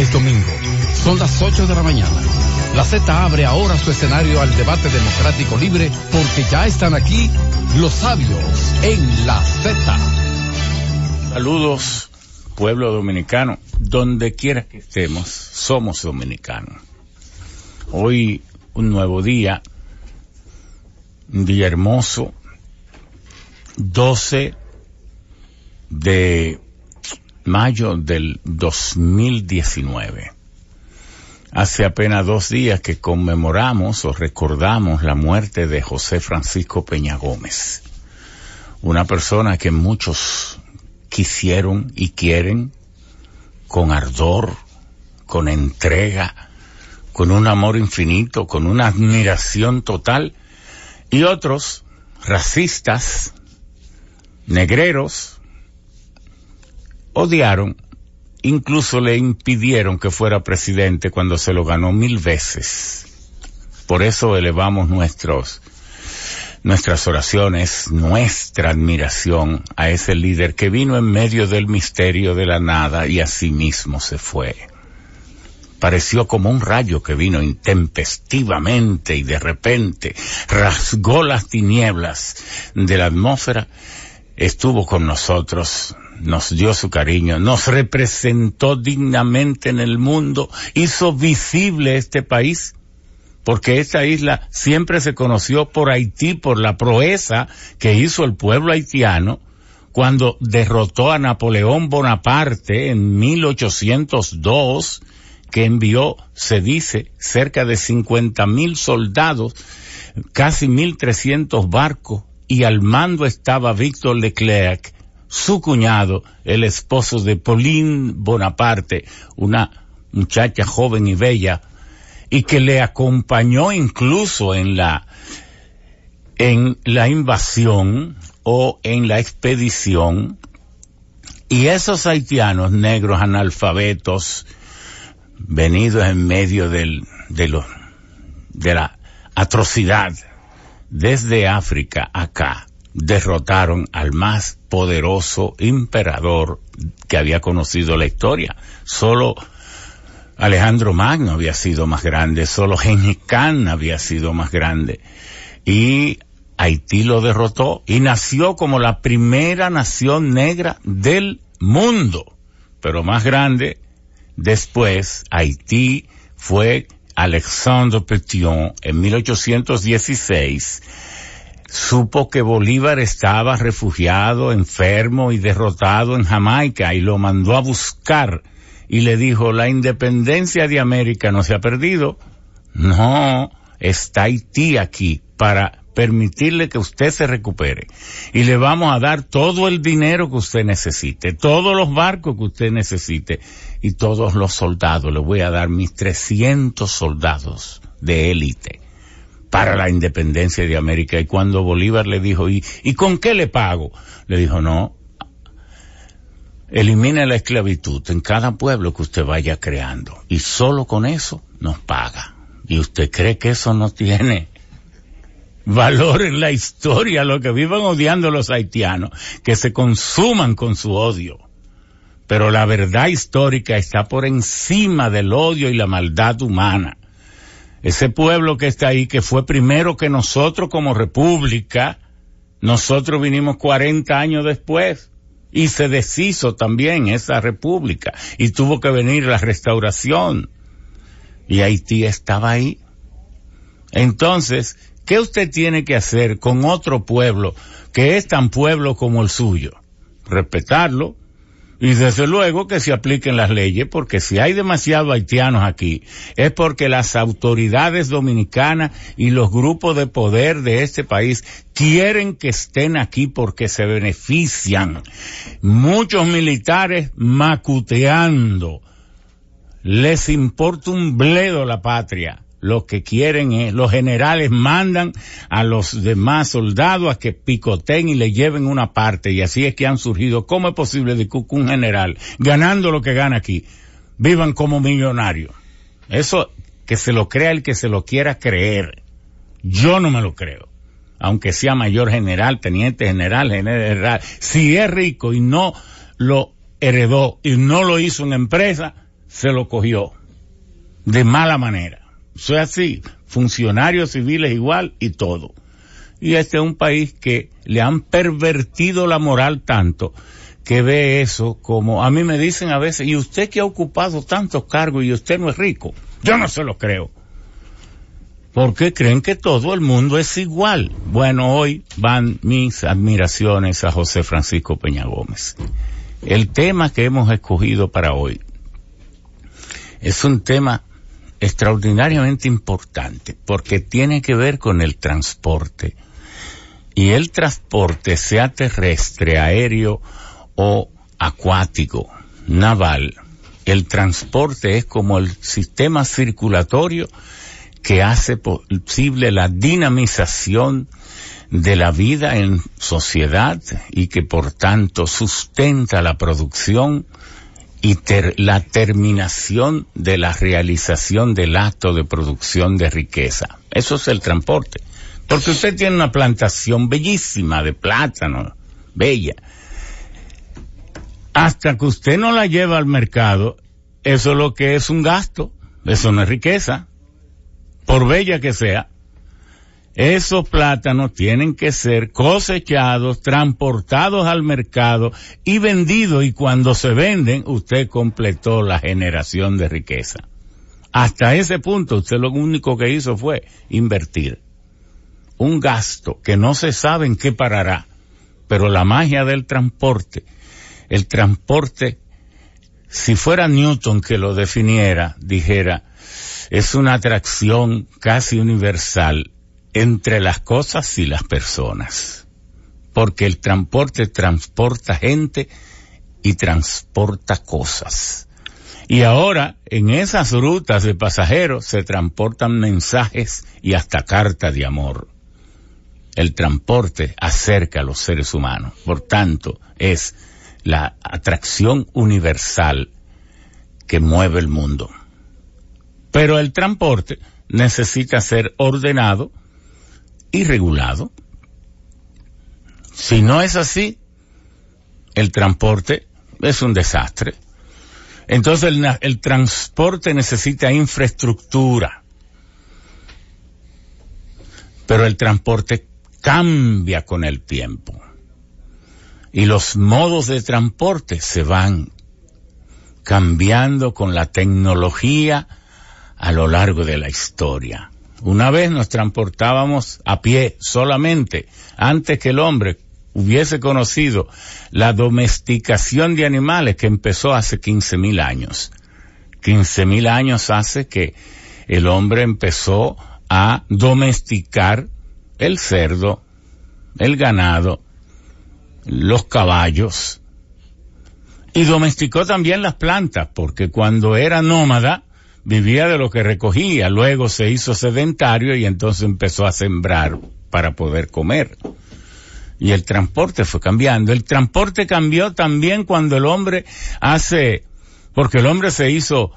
Es domingo. Son las 8 de la mañana. La Z abre ahora su escenario al debate democrático libre porque ya están aquí los sabios en la Z. Saludos, pueblo dominicano. Donde quiera que estemos, somos dominicanos. Hoy un nuevo día, un día hermoso, 12 de mayo del 2019. Hace apenas dos días que conmemoramos o recordamos la muerte de José Francisco Peña Gómez, una persona que muchos quisieron y quieren con ardor, con entrega, con un amor infinito, con una admiración total, y otros racistas, negreros, odiaron, incluso le impidieron que fuera presidente cuando se lo ganó mil veces. Por eso elevamos nuestros, nuestras oraciones, nuestra admiración a ese líder que vino en medio del misterio de la nada y mismo se fue. Pareció como un rayo que vino intempestivamente y de repente rasgó las tinieblas de la atmósfera, estuvo con nosotros, nos dio su cariño, nos representó dignamente en el mundo, hizo visible este país, porque esta isla siempre se conoció por Haití, por la proeza que hizo el pueblo haitiano cuando derrotó a Napoleón Bonaparte en 1802, que envió, se dice, cerca de 50 mil soldados, casi 1.300 barcos, y al mando estaba Víctor Leclerc, su cuñado, el esposo de Pauline Bonaparte, una muchacha joven y bella, y que le acompañó incluso en la, en la invasión o en la expedición, y esos haitianos negros analfabetos, venidos en medio del, de los, de la atrocidad, desde África acá, derrotaron al más poderoso emperador que había conocido la historia. Solo Alejandro Magno había sido más grande, solo Gengis Khan había sido más grande. Y Haití lo derrotó y nació como la primera nación negra del mundo. Pero más grande, después Haití fue Alexandre Petion en 1816 supo que Bolívar estaba refugiado, enfermo y derrotado en Jamaica y lo mandó a buscar y le dijo, la independencia de América no se ha perdido. No, está Haití aquí para permitirle que usted se recupere. Y le vamos a dar todo el dinero que usted necesite, todos los barcos que usted necesite y todos los soldados. Le voy a dar mis 300 soldados de élite para la independencia de América. Y cuando Bolívar le dijo, ¿y, ¿y con qué le pago? Le dijo, no, elimine la esclavitud en cada pueblo que usted vaya creando. Y solo con eso nos paga. ¿Y usted cree que eso no tiene valor en la historia? Lo que vivan odiando los haitianos, que se consuman con su odio. Pero la verdad histórica está por encima del odio y la maldad humana ese pueblo que está ahí, que fue primero que nosotros como república, nosotros vinimos 40 años después y se deshizo también esa república y tuvo que venir la restauración y Haití estaba ahí. Entonces, ¿qué usted tiene que hacer con otro pueblo que es tan pueblo como el suyo? Respetarlo, y desde luego que se apliquen las leyes, porque si hay demasiados haitianos aquí, es porque las autoridades dominicanas y los grupos de poder de este país quieren que estén aquí porque se benefician. Muchos militares macuteando. Les importa un bledo la patria lo que quieren es, los generales mandan a los demás soldados a que picoten y le lleven una parte y así es que han surgido. ¿Cómo es posible de que un general, ganando lo que gana aquí, vivan como millonarios? Eso, que se lo crea el que se lo quiera creer. Yo no me lo creo. Aunque sea mayor general, teniente general, general. Si es rico y no lo heredó y no lo hizo una empresa, se lo cogió de mala manera. Es así, funcionarios civiles igual y todo. Y este es un país que le han pervertido la moral tanto que ve eso como, a mí me dicen a veces, ¿y usted que ha ocupado tantos cargos y usted no es rico? Yo no se lo creo. Porque creen que todo el mundo es igual. Bueno, hoy van mis admiraciones a José Francisco Peña Gómez. El tema que hemos escogido para hoy es un tema extraordinariamente importante porque tiene que ver con el transporte. Y el transporte, sea terrestre, aéreo o acuático, naval, el transporte es como el sistema circulatorio que hace posible la dinamización de la vida en sociedad y que por tanto sustenta la producción y la terminación de la realización del acto de producción de riqueza. Eso es el transporte. Porque usted tiene una plantación bellísima de plátano, bella. Hasta que usted no la lleva al mercado, eso es lo que es un gasto, eso no es riqueza, por bella que sea. Esos plátanos tienen que ser cosechados, transportados al mercado y vendidos y cuando se venden usted completó la generación de riqueza. Hasta ese punto usted lo único que hizo fue invertir. Un gasto que no se sabe en qué parará, pero la magia del transporte, el transporte, si fuera Newton que lo definiera, dijera, es una atracción casi universal entre las cosas y las personas. Porque el transporte transporta gente y transporta cosas. Y ahora, en esas rutas de pasajeros se transportan mensajes y hasta cartas de amor. El transporte acerca a los seres humanos. Por tanto, es la atracción universal que mueve el mundo. Pero el transporte necesita ser ordenado y regulado. Si no es así, el transporte es un desastre. Entonces el, el, transporte necesita infraestructura. Pero el transporte cambia con el tiempo. Y los modos de transporte se van cambiando con la tecnología a lo largo de la historia. Una vez nos transportábamos a pie solamente, antes que el hombre hubiese conocido la domesticación de animales que empezó hace 15 mil años. 15 mil años hace que el hombre empezó a domesticar el cerdo, el ganado, los caballos, y domesticó también las plantas, porque cuando era nómada, vivía de lo que recogía, luego se hizo sedentario y entonces empezó a sembrar para poder comer. Y el transporte fue cambiando. El transporte cambió también cuando el hombre hace, porque el hombre se hizo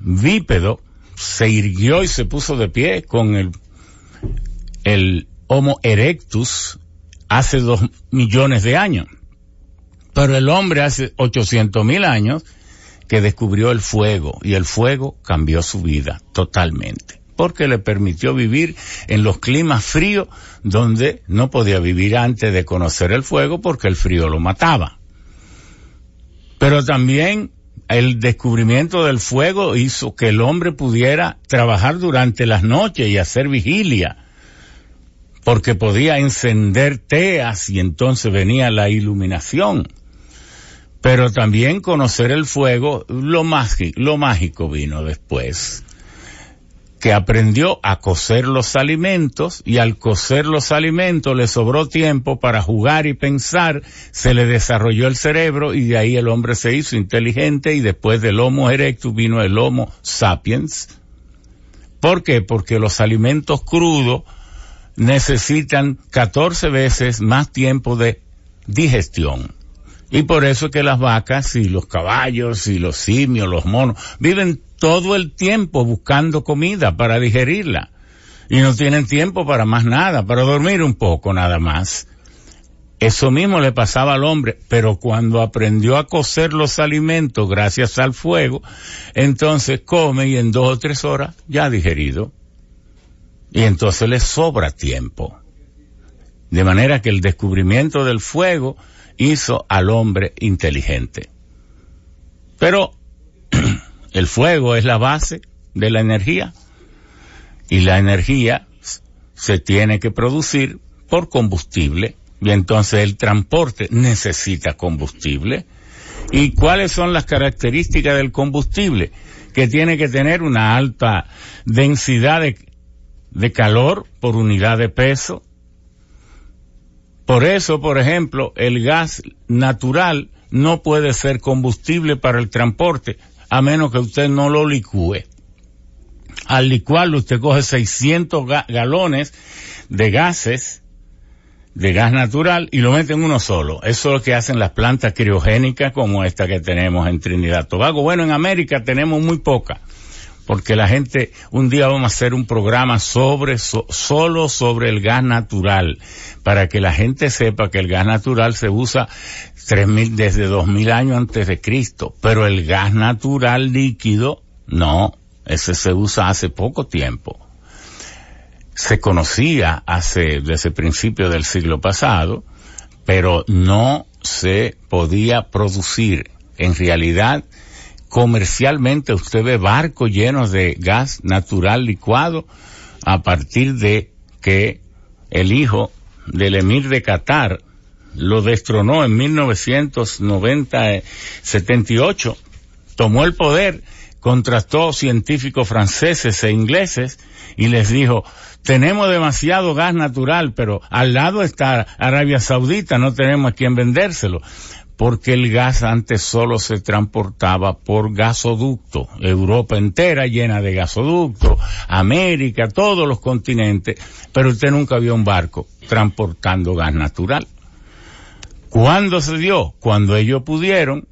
bípedo, se irguió y se puso de pie con el, el Homo erectus hace dos millones de años. Pero el hombre hace ochocientos mil años que descubrió el fuego y el fuego cambió su vida totalmente porque le permitió vivir en los climas fríos donde no podía vivir antes de conocer el fuego porque el frío lo mataba. Pero también el descubrimiento del fuego hizo que el hombre pudiera trabajar durante las noches y hacer vigilia, porque podía encender teas y entonces venía la iluminación pero también conocer el fuego, lo, mágico, lo mágico vino después, que aprendió a cocer los alimentos y al cocer los alimentos le sobró tiempo para jugar y pensar, se le desarrolló el cerebro y de ahí el hombre se hizo inteligente y después del Homo erectus vino el Homo sapiens. ¿Por qué? Porque los alimentos crudos necesitan 14 veces más tiempo de digestión. Y por eso que las vacas y los caballos y los simios, los monos, viven todo el tiempo buscando comida para digerirla. Y no tienen tiempo para más nada, para dormir un poco nada más. Eso mismo le pasaba al hombre, pero cuando aprendió a cocer los alimentos gracias al fuego, entonces come y en dos o tres horas ya ha digerido. Y entonces le sobra tiempo. De manera que el descubrimiento del fuego hizo al hombre inteligente. Pero el fuego es la base de la energía y la energía se tiene que producir por combustible y entonces el transporte necesita combustible. ¿Y cuáles son las características del combustible? Que tiene que tener una alta densidad de, calor por unidad de peso. Por eso, por ejemplo, el gas natural no puede ser combustible para el transporte a menos que usted no lo licúe. Al licuarlo usted coge 600 galones de gases de gas natural y lo meten uno solo. Eso es lo que hacen las plantas criogénicas como esta que tenemos en Trinidad Tobago. Bueno, en América tenemos muy poca, porque la gente, un día vamos a hacer un programa sobre, solo sobre el gas natural, para que la gente sepa que el gas natural se usa tres mil, desde dos mil años antes de Cristo, pero el gas natural líquido, no, ese se usa hace poco tiempo. Se conocía hace, desde principio del siglo pasado, pero no se podía producir. En realidad, comercialmente usted ve barcos llenos de gas natural licuado a partir de que el hijo del emir de Qatar lo destronó en 1978, tomó el poder, contrastó científicos franceses e ingleses y les dijo, tenemos demasiado gas natural, pero al lado está Arabia Saudita, no tenemos a quien vendérselo. Porque el gas antes solo se transportaba por gasoducto. Europa entera llena de gasoducto, América, todos los continentes, pero usted nunca vio un barco transportando gas natural. ¿Cuándo se dio? Cuando ellos pudieron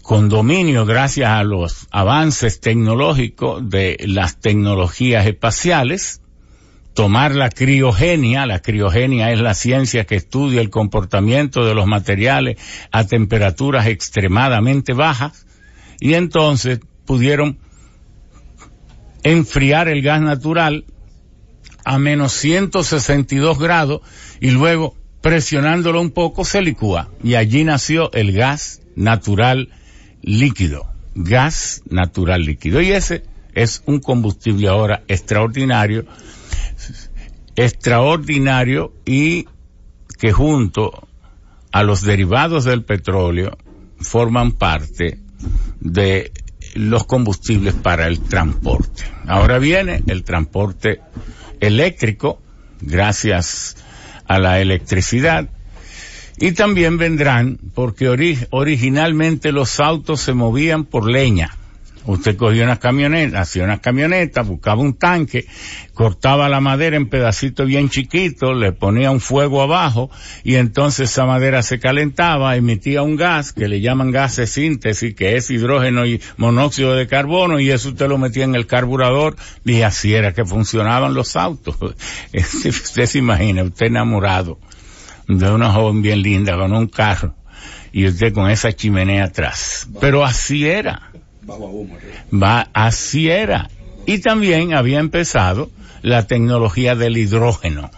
con dominio gracias a los avances tecnológicos de las tecnologías espaciales, tomar la criogenia, la criogenia es la ciencia que estudia el comportamiento de los materiales a temperaturas extremadamente bajas, y entonces pudieron enfriar el gas natural a menos 162 grados y luego presionándolo un poco se licúa y allí nació el gas natural líquido, gas natural líquido. Y ese es un combustible ahora extraordinario, extraordinario y que junto a los derivados del petróleo forman parte de los combustibles para el transporte. Ahora viene el transporte eléctrico, gracias a la electricidad, y también vendrán, porque originalmente los autos se movían por leña. Usted cogía una camioneta, hacía una camioneta, buscaba un tanque, cortaba la madera en pedacitos bien chiquitos, le ponía un fuego abajo y entonces esa madera se calentaba, emitía un gas que le llaman gas de síntesis, que es hidrógeno y monóxido de carbono y eso usted lo metía en el carburador y así era que funcionaban los autos. usted se imagina, usted enamorado de una joven bien linda con un carro y usted con esa chimenea atrás. Pero así era. Va, así era. Y también había empezado la tecnología del hidrógeno.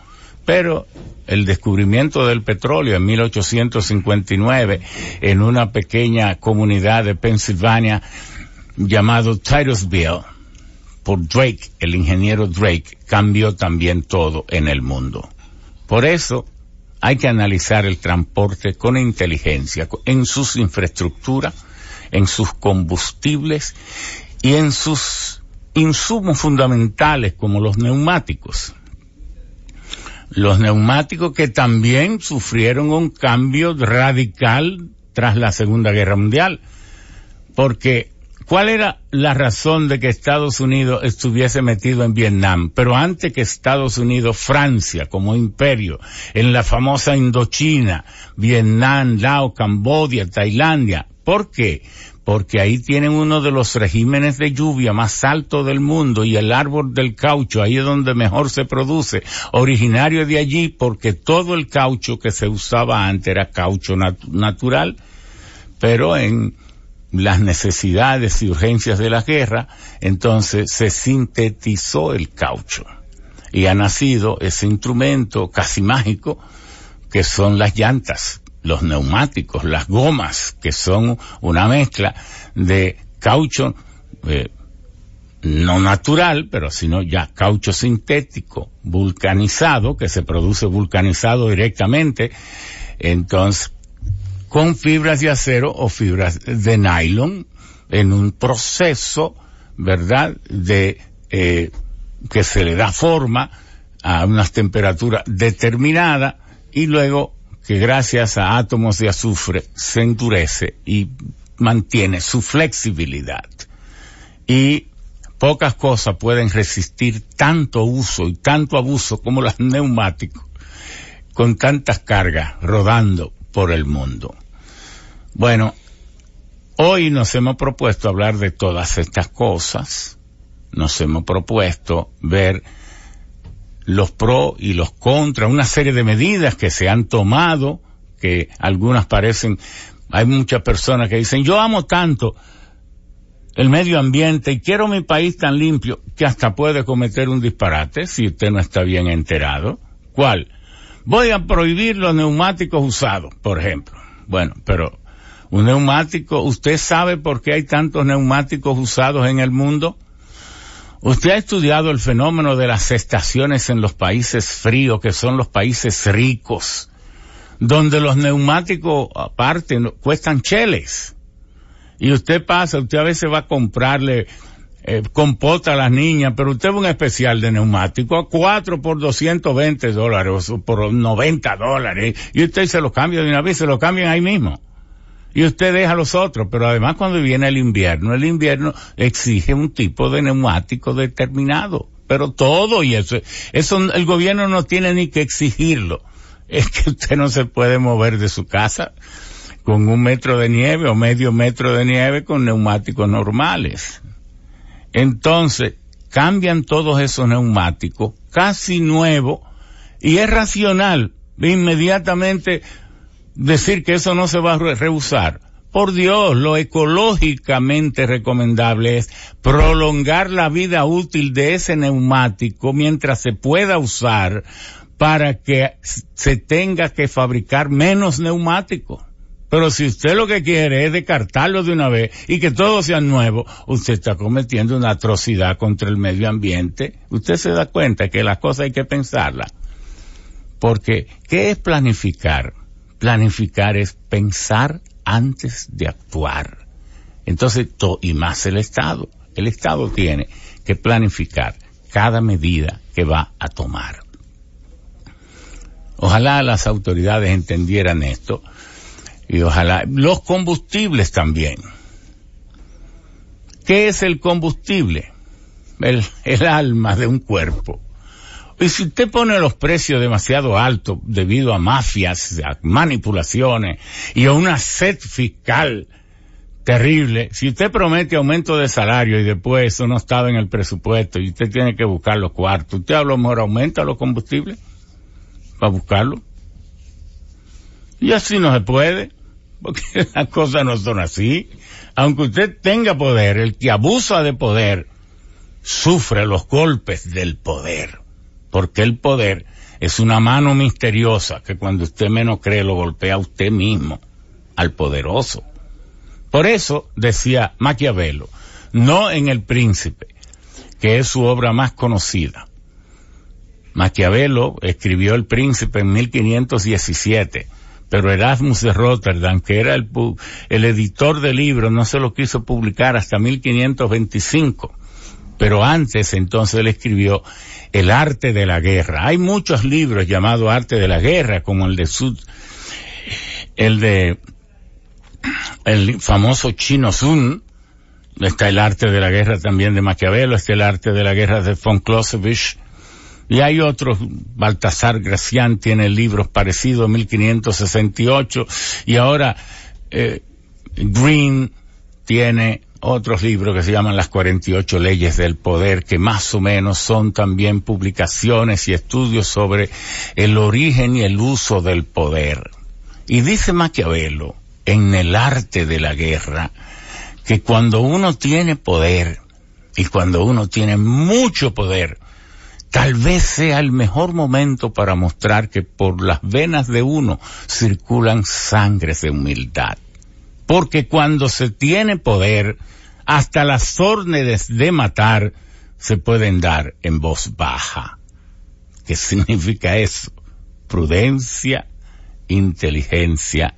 Pero el descubrimiento del petróleo en 1859 en una pequeña comunidad de Pensilvania llamado Titusville por Drake, el ingeniero Drake, cambió también todo en el mundo. Por eso hay que analizar el transporte con inteligencia, en sus infraestructuras, en sus combustibles y en sus insumos fundamentales como los neumáticos. Los neumáticos que también sufrieron un cambio radical tras la Segunda Guerra Mundial, porque ¿Cuál era la razón de que Estados Unidos estuviese metido en Vietnam? Pero antes que Estados Unidos, Francia como imperio, en la famosa Indochina, Vietnam, Laos, Cambodia, Tailandia. ¿Por qué? porque ahí tienen uno de los regímenes de lluvia más alto del mundo y el árbol del caucho, ahí es donde mejor se produce, originario de allí porque todo el caucho que se usaba antes era caucho natural, pero en las necesidades y urgencias de la guerra, entonces se sintetizó el caucho. Y ha nacido ese instrumento casi mágico que son las llantas los neumáticos, las gomas, que son una mezcla de caucho eh, no natural, pero sino ya caucho sintético, vulcanizado, que se produce vulcanizado directamente, entonces, con fibras de acero o fibras de nylon, en un proceso, ¿verdad?, de, eh, que se le da forma a unas temperaturas determinadas y luego que gracias a átomos de azufre se endurece y mantiene su flexibilidad. Y pocas cosas pueden resistir tanto uso y tanto abuso como los neumáticos, con tantas cargas rodando por el mundo. Bueno, hoy nos hemos propuesto hablar de todas estas cosas, nos hemos propuesto ver los pros y los contras, una serie de medidas que se han tomado, que algunas parecen, hay muchas personas que dicen, yo amo tanto el medio ambiente y quiero mi país tan limpio, que hasta puede cometer un disparate si usted no está bien enterado. ¿Cuál? Voy a prohibir los neumáticos usados, por ejemplo. Bueno, pero un neumático, ¿usted sabe por qué hay tantos neumáticos usados en el mundo? Usted ha estudiado el fenómeno de las estaciones en los países fríos, que son los países ricos, donde los neumáticos aparte cuestan cheles. Y usted pasa, usted a veces va a comprarle eh, compota a las niñas, pero usted a un especial de neumático a cuatro por 220 dólares o por 90 dólares y usted se lo cambia de una vez, se lo cambian ahí mismo y usted deja los otros, pero además cuando viene el invierno, el invierno exige un tipo de neumático determinado, pero todo y eso, eso el gobierno no tiene ni que exigirlo, es que usted no se puede mover de su casa con un metro de nieve o medio metro de nieve con neumáticos normales. Entonces, cambian todos esos neumáticos, casi nuevos, y es racional. Inmediatamente decir que eso no se va a rehusar. Por Dios, lo ecológicamente recomendable es prolongar la vida útil de ese neumático mientras se pueda usar para que se tenga que fabricar menos neumáticos. Pero si usted lo que quiere es descartarlo de una vez y que todo sea nuevo, usted está cometiendo una atrocidad contra el medio ambiente. Usted se da cuenta que las cosas hay que pensarlas. Porque, ¿qué es planificar? Planificar es pensar antes de actuar. Entonces, y más el Estado. El Estado tiene que planificar cada medida que va a tomar. Ojalá las autoridades entendieran esto y ojalá los combustibles también. ¿Qué es el combustible? El, alma de un cuerpo. Y si usted pone los precios demasiado altos debido a mafias, a manipulaciones y a una sed fiscal terrible, si usted promete aumento de salario y después eso no estaba en el presupuesto y usted tiene que buscar los cuartos, ¿usted a lo mejor aumenta los combustibles para buscarlo? Y así no se puede, porque las cosas no son así. Aunque usted tenga poder, el que abusa de poder sufre los golpes del poder porque el poder es una mano misteriosa que cuando usted menos cree lo golpea a usted mismo, al poderoso. Por eso decía Maquiavelo, no en El Príncipe, que es su obra más conocida. Maquiavelo escribió El Príncipe en 1517, pero Erasmus de Rotterdam, que era el, el editor del libro, no se lo quiso publicar hasta 1525. Pero antes entonces él escribió el arte de la guerra. Hay muchos libros llamados arte de la guerra, como el de Sud, el de el famoso Chino Sun, está el arte de la guerra también de Maquiavelo, está el arte de la guerra de von Clausewitz, y hay otros, Baltasar Gracián tiene libros parecidos, 1568, y ahora eh, Green tiene otros libros que se llaman Las 48 leyes del poder, que más o menos son también publicaciones y estudios sobre el origen y el uso del poder. Y dice Maquiavelo, en el arte de la guerra, que cuando uno tiene poder, y cuando uno tiene mucho poder, tal vez sea el mejor momento para mostrar que por las venas de uno circulan sangres de humildad. Porque cuando se tiene poder, hasta las órdenes de matar se pueden dar en voz baja. ¿Qué significa eso? Prudencia, inteligencia,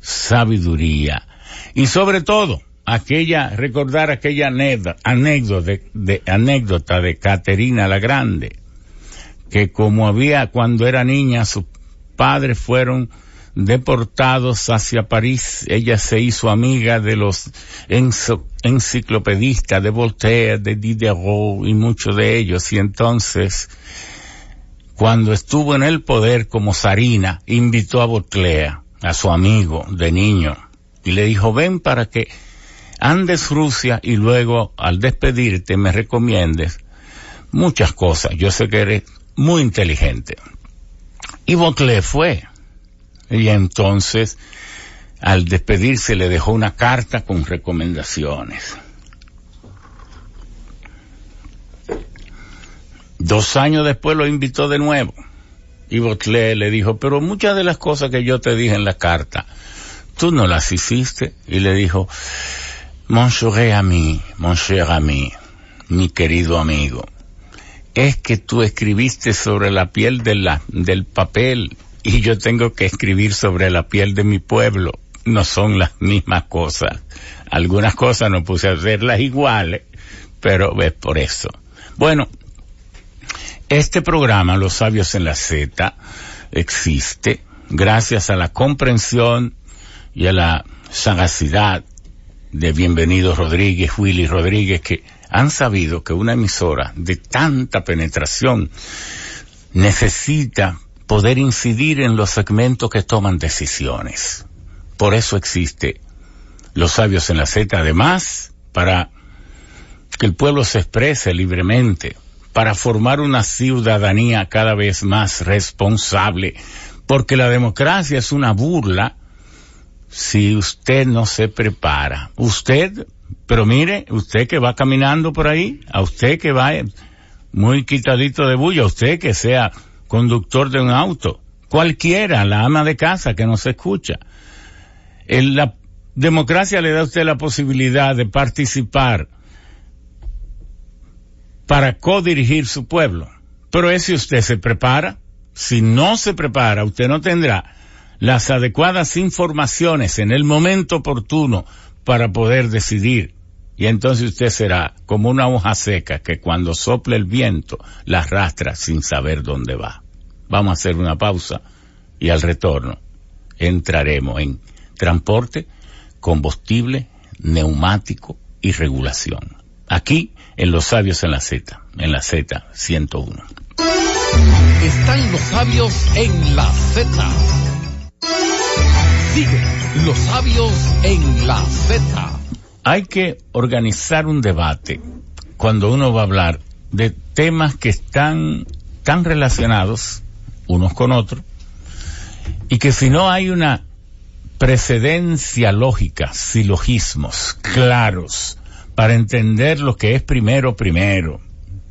sabiduría y sobre todo aquella, recordar aquella anécdota de, anécdota de Caterina la Grande, que como había cuando era niña, sus padres fueron deportados hacia París, ella se hizo amiga de los enciclopedistas de Voltaire, de Diderot y muchos de ellos, y entonces, cuando estuvo en el poder como zarina, invitó a Voltaire, a su amigo de niño, y le dijo, ven para que andes Rusia y luego al despedirte me recomiendes muchas cosas. Yo sé que eres muy inteligente. Y Voltaire fue y entonces, al despedirse, le dejó una carta con recomendaciones. Dos años después lo invitó de nuevo. Y Baudelaire le dijo, pero muchas de las cosas que yo te dije en la carta, tú no las hiciste. Y le dijo, mon cher ami, mon cher ami, mi querido amigo, es que tú escribiste sobre la piel del papel y yo tengo que escribir sobre la piel de mi pueblo. No son las mismas cosas. Algunas cosas no puse a hacerlas iguales, pero es por eso. Bueno, este programa, Los Sabios en la Z, existe gracias a la comprensión y a la sagacidad de Bienvenido Rodríguez, Willy Rodríguez, que han sabido que una emisora de tanta penetración necesita poder incidir en los segmentos que toman decisiones. Por eso existe los sabios en la Z, además, para que el pueblo se exprese libremente, para formar una ciudadanía cada vez más responsable, porque la democracia es una burla si usted no se prepara. Usted, pero mire, usted que va caminando por ahí, a usted que va muy quitadito de bulla, usted que sea conductor de un auto, cualquiera, la ama de casa que no se escucha. la democracia le da a usted la posibilidad de participar para codirigir su pueblo. Pero es si usted se prepara. Si no se prepara, usted no tendrá las adecuadas informaciones en el momento oportuno para poder decidir. Y entonces usted será como una hoja seca que cuando sople el viento la arrastra sin saber dónde va. Vamos a hacer una pausa y al retorno entraremos en transporte, combustible, neumático y regulación. Aquí en Los Sabios en la Z, en la Z 101. Están los sabios en la Z. Sigue los sabios en la Z. Hay que organizar un debate cuando uno va a hablar de temas que están tan relacionados unos con otros y que si no hay una precedencia lógica, silogismos claros para entender lo que es primero primero,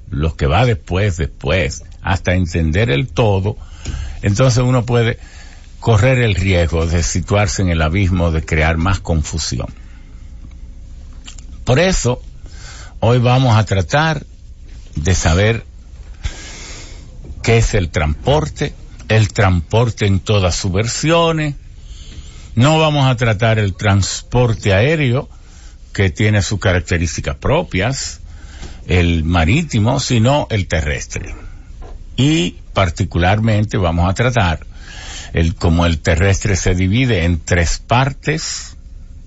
lo que va después después, hasta entender el todo, entonces uno puede correr el riesgo de situarse en el abismo de crear más confusión. Por eso, hoy vamos a tratar de saber qué es el transporte, el transporte en todas sus versiones. No vamos a tratar el transporte aéreo, que tiene sus características propias, el marítimo, sino el terrestre. Y particularmente vamos a tratar el, como el terrestre se divide en tres partes,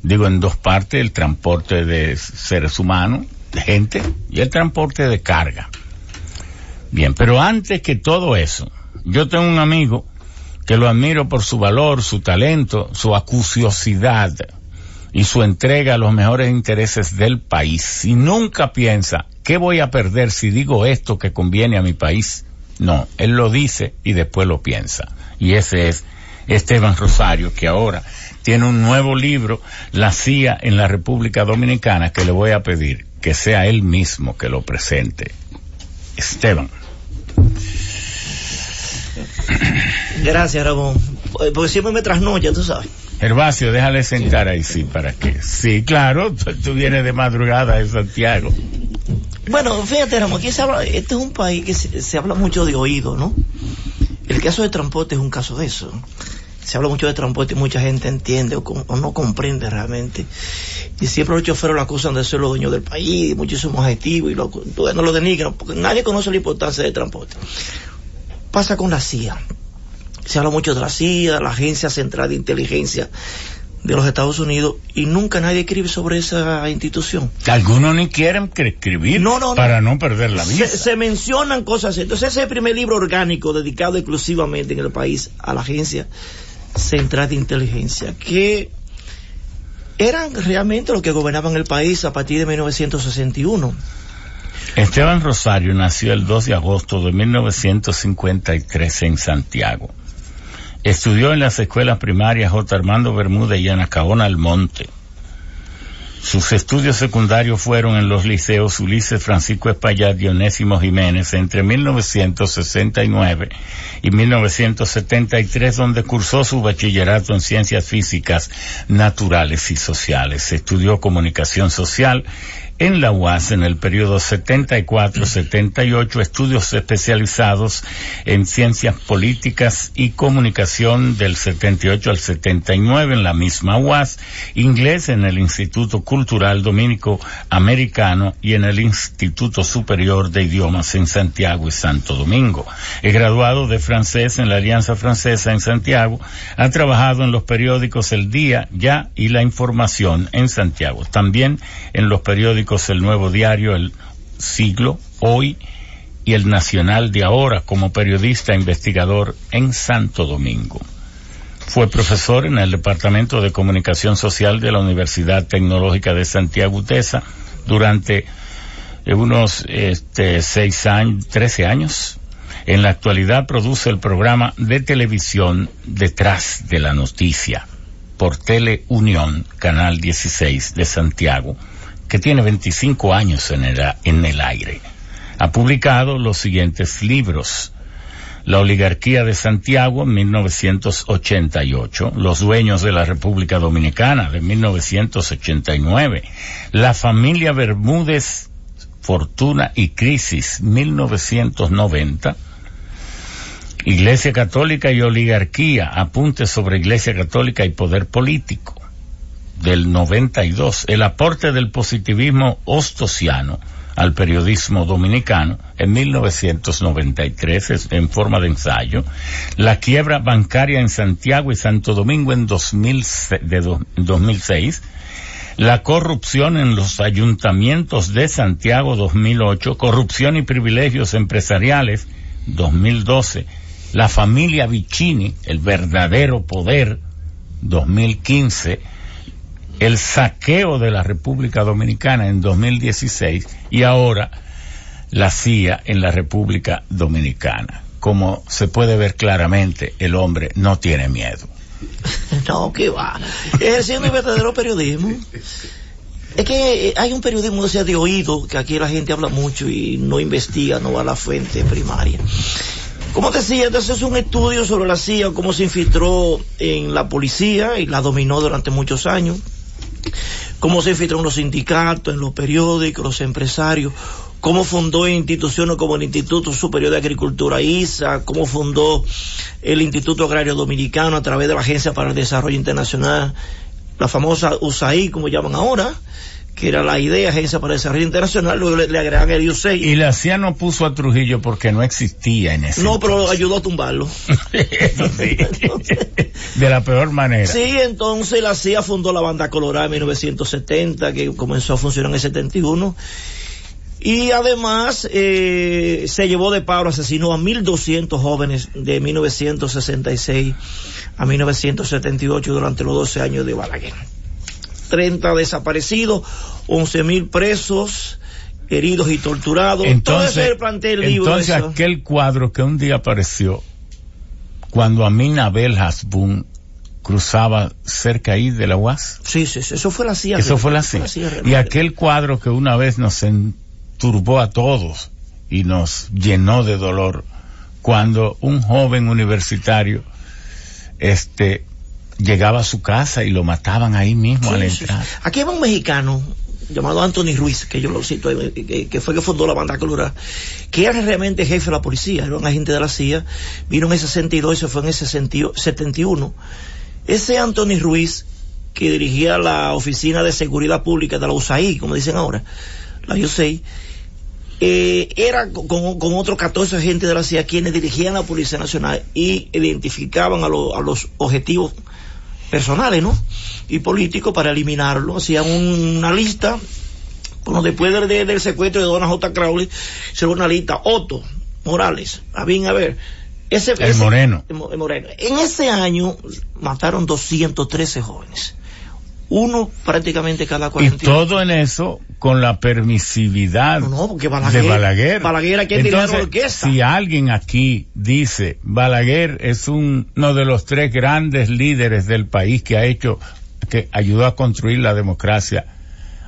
digo en dos partes, el transporte de seres humanos, de gente, y el transporte de carga. Bien, pero antes que todo eso, yo tengo un amigo que lo admiro por su valor, su talento, su acuciosidad y su entrega a los mejores intereses del país. Y nunca piensa, ¿qué voy a perder si digo esto que conviene a mi país? No, él lo dice y después lo piensa. Y ese es Esteban Rosario, que ahora tiene un nuevo libro, La CIA en la República Dominicana, que le voy a pedir que sea él mismo que lo presente. Esteban. Gracias, Ramón. Porque siempre me trasnocha, tú sabes. Gervasio, déjale sentar ahí, sí, para que. Sí, claro, tú vienes de madrugada de Santiago. Bueno, fíjate, Ramón, aquí se habla, este es un país que se, habla mucho de oído, ¿no? El caso de transporte es un caso de eso. Se habla mucho de transporte y mucha gente entiende o, no comprende realmente. Y siempre los choferes la acusan de ser los dueños del país, muchísimos adjetivos, y lo, no lo denigran, porque nadie conoce la importancia del transporte. Pasa con la CIA se habla mucho de la CIA, la Agencia Central de Inteligencia de los Estados Unidos y nunca nadie escribe sobre esa institución. Algunos ni quieren escribir para no perder la vida. Se, mencionan cosas así. Entonces ese es el primer libro orgánico dedicado exclusivamente en el país a la Agencia Central de Inteligencia, que eran realmente los que gobernaban el país a partir de 1961. Esteban Rosario nació el 2 de agosto de 1953 en Santiago. Estudió en las escuelas primarias J. Armando Bermúdez y Anacaona Almonte. Sus estudios secundarios fueron en los liceos Ulises Francisco Espaillat y Onésimo Jiménez entre 1969 y 1973, donde cursó su bachillerato en ciencias físicas, naturales y sociales. Estudió comunicación social en la UAS en el periodo 74-78 estudios especializados en ciencias políticas y comunicación del 78 al 79 en la misma UAS, inglés en el Instituto Cultural Dominico Americano y en el Instituto Superior de Idiomas en Santiago y Santo Domingo. He graduado de francés en la Alianza Francesa en Santiago, ha trabajado en los periódicos El Día, Ya y La Información en Santiago, también en los periódicos el Nuevo Diario, el Siglo, Hoy y el Nacional de ahora como periodista investigador en Santo Domingo. Fue profesor en el Departamento de Comunicación Social de la Universidad Tecnológica de Santiago UTESA durante unos este, seis años, trece años. En la actualidad produce el programa de televisión Detrás de la Noticia por Teleunión, Canal 16 de Santiago, que tiene 25 años en el, en el aire. Ha publicado los siguientes libros. La oligarquía de Santiago en 1988, Los dueños de la República Dominicana de 1989, La familia Bermúdez, Fortuna y Crisis 1990, Iglesia Católica y Oligarquía, apuntes sobre Iglesia Católica y Poder Político, del 92, el aporte del positivismo ostosiano al periodismo dominicano en 1993 en forma de ensayo, la quiebra bancaria en Santiago y Santo Domingo en 2006, la corrupción en los ayuntamientos de Santiago 2008, corrupción y privilegios empresariales 2012, la familia Vicini, el verdadero poder 2015, el saqueo de la República Dominicana en 2016 y ahora la CIA en la República Dominicana. Como se puede ver claramente, el hombre no tiene miedo. No, que va. Ejerciendo el verdadero periodismo. Es que hay un periodismo sea, de oído, que aquí la gente habla mucho y no investiga, no va a la fuente primaria. Como decía, entonces es un estudio sobre la CIA, cómo se infiltró en la policía y la dominó durante muchos años cómo se infiltró en los sindicatos, en los periódicos, los empresarios, cómo fundó instituciones como el Instituto Superior de Agricultura ISA, cómo fundó el Instituto Agrario Dominicano a través de la Agencia para el Desarrollo Internacional, la famosa USAID, como llaman ahora, que era la idea, Agencia para el Desarrollo Internacional, luego le, agregan el USAID. Y la CIA no puso a Trujillo porque no existía en ese No, pero ayudó a tumbarlo. de la peor manera. Sí, entonces la CIA fundó la Banda Colorada en 1970, que comenzó a funcionar en el 71. Y además eh, se llevó de paro, asesinó a 1.200 jóvenes de 1966 a 1978 durante los 12 años de Balaguer. 30 desaparecidos, 11 mil presos, heridos y torturados. Entonces, Todo ese plantel libro. entonces eso. aquel cuadro que un día apareció cuando Amina Bel Hasbun cruzaba cerca ahí de la UAS. Sí, sí, sí, eso fue la CIA. Eso fue la CIA. realmente. Y aquel cuadro que una vez nos enturbó a todos y nos llenó de dolor cuando un joven universitario este llegaba a su casa y lo mataban ahí mismo Sí, a la sí, sí. entrada. Aquí va un mexicano llamado Anthony Ruiz, que yo lo cito, ahí, que, que fue que fundó la banda colorada, que era realmente jefe de la policía, era un agente de la CIA, vino en el 62 y se fue en el 60 71. Ese Anthony Ruiz, que dirigía la Oficina de Seguridad Pública de la USAID, como dicen ahora, la USAID, eh, era con, con otros 14 agentes de la CIA quienes dirigían la Policía Nacional y identificaban a, lo- a los objetivos personales, ¿no? Y políticos para eliminarlo. Hacían un- una lista. Bueno, después del, del- del secuestro de Donna J. Crowley, se una lista. Otto Morales, a bien, a ver. Ese, El Moreno. el Mo- el Moreno. En ese año mataron 213 jóvenes. Uno prácticamente cada Y 40 todo en eso con la permisividad No, no, porque Balaguer- de Balaguer. Balaguer era quien dirigía la Entonces, orquesta. Si alguien aquí dice Balaguer es un- uno de los tres grandes líderes del país que ha hecho, que ayudó a construir la democracia,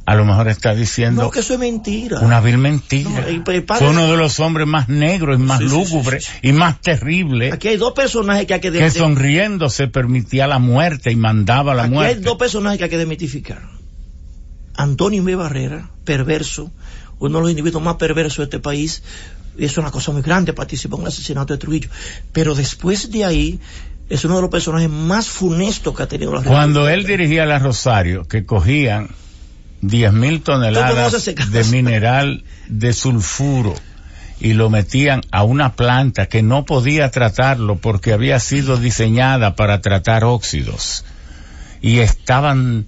a lo mejor está diciendo No, que eso es mentira. una vil mentira. No, Fue uno de los hombres más negros y más Sí, sí, sí, lúgubres sí, y más terribles Aquí hay dos personajes que hay que que sonriendo se permitía la muerte y mandaba la Aquí hay muerte. dos personajes que hay que desmitificar. Antonio M. Barrera, perverso, uno de los individuos más perversos de este país. Es una cosa muy grande, participó en el asesinato de Trujillo. Pero después de ahí, es uno de los personajes más funestos que ha tenido la Cuando él dirigía la Rosario, que cogían 10 mil ¿Tú conoces toneladas ese caso? de mineral de sulfuro y lo metían a una planta que no podía tratarlo porque había sido diseñada para tratar óxidos. Y estaban,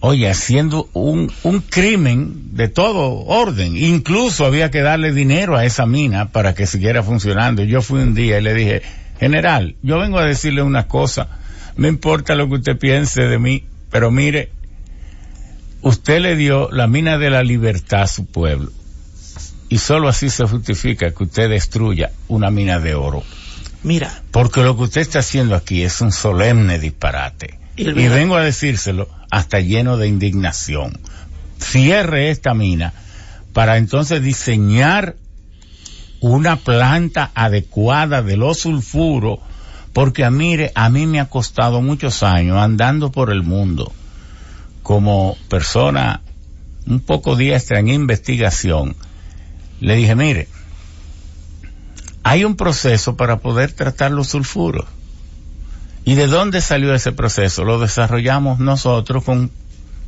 oye, haciendo un, un crimen de todo orden. Incluso había que darle dinero a esa mina para que siguiera funcionando. Yo fui un día y le dije, general, yo vengo a decirle una cosa, no importa lo que usted piense de mí, pero mire, usted le dio la mina de la libertad a su pueblo. Y solo así se justifica que usted destruya una mina de oro. Mira, Porque lo que usted está haciendo aquí es un solemne disparate. Y vengo a decírselo hasta lleno de indignación. Cierre esta mina para entonces diseñar una planta adecuada de los sulfuros, porque a mire, a mí me ha costado muchos años andando por el mundo como persona un poco diestra en investigación. Le dije, mire, hay un proceso para poder tratar los sulfuros. ¿Y de dónde salió ese proceso? Lo desarrollamos nosotros con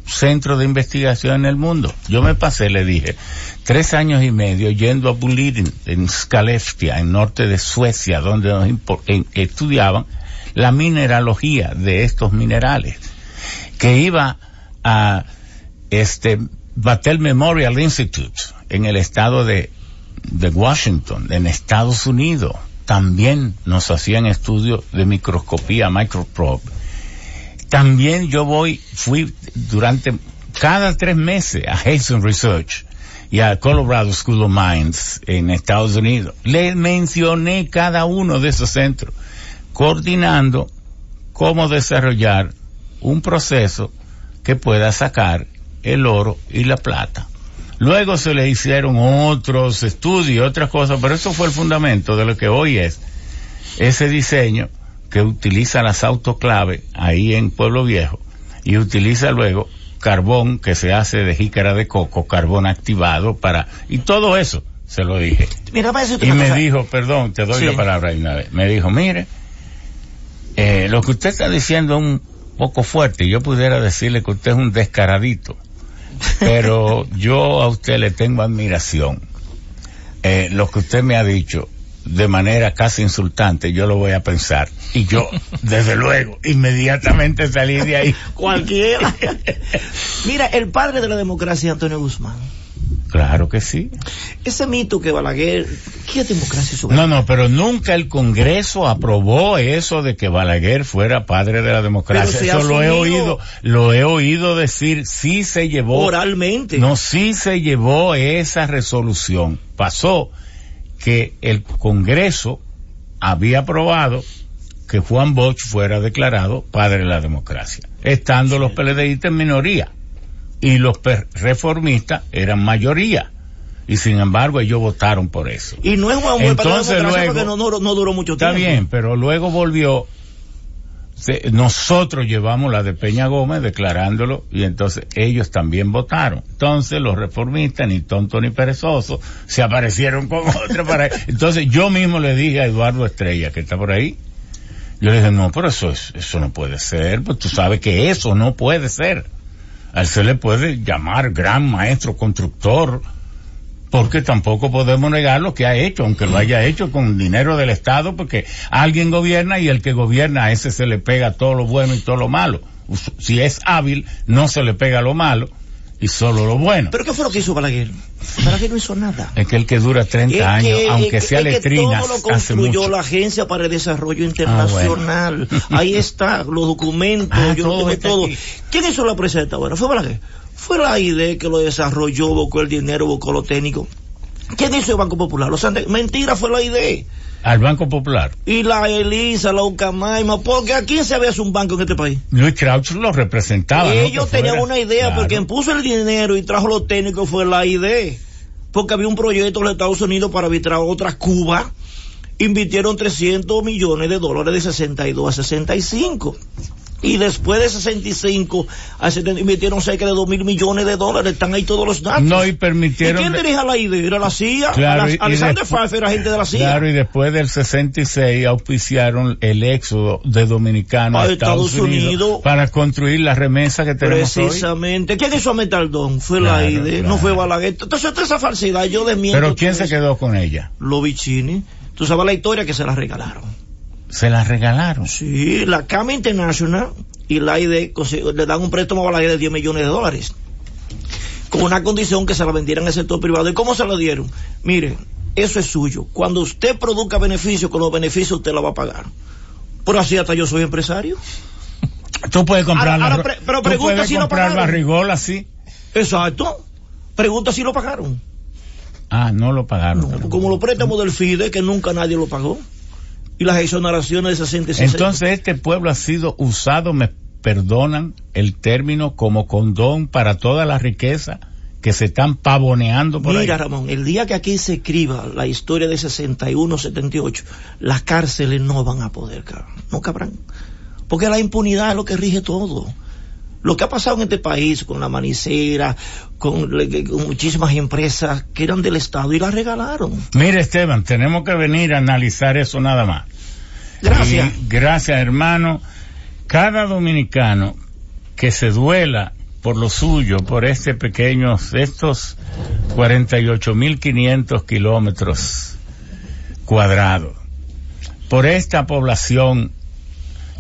centro de investigación en el mundo. Yo me pasé, le dije, tres años y medio yendo a Boliden, en Skellefteå, en norte de Suecia, donde nos estudiaban la mineralogía de estos minerales. Que iba a este Battelle Memorial Institute en el estado de Washington, en Estados Unidos. También nos hacían estudios de microscopía, microprobe. También yo voy, fui durante cada tres meses a Hazen Research y a Colorado School of Mines en Estados Unidos. Le mencioné cada uno de esos centros, coordinando cómo desarrollar un proceso que pueda sacar el oro y la plata. Luego se le hicieron otros estudios, otras cosas, pero eso fue el fundamento de lo que hoy es ese diseño que utiliza las autoclaves ahí en Pueblo Viejo y utiliza luego carbón que se hace de jícara de coco, carbón activado para, y todo eso se lo dije. mira, Y me cosa. dijo, perdón, te doy Sí. la palabra una vez. Me dijo, mire, eh, lo que usted está diciendo es un poco fuerte. Yo pudiera decirle que usted es un descaradito. Pero yo a usted le tengo admiración. Eh, lo que usted me ha dicho de manera casi insultante, yo lo voy a pensar. Y yo, desde luego, inmediatamente salí de ahí. Cualquiera. Mira, el padre de la democracia, Antonio Guzmán. Claro que sí. Ese mito que Balaguer, ¿qué democracia es No, no, pero nunca el Congreso aprobó eso de que Balaguer fuera padre de la democracia. Eso lo he oído, lo he oído decir, sí se llevó. Oralmente. No, sí se llevó esa resolución. Pasó que el Congreso había aprobado que Juan Bosch fuera declarado padre de la democracia, estando los PLDistas en minoría y los reformistas eran mayoría. Y sin embargo ellos votaron por eso. Y no es Juan Entonces luego, porque no, no, duró mucho tiempo. Está bien, pero luego volvió nosotros llevamos la de Peña Gómez declarándolo y entonces ellos también votaron. Entonces los reformistas, ni tonto ni perezoso, se aparecieron con otra para... Entonces yo mismo le dije a Eduardo Estrella, que está por ahí, yo le dije, no, pero eso, es, eso no puede ser, pues tú sabes que eso no puede ser. A él se le puede llamar gran maestro constructor, porque tampoco podemos negar lo que ha hecho, aunque lo haya hecho con dinero del Estado, porque alguien gobierna y el que gobierna a ese se le pega todo lo bueno y todo lo malo. Si es hábil, no se le pega lo malo y solo lo bueno. ¿Pero qué fue lo que hizo Balaguer? Balaguer no hizo nada. Es que el que dura 30 años, aunque sea letrina, todo lo construyó la Agencia para el Desarrollo Internacional. Ah, Ahí está, los documentos, ah, yo todo, todo. ¿Quién hizo la presenta? Bueno, fue Balaguer. Fue la idea que lo desarrolló, buscó el dinero, buscó lo técnico. ¿Quién hizo el Banco Popular? Los Mentira fue la idea al Banco Popular. Y la Elisa, la Ucamaima, porque aquí se había un banco en este país. Luis Crouch lo representaba. ellos tenían una idea, porque quien puso el dinero y trajo lo técnico fue la idea. Porque había un proyecto en los Estados Unidos para arbitrar otra Cuba. Invirtieron 300 millones de dólares de 62 a 65 y después de 65 a 70, invirtieron cerca de 2 mil millones de dólares, están ahí todos los datos. No, y permitieron... ¿Y quién dirige la idea? ¿Era la CIA? Claro, Alexander Pfeiffer era gente de la CIA. Claro, y después del 66 auspiciaron el éxodo de dominicanos a, Estados, Unidos, para construir la remesa que tenemos Precisamente. ¿Quién hizo a Metaldón? Fue la idea, no fue Balaguer. Entonces, toda esa falsedad, yo desmiento. ¿Pero quién se quedó con ella? Lovicini. Tú sabes la historia que se la regalaron se la regalaron. Sí, la Cama International y la ID le dan un préstamo a la de 10 millones de dólares. Con una condición que se la vendieran al sector privado. ¿Y cómo se la dieron? Mire, eso es suyo. Cuando usted produzca beneficios, con los beneficios usted la va a pagar. Por así hasta yo soy empresario. Tú puedes comprar, pero pregunta si comprar barrigol así. Exacto. Pregunta si lo pagaron. Ah, no lo pagaron. como los préstamos del FIDE, que nunca nadie lo pagó y las exoneraciones de 66. Entonces este pueblo ha sido usado, me perdonan el término, como condón para toda la riqueza que se están pavoneando por Mira, Ramón, el día que aquí se escriba la historia de 61, 78, las cárceles no van a poder, no cabrán. Porque la impunidad es lo que rige todo. Lo que ha pasado en este país con la manicera, con, con, muchísimas empresas que eran del Estado y las regalaron. Mire, Esteban, tenemos que venir a analizar eso nada más. Gracias. gracias, hermano. Cada dominicano que se duela por lo suyo, por este pequeño, estos 48.500 kilómetros cuadrados, por esta población,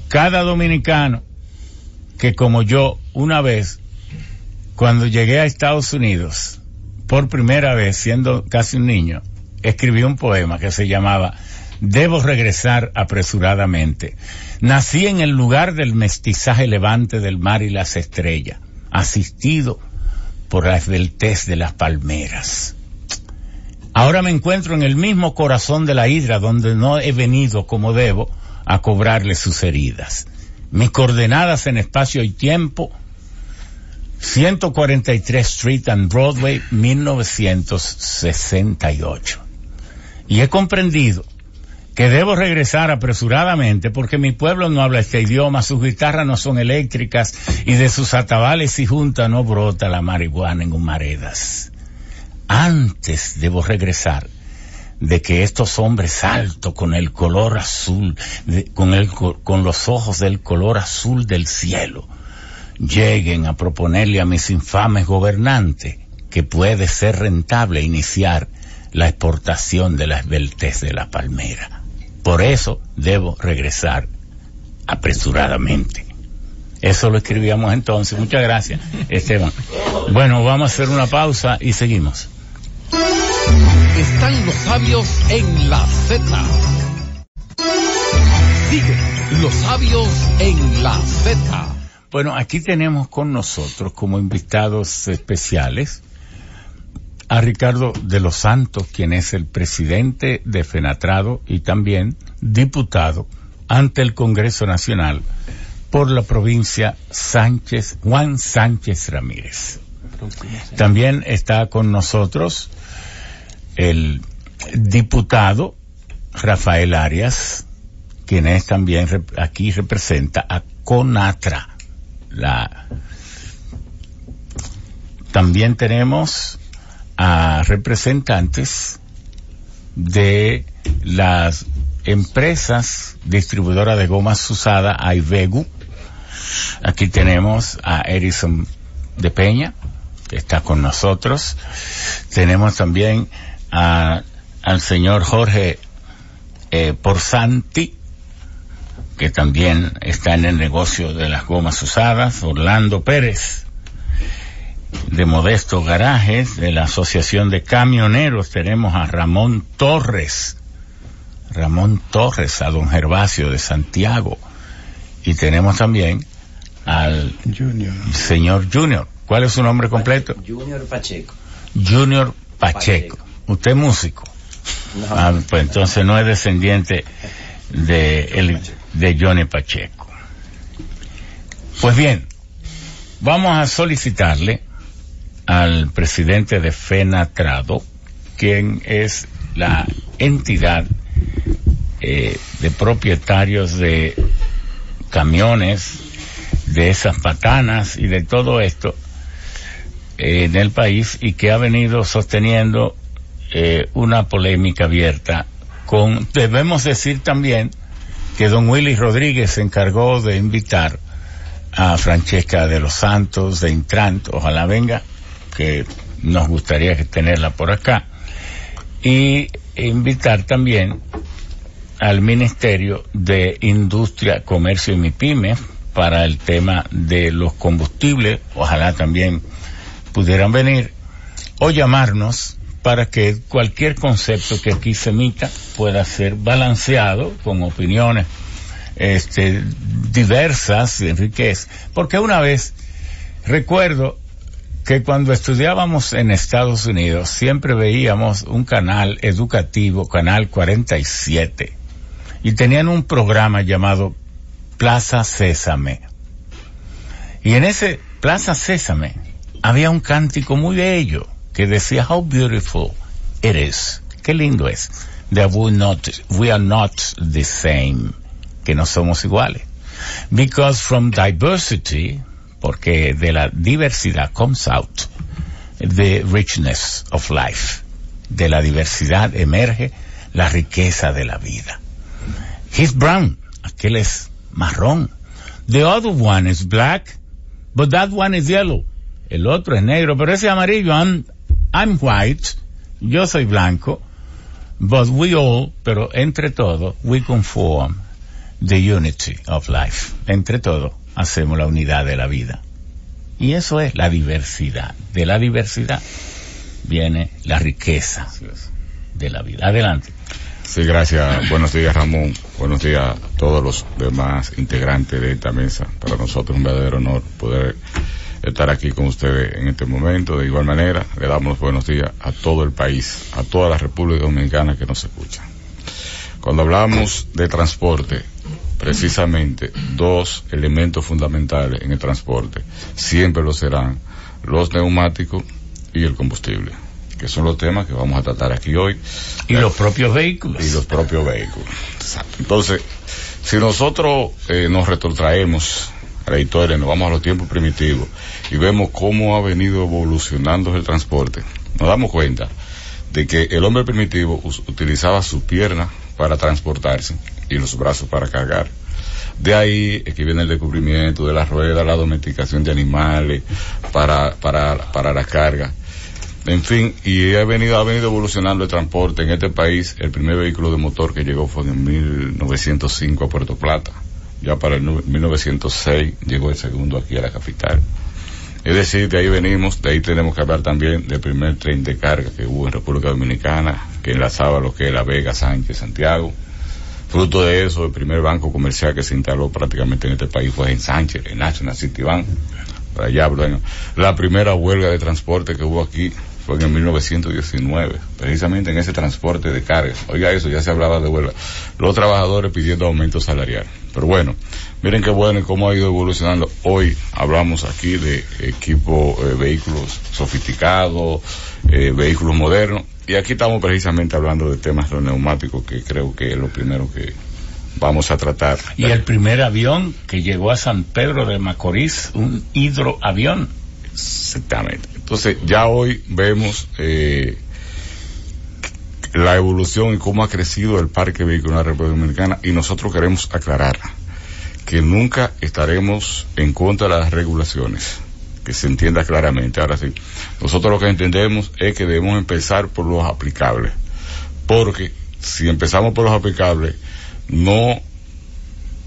cada dominicano que como yo, una vez, cuando llegué a Estados Unidos, por primera vez, siendo casi un niño, escribí un poema que se llamaba Debo regresar apresuradamente. Nací en el lugar del mestizaje levante del mar y las estrellas, asistido por la esbeltez de las palmeras. Ahora me encuentro en el mismo corazón de la hidra donde no he venido como debo a cobrarle sus heridas. Mis coordenadas en espacio y tiempo 143 Street and Broadway 1968. Y he comprendido que debo regresar apresuradamente porque mi pueblo no habla este idioma, sus guitarras no son eléctricas y de sus atabales y juntas no brota la marihuana en humaredas. Antes debo regresar de que estos hombres altos con el color azul, con, el, con los ojos del color azul del cielo, lleguen a proponerle a mis infames gobernantes que puede ser rentable iniciar la exportación de la esbeltez de la palmera. Por eso debo regresar apresuradamente. Eso lo escribíamos entonces. Muchas gracias, Esteban. Bueno, vamos a hacer una pausa y seguimos. Están los sabios en la Z. Sigue los sabios en la Z. Bueno, aquí tenemos con nosotros como invitados especiales a Ricardo de los Santos, quien es el presidente de Fenatrado y también diputado ante el Congreso Nacional por la provincia Sánchez, Juan Sánchez Ramírez. También está con nosotros el diputado Rafael Arias, quien también aquí representa a Conatra. La también tenemos a representantes de las empresas distribuidoras de gomas usadas, Aivegu. Aquí tenemos a Edison de Peña, que está con nosotros. Tenemos también a, al señor Jorge eh, Porsanti, que también está en el negocio de las gomas usadas. Orlando Pérez, de Modesto Garajes, de la Asociación de Camioneros, tenemos a Ramón Torres, Ramón Torres, a don Gervasio de Santiago, y tenemos también al señor Junior. ¿Cuál es su nombre completo? Junior Pacheco. Junior Pacheco. ¿Usted es músico? Ah, pues entonces no es descendiente de, el, de Johnny Pacheco. Pues bien, vamos a solicitarle al presidente de FENATRADO, quien es la entidad eh, de propietarios de camiones, de esas patanas y de todo esto en el país y que ha venido sosteniendo eh, una polémica abierta con, debemos decir también que don Willy Rodríguez se encargó de invitar a Francesca de los Santos de Intrant, ojalá venga, que nos gustaría tenerla por acá, y invitar también al Ministerio de Industria, Comercio y MIPYME para el tema de los combustibles, ojalá también pudieran venir, o llamarnos para que cualquier concepto que aquí se emita pueda ser balanceado con opiniones este, diversas, Enriquez. Porque una vez recuerdo que cuando estudiábamos en Estados Unidos siempre veíamos un canal educativo, Canal 47, y tenían un programa llamado Plaza Sésame. Y en ese Plaza Sésame había un cántico muy bello que decía How beautiful it is. Qué lindo es. That we not, we are not the same. Que no somos iguales. Because from diversity, porque de la diversidad comes out the richness of life. De la diversidad emerge la riqueza de la vida. He's brown. Aquel es marrón. The other one is black, but that one is yellow. El otro es negro, pero ese amarillo, I'm, I'm white, yo soy blanco, but we all, pero entre todos, we conform the unity of life. Entre todos, hacemos la unidad de la vida. Y eso es la diversidad. De la diversidad viene la riqueza de la vida. Adelante. Sí, gracias. Buenos días, Ramón. Buenos días a todos los demás integrantes de esta mesa. Para nosotros es un verdadero honor poder estar aquí con ustedes en este momento. De igual manera, le damos los buenos días a todo el país, a toda la República Dominicana que nos escucha. Cuando hablamos de transporte, precisamente dos elementos fundamentales en el transporte siempre lo serán los neumáticos y el combustible que son los temas que vamos a tratar aquí hoy. Y los propios vehículos. Y los propios vehículos. Exacto. Entonces, si nosotros eh, nos retrotraemos a la historia, nos vamos a los tiempos primitivos y vemos cómo ha venido evolucionando el transporte, nos damos cuenta de que el hombre primitivo utilizaba su pierna para transportarse y los brazos para cargar. De ahí es que viene el descubrimiento de las ruedas, la domesticación de animales para, para, para la carga. En fin, y ha venido, ha venido evolucionando el transporte en este país. El primer vehículo de motor que llegó fue en 1905 a Puerto Plata. Ya para el 1906 llegó el segundo aquí a la capital. Es decir, de ahí venimos, de ahí tenemos que hablar también del primer tren de carga que hubo en República Dominicana, que enlazaba lo que es La Vega, Sánchez, Santiago. Fruto de eso, el primer banco comercial que se instaló prácticamente en este país fue en Sánchez, en National City Bank. Para allá, bueno, la primera huelga de transporte que hubo aquí fue en 1919, precisamente en ese transporte de carga. Oiga eso, ya se hablaba de huelga. Los trabajadores pidiendo aumento salarial. Pero bueno, miren qué bueno y cómo ha ido evolucionando. Hoy hablamos aquí de equipo, eh, vehículos sofisticados, eh, vehículos modernos. Y aquí estamos precisamente hablando de temas de neumáticos, que creo que es lo primero que vamos a tratar. Y el primer avión que llegó a San Pedro de Macorís, un hidroavión. Exactamente. Entonces, ya hoy vemos eh, la evolución y cómo ha crecido el parque vehicular de la República Dominicana y nosotros queremos aclarar que nunca estaremos en contra de las regulaciones, que se entienda claramente. Ahora sí, nosotros lo que entendemos es que debemos empezar por los aplicables, porque si empezamos por los aplicables, no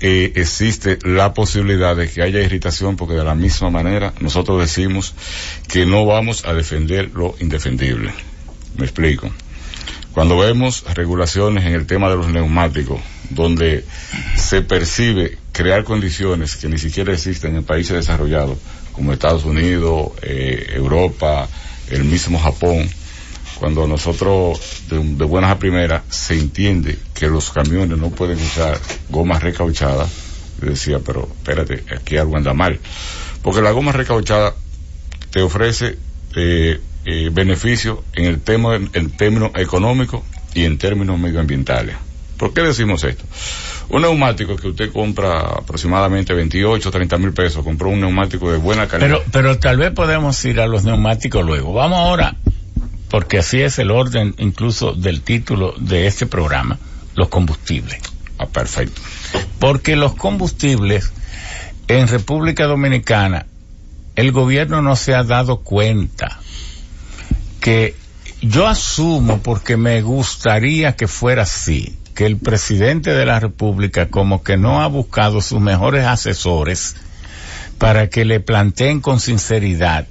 eh, existe la posibilidad de que haya irritación porque de la misma manera nosotros decimos que no vamos a defender lo indefendible. Me explico. Cuando vemos regulaciones en el tema de los neumáticos, donde se percibe crear condiciones que ni siquiera existen en países desarrollados como Estados Unidos, eh, Europa, el mismo Japón, cuando nosotros de, buenas a primeras se entiende que los camiones no pueden usar gomas recauchadas, decía, pero espérate, aquí algo anda mal. Porque la goma recauchada te ofrece eh, eh, beneficios en el tema, en términos económicos y en términos medioambientales. ¿Por qué decimos esto? Un neumático que usted compra aproximadamente 28, 30 mil pesos, compró un neumático de buena calidad. Pero, pero tal vez podemos ir a los neumáticos luego. Vamos ahora porque así es el orden incluso del título de este programa, los combustibles. Ah, perfecto. Porque los combustibles en República Dominicana, el gobierno no se ha dado cuenta que yo asumo, porque me gustaría que fuera así, que el presidente de la República como que no ha buscado sus mejores asesores para que le planteen con sinceridad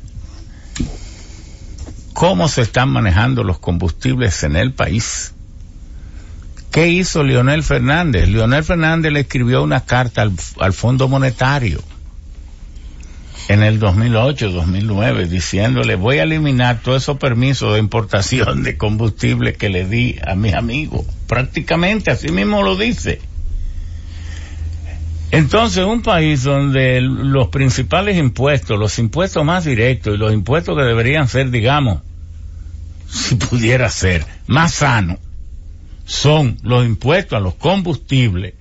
cómo se están manejando los combustibles en el país. ¿Qué hizo Leonel Fernández? Leonel Fernández le escribió una carta al, al Fondo Monetario en el 2008-2009 diciéndole voy a eliminar todos esos permisos de importación de combustible que le di a mis amigos. Prácticamente así mismo lo dice. Entonces, un país donde los principales impuestos, los impuestos más directos y los impuestos que deberían ser, digamos, si pudiera ser, más sanos, son los impuestos a los combustibles,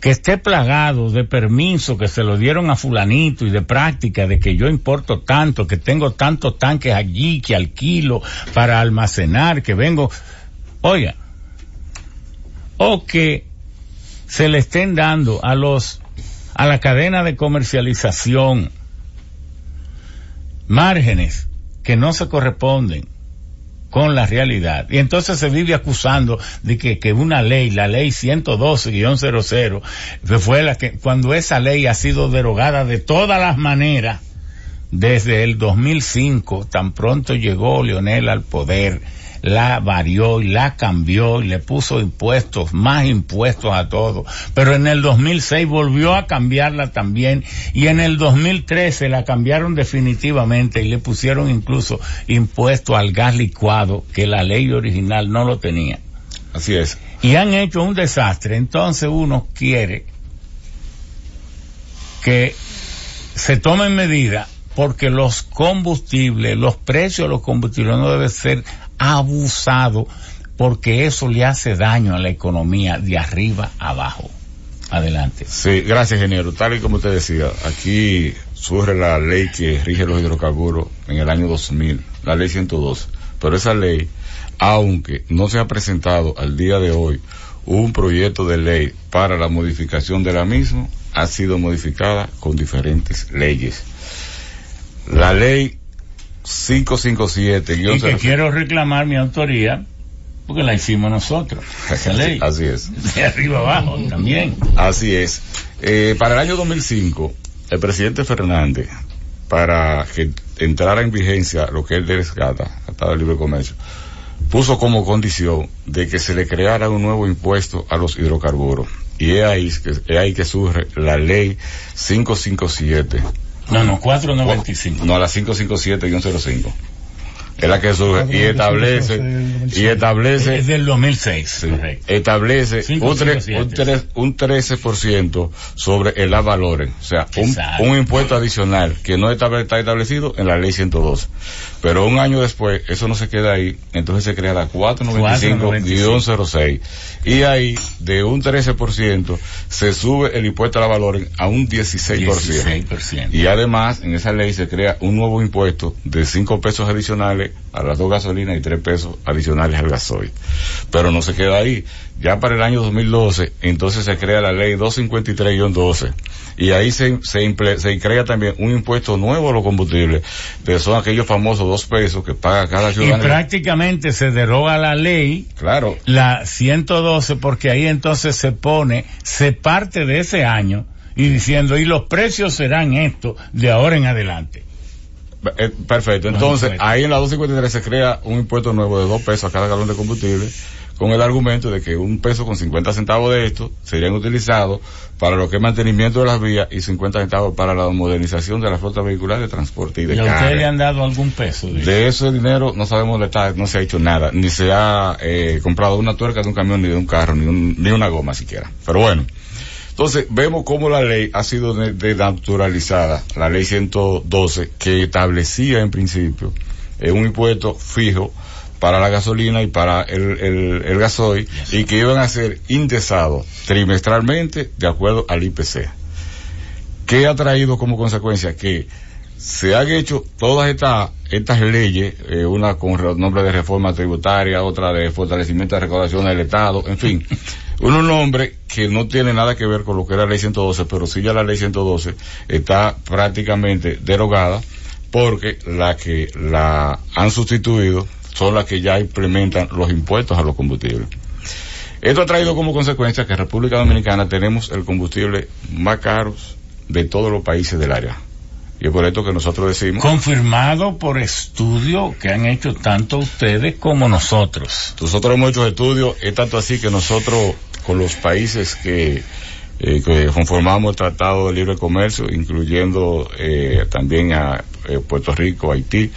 que esté plagado de permisos que se lo dieron a fulanito y de práctica de que yo importo tanto, que tengo tantos tanques allí, que alquilo para almacenar, que vengo, oiga, o que se le estén dando a los a la cadena de comercialización márgenes que no se corresponden con la realidad. Y entonces se vive acusando de que, que una ley, la ley 112-00, fue la que, cuando esa ley ha sido derogada de todas las maneras, desde el 2005, tan pronto llegó Leonel al poder, la varió y la cambió y le puso impuestos, más impuestos a todo. Pero en el 2006 volvió a cambiarla también y en el 2013 la cambiaron definitivamente y le pusieron incluso impuesto al gas licuado que la ley original no lo tenía. Así es. Y han hecho un desastre. Entonces uno quiere que se tomen medidas porque los combustibles, los precios de los combustibles no deben ser abusado porque eso le hace daño a la economía de arriba abajo. Adelante. Sí, gracias, ingeniero. Tal y como usted decía, aquí surge la ley que rige los hidrocarburos en el año 2000, la ley 102. Pero esa ley, aunque no se ha presentado al día de hoy un proyecto de ley para la modificación de la misma, ha sido modificada con diferentes leyes. La ley 557 y que quiero reclamar mi autoría porque la hicimos nosotros esa ley así es de arriba abajo también así es eh, para el año 2005 el presidente Fernández para que entrara en vigencia lo que el rescata, Tratado de Libre Comercio, puso como condición de que se le creara un nuevo impuesto a los hidrocarburos. Y es ahí que, es ahí que surge la ley 557. No, no, 495. No, la 557-05 es la que surge. Y establece y establece es del 2006 sí, establece un, tres, un, tres, un 13% sobre el valores. O sea un, un, impuesto adicional que no está, está, establecido en la ley 112 pero un año después eso no se queda ahí. Entonces se crea la 495-06 y ahí de un 13% se sube el impuesto a la valores a un 16%, 16%. y además en esa ley se crea un nuevo impuesto de 5 pesos adicionales a las dos gasolinas y 3 pesos adicionales al gasoil. Pero no se queda ahí. Ya para el año 2012, entonces se crea la ley 253-12 y ahí se, se, se, crea también un impuesto nuevo a los combustibles, que son aquellos famosos dos pesos que paga cada ciudadano. Y prácticamente se deroga la ley, claro, la 112, porque ahí entonces se pone, se parte de ese año y diciendo, y los precios serán estos de ahora en adelante. Eh, perfecto. Entonces, ahí en la 253 se crea un impuesto nuevo de dos pesos a cada galón de combustible con el argumento de que un peso con 50 centavos de esto serían utilizados para lo que es mantenimiento de las vías y 50 centavos para la modernización de la flota vehicular de transporte y de ¿Y a ustedes le han dado algún peso? De, de ese dinero no sabemos dónde está, no se ha hecho nada, ni se ha eh, comprado una tuerca de un camión, ni de un carro, ni, un, ni una goma siquiera. Pero bueno. Entonces, vemos cómo la ley ha sido denaturalizada, la ley 112, que establecía en principio eh, un impuesto fijo para la gasolina y para el, gasoil y que iban a ser indexados trimestralmente de acuerdo al IPC. ¿Qué ha traído como consecuencia? Que se han hecho todas estas estas leyes, eh, una con nombre de reforma tributaria, otra de fortalecimiento de recaudación del Estado, en fin, unos nombres que no tiene nada que ver con lo que era la ley 112, pero sí ya la ley 112 está prácticamente derogada porque la que la han sustituido son las que ya implementan los impuestos a los combustibles. Esto ha traído como consecuencia que en República Dominicana tenemos el combustible más caro de todos los países del área. Y es por esto que nosotros decimos. Confirmado por estudios que han hecho tanto ustedes como nosotros. Nosotros hemos hecho estudios, es tanto así que nosotros, con los países que, eh, que conformamos el Tratado de Libre Comercio, incluyendo eh, también a eh, Puerto Rico, Haití,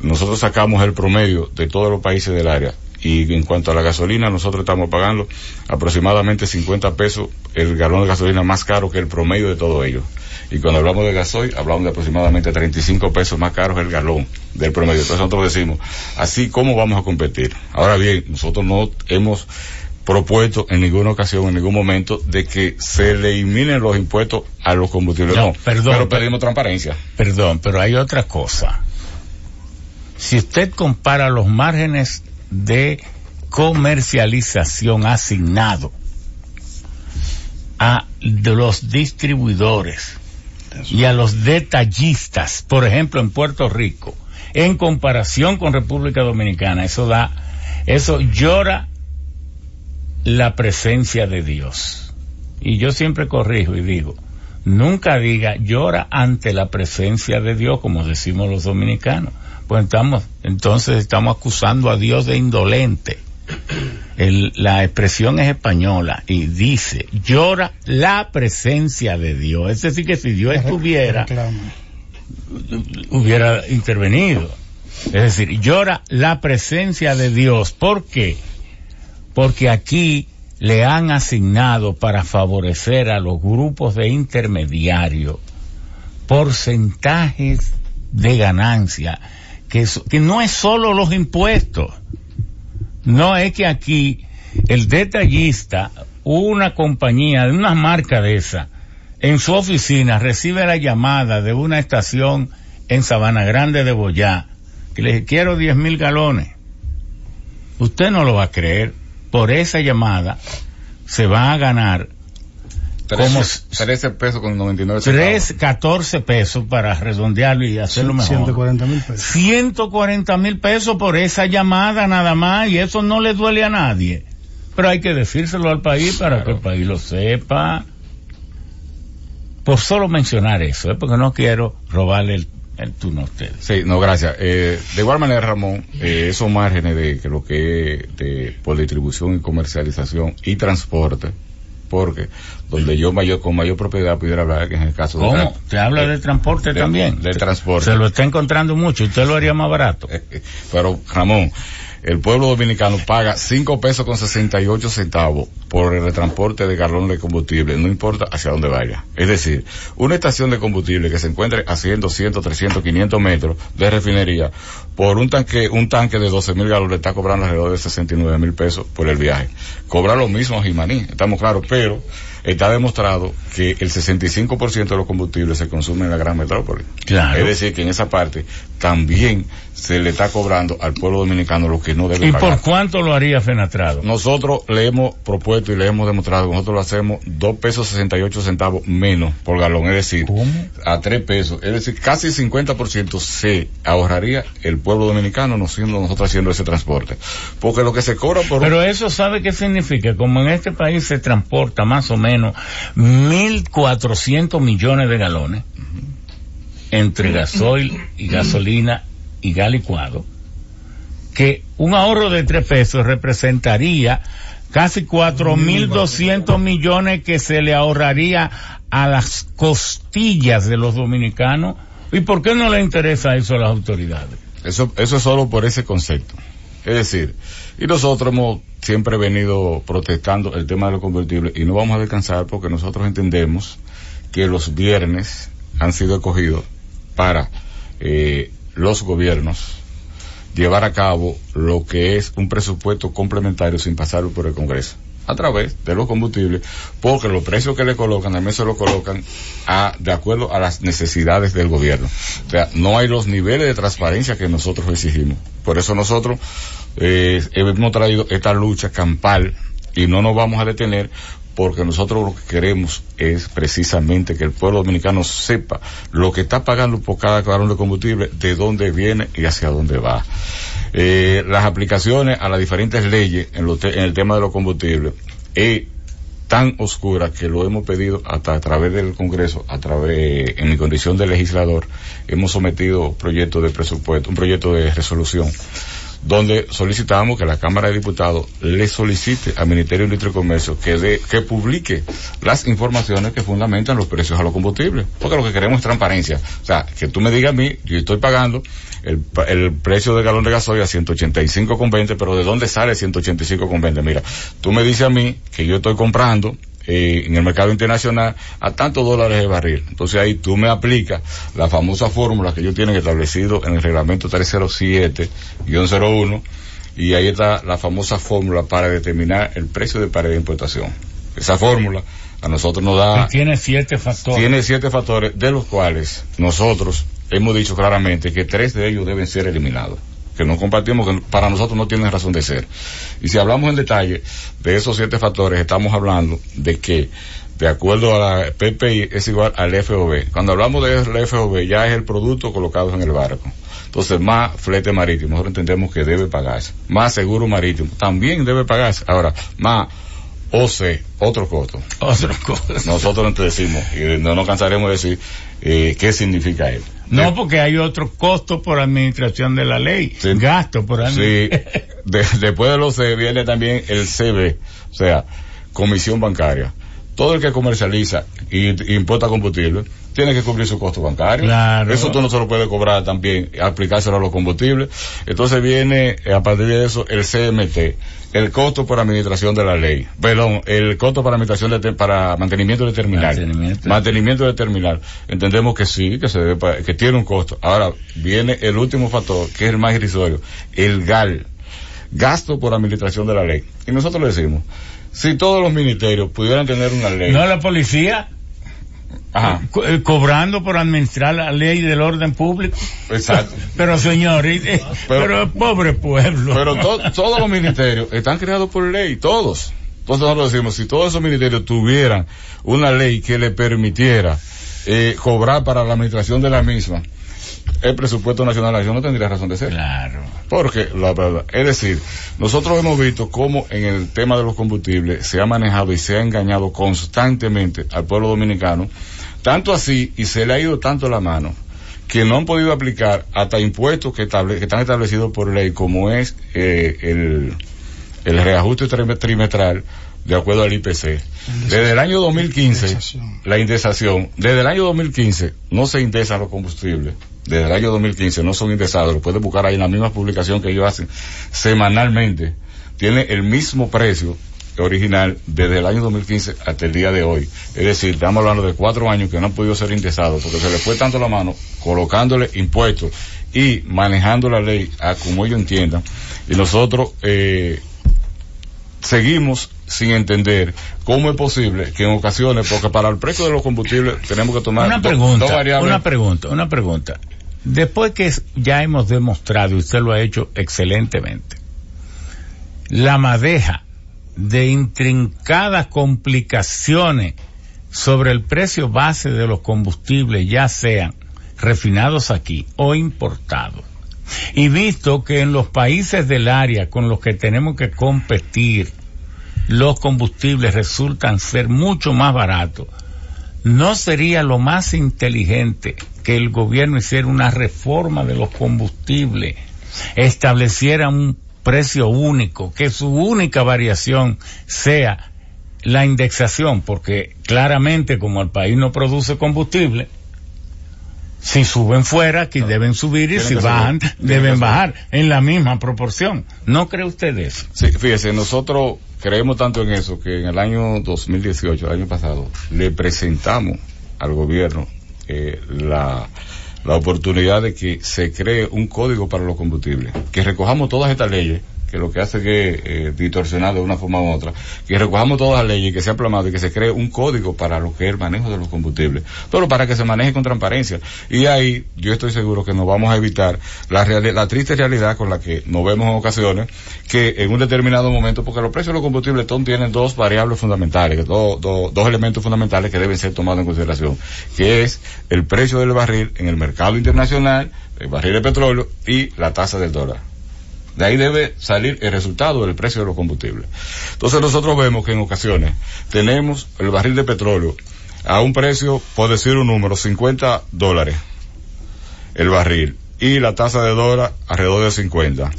nosotros sacamos el promedio de todos los países del área y en cuanto a la gasolina, nosotros estamos pagando aproximadamente 50 pesos el galón de gasolina más caro que el promedio de todo ello. Y cuando hablamos de gasoil, hablamos de aproximadamente 35 pesos más caros el galón del promedio. Entonces nosotros decimos, así cómo vamos a competir. Ahora bien, nosotros no hemos propuesto en ninguna ocasión, en ningún momento, de que se le eliminen los impuestos a los combustibles. No, no perdón, pero pedimos transparencia. Perdón, pero hay otra cosa. Si usted compara los márgenes de comercialización asignado a los distribuidores y a los detallistas, por ejemplo en Puerto Rico, en comparación con República Dominicana, eso da, eso llora la presencia de Dios. Y yo siempre corrijo y digo, nunca diga llora ante la presencia de Dios, como decimos los dominicanos. Pues estamos, entonces estamos acusando a Dios de indolente. El, la expresión es española y dice, llora la presencia de Dios. Es decir, que si Dios estuviera, hubiera intervenido. Es decir, llora la presencia de Dios. ¿Por qué? Porque aquí le han asignado para favorecer a los grupos de intermediarios porcentajes de ganancia, que, que no es solo los impuestos, no es que aquí el detallista, una compañía, de una marca de esa, en su oficina recibe la llamada de una estación en Sabana Grande de Boyá, que le dice, quiero 10 mil galones. Usted no lo va a creer. Por esa llamada se va a ganar 13, como 13 pesos con 99 3, 14 pesos para redondearlo y hacerlo mejor. 140 mil pesos. 140 mil pesos por esa llamada nada más y eso no le duele a nadie. Pero hay que decírselo al país para que el país lo sepa. Por solo mencionar eso, ¿eh? porque no quiero robarle el el turno a ustedes. Sí, no, gracias. Eh, de igual manera, Ramón, eh, esos márgenes de que lo que es de, por distribución y comercialización y transporte, porque donde yo mayor con mayor propiedad pudiera hablar que en el caso de ¿Cómo? ¿Te habla de, transporte de- también? de transporte. Se lo está encontrando mucho. ¿Usted lo haría más barato? Pero, Ramón, el pueblo dominicano paga 5 pesos con 68 centavos por el transporte de galón de combustible, no importa hacia dónde vaya. Es decir, una estación de combustible que se encuentre a 100, 200, 300, 500 metros de refinería, por un tanque, un tanque de 12 mil galones está cobrando alrededor de 69 mil pesos por el viaje. Cobra lo mismo a Jimaní, estamos claros, pero está demostrado que el 65% de los combustibles se consumen en la gran metrópoli. Claro. Es decir, que en esa parte también se le está cobrando al pueblo dominicano lo que no debe ¿Y pagar. por cuánto lo haría Fenatrado? Nosotros le hemos propuesto y le hemos demostrado que nosotros lo hacemos 2 pesos 68 centavos menos por galón, es decir, ¿Cómo? a 3 pesos. Es decir, casi 50% se ahorraría el pueblo dominicano no siendo nosotros haciendo ese transporte. Porque lo que se cobra por Pero eso sabe qué significa. Como en este país se transporta más o menos 1.400 millones de galones entre gasoil y gasolina y gas licuado, que un ahorro de 3 pesos representaría casi 4.200 millones que se le ahorraría a las costillas de los dominicanos. ¿Y por qué no le interesa eso a las autoridades? Eso, eso es solo por ese concepto. Es decir, y nosotros hemos siempre venido protestando el tema de los combustibles y no vamos a descansar porque nosotros entendemos que los viernes han sido escogidos para eh, los gobiernos llevar a cabo lo que es un presupuesto complementario sin pasar por el Congreso a través de los combustibles, porque los precios que le colocan también se lo colocan a, de acuerdo a las necesidades del gobierno. O sea, no hay los niveles de transparencia que nosotros exigimos. Por eso nosotros eh, hemos traído esta lucha campal y no nos vamos a detener porque nosotros lo que queremos es precisamente que el pueblo dominicano sepa lo que está pagando por cada galón de combustible, de dónde viene y hacia dónde va. Eh, las aplicaciones a las diferentes leyes en, lo en el tema de los combustibles es tan oscura que lo hemos pedido hasta a través del Congreso, a través, en mi condición de legislador, hemos sometido proyectos de presupuesto, un proyecto de resolución donde solicitamos que la Cámara de Diputados le solicite al Ministerio de Industria y Comercio que dé, que publique las informaciones que fundamentan los precios a los combustibles. Porque lo que queremos es transparencia. O sea, que tú me digas a mí, yo estoy pagando el, el precio del galón de gasoil a 185,20, pero ¿de dónde sale 185,20? Mira, tú me dices a mí que yo estoy comprando eh, en el mercado internacional a tantos dólares de barril. Entonces ahí tú me aplicas la famosa fórmula que ellos tienen establecido en el reglamento 307-01 y ahí está la famosa fórmula para determinar el precio de pared de importación. Esa fórmula a nosotros nos da Tiene siete factores. tiene siete factores de los cuales nosotros hemos dicho claramente que tres de ellos deben ser eliminados que no compartimos, que para nosotros no tienen razón de ser. Y si hablamos en detalle de esos siete factores, estamos hablando de que, de acuerdo a la PPI, es igual al FOB. Cuando hablamos del FOB, ya es el producto colocado en el barco. Entonces, más flete marítimo, nosotros entendemos que debe pagarse. Más seguro marítimo, también debe pagarse. Ahora, más OC, otro costo. Otra cosa. Nosotros te decimos, y no nos cansaremos de decir, eh, qué significa él. No, porque hay otro costo por administración de la ley. Sí. Gasto por Sí, administración. de- después de los C viene también el CB, o sea, comisión bancaria. Todo el que comercializa y, y importa combustible tiene que cubrir su costo bancario. Claro. Eso tú no se lo puedes cobrar también, aplicárselo a los combustibles. Entonces viene, eh, a partir de eso, el CMT, el costo por administración de la ley. Perdón, el costo para administración de, para mantenimiento de terminal. Mantenimiento. Mantenimiento de terminal. Entendemos que sí, que se debe, que tiene un costo. Ahora viene el último factor, que es el más irrisorio, el GAL, gasto por administración de la ley. Y nosotros le decimos, si todos los ministerios pudieran tener una ley, No la policía ajá, co- eh, cobrando por administrar la ley del orden público. exacto. Pero señor, y- eh, Pero- pero, pobre pueblo. Pero to- todos los ministerios están creados por ley, todos. Entonces nosotros decimos, si todos esos ministerios tuvieran una ley que le permitiera eh, cobrar para la administración de la misma, el presupuesto nacional de la nación no tendría razón de ser. Claro. Porque, la verdad, es decir, nosotros hemos visto cómo en el tema de los combustibles se ha manejado y se ha engañado constantemente al pueblo dominicano, tanto así, y se le ha ido tanto la mano, que no han podido aplicar hasta impuestos que, estable, que están establecidos por ley, como es eh, el, el reajuste trimestral de acuerdo al IPC. Desde el año 2015, la indexación, desde el año 2015 no se indexan los combustibles. Desde el año 2015 no son indexados, lo puedes buscar ahí en la misma publicación que ellos hacen semanalmente. Tiene el mismo precio original desde el año 2015 hasta el día de hoy. Es decir, estamos hablando de cuatro años que no han podido ser indexados porque se les fue tanto la mano colocándole impuestos y manejando la ley a como ellos entiendan. Y nosotros eh, seguimos sin entender cómo es posible que en ocasiones, porque para el precio de los combustibles tenemos que tomar una pregunta, Una pregunta, una pregunta. Después que ya hemos demostrado, y usted lo ha hecho excelentemente, la madeja de intrincadas complicaciones sobre el precio base de los combustibles, ya sean refinados aquí o importados. Y visto que en los países del área con los que tenemos que competir, los combustibles resultan ser mucho más baratos, ¿no sería lo más inteligente que el gobierno hiciera una reforma de los combustibles, estableciera un precio único, que su única variación sea la indexación, porque claramente como el país no produce combustible, si suben fuera, aquí deben subir y si bajan, deben bajar en la misma proporción. ¿No cree usted eso? Sí, fíjese, nosotros creemos tanto en eso que en el año 2018, el año pasado, le presentamos al gobierno eh, la, la oportunidad de que se cree un código para los combustibles, que recojamos todas estas leyes que lo que hace que eh, distorsionar de una forma u otra, que recojamos todas las leyes, que sea plamado y que se cree un código para lo que es el manejo de los combustibles, pero para que se maneje con transparencia. Y ahí yo estoy seguro que nos vamos a evitar la, la triste realidad con la que nos vemos en ocasiones, que en un determinado momento, porque los precios de los combustibles tienen dos variables fundamentales, dos, dos elementos fundamentales que deben ser tomados en consideración, que es el precio del barril en el mercado internacional, el barril de petróleo y la tasa del dólar. De ahí debe salir el resultado del precio de los combustibles. Entonces nosotros vemos que en ocasiones tenemos el barril de petróleo a un precio, por decir un número, 50 dólares el barril y la tasa de dólar alrededor de 50.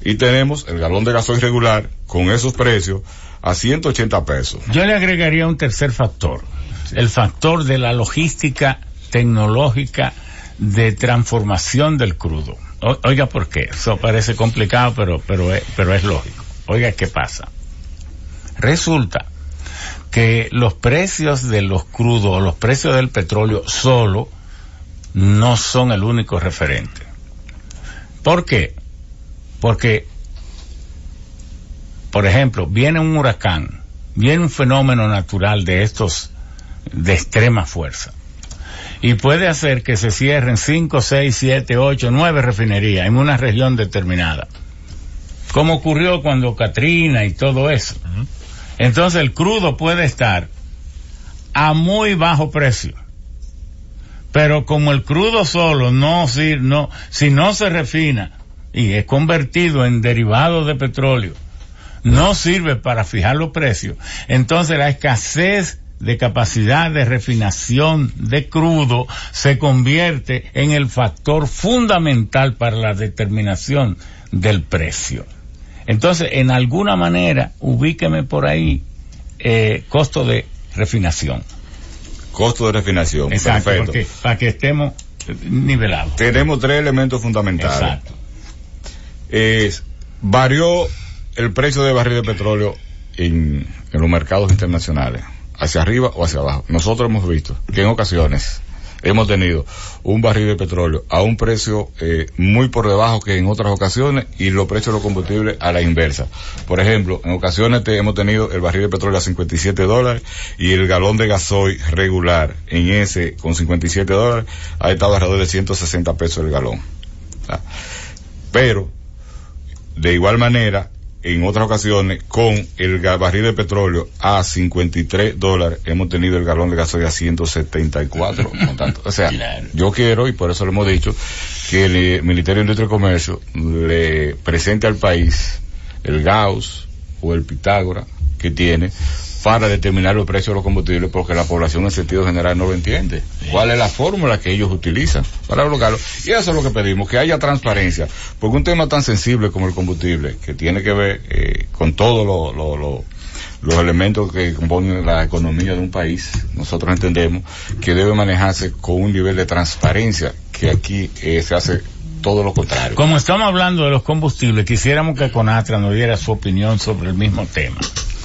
Y tenemos el galón de gasoil regular con esos precios a 180 pesos. Yo le agregaría un tercer factor, el factor de la logística tecnológica de transformación del crudo oiga por qué, eso parece complicado, pero, pero, es, pero es lógico. Oiga, ¿qué pasa? Resulta que los precios de los crudos, los precios del petróleo solo, no son el único referente. ¿Por qué? Porque, por ejemplo, viene un huracán, viene un fenómeno natural de estos de extrema fuerza y puede hacer que se cierren 5, 6, 7, 8, 9 refinerías en una región determinada. Como ocurrió cuando Katrina y todo eso. Entonces el crudo puede estar a muy bajo precio. Pero como el crudo solo no, si no, si no se refina y es convertido en derivado de petróleo, no sirve para fijar los precios. Entonces la escasez de capacidad de refinación de crudo se convierte en el factor fundamental para la determinación del precio. Entonces, en alguna manera, ubíqueme por ahí eh, costo de refinación. Costo de refinación. Exacto, para que estemos nivelados. Tenemos tres elementos fundamentales. Exacto. varió el precio de barril de petróleo en los mercados internacionales hacia arriba o hacia abajo. Nosotros hemos visto que en ocasiones hemos tenido un barril de petróleo a un precio eh, muy por debajo que en otras ocasiones y los precios de los combustibles a la inversa. Por ejemplo, en ocasiones hemos tenido el barril de petróleo a 57 dólares y el galón de gasoil regular en ese con 57 dólares ha estado alrededor de 160 pesos el galón. Pero, de igual manera, en otras ocasiones con el barril de petróleo a 53 dólares hemos tenido el galón de gasolina a 174 o sea yo quiero y por eso lo hemos dicho que el Ministerio de Industria y Comercio le presente al país el Gauss o el Pitágora que tiene para determinar los precios de los combustibles porque la población en sentido general no lo entiende. ¿Cuál es la fórmula que ellos utilizan para bloquearlo? Y eso es lo que pedimos, que haya transparencia, porque un tema tan sensible como el combustible, que tiene que ver eh, con todos los elementos que componen la economía de un país, nosotros entendemos que debe manejarse con un nivel de transparencia que aquí eh, se hace todo lo contrario. Como estamos hablando de los combustibles, quisiéramos que Conatra nos diera su opinión sobre el mismo tema.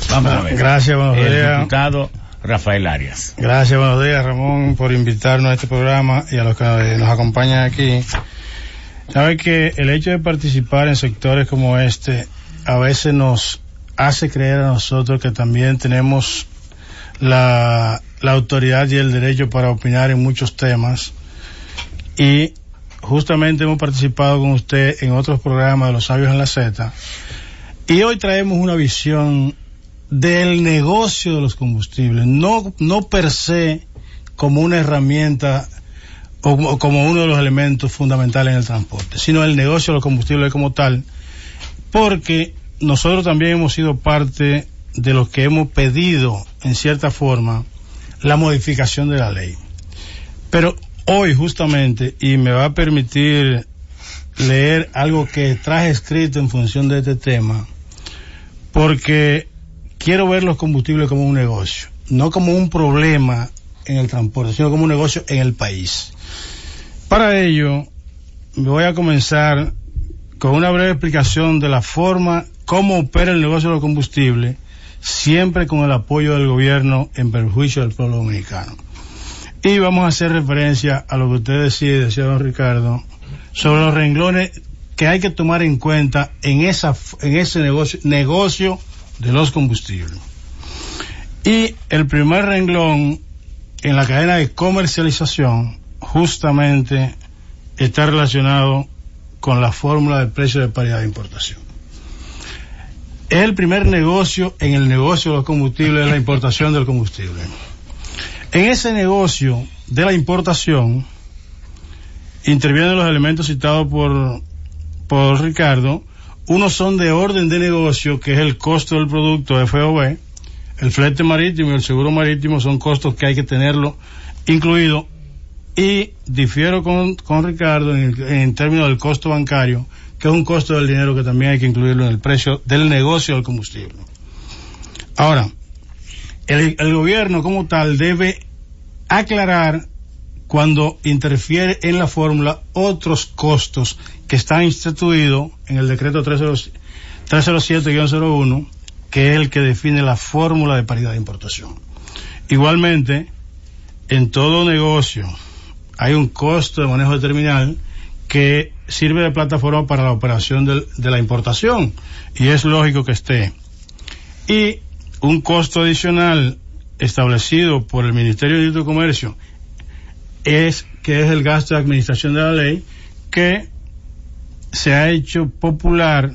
Vamos a ver. Gracias, buenos el días. diputado Rafael Arias. Gracias, buenos días, Ramón, por invitarnos a este programa y a los que nos acompañan aquí. Sabe que el hecho de participar en sectores como este a veces nos hace creer a nosotros que también tenemos la, la autoridad y el derecho para opinar en muchos temas y justamente hemos participado con usted en otros programas de los sabios en la Z y hoy traemos una visión del negocio de los combustibles, no, no per se como una herramienta o, como uno de los elementos fundamentales en el transporte, sino el negocio de los combustibles como tal, porque nosotros también hemos sido parte de los que hemos pedido, en cierta forma, la modificación de la ley. Pero hoy justamente, y me va a permitir leer algo que traje escrito en función de este tema, porque quiero ver los combustibles como un negocio, no como un problema en el transporte, sino como un negocio en el país. Para ello, voy a comenzar con una breve explicación de la forma cómo opera el negocio de los combustibles, siempre con el apoyo del gobierno en perjuicio del pueblo dominicano. Y vamos a hacer referencia a lo que usted decía, decía don Ricardo, sobre los renglones que hay que tomar en cuenta en esa en ese negocio negocio de los combustibles. Y el primer renglón en la cadena de comercialización justamente está relacionado con la fórmula del precio de paridad de importación. Es el primer negocio en el negocio de los combustibles, la importación del combustible. En ese negocio de la importación intervienen los elementos citados por, por Ricardo. Unos son de orden de negocio, que es el costo del producto FOB. El flete marítimo y el seguro marítimo son costos que hay que tenerlo incluido. Y difiero con, con Ricardo en, en términos del costo bancario, que es un costo del dinero que también hay que incluirlo en el precio del negocio del combustible. Ahora, el, el gobierno como tal debe aclarar cuando interfiere en la fórmula otros costos que están instituidos en el decreto 307-01, que es el que define la fórmula de paridad de importación. Igualmente, en todo negocio hay un costo de manejo de terminal que sirve de plataforma para la operación de, la importación y es lógico que esté. Y un costo adicional establecido por el Ministerio de Industria y Comercio es que es el gasto de administración de la ley que se ha hecho popular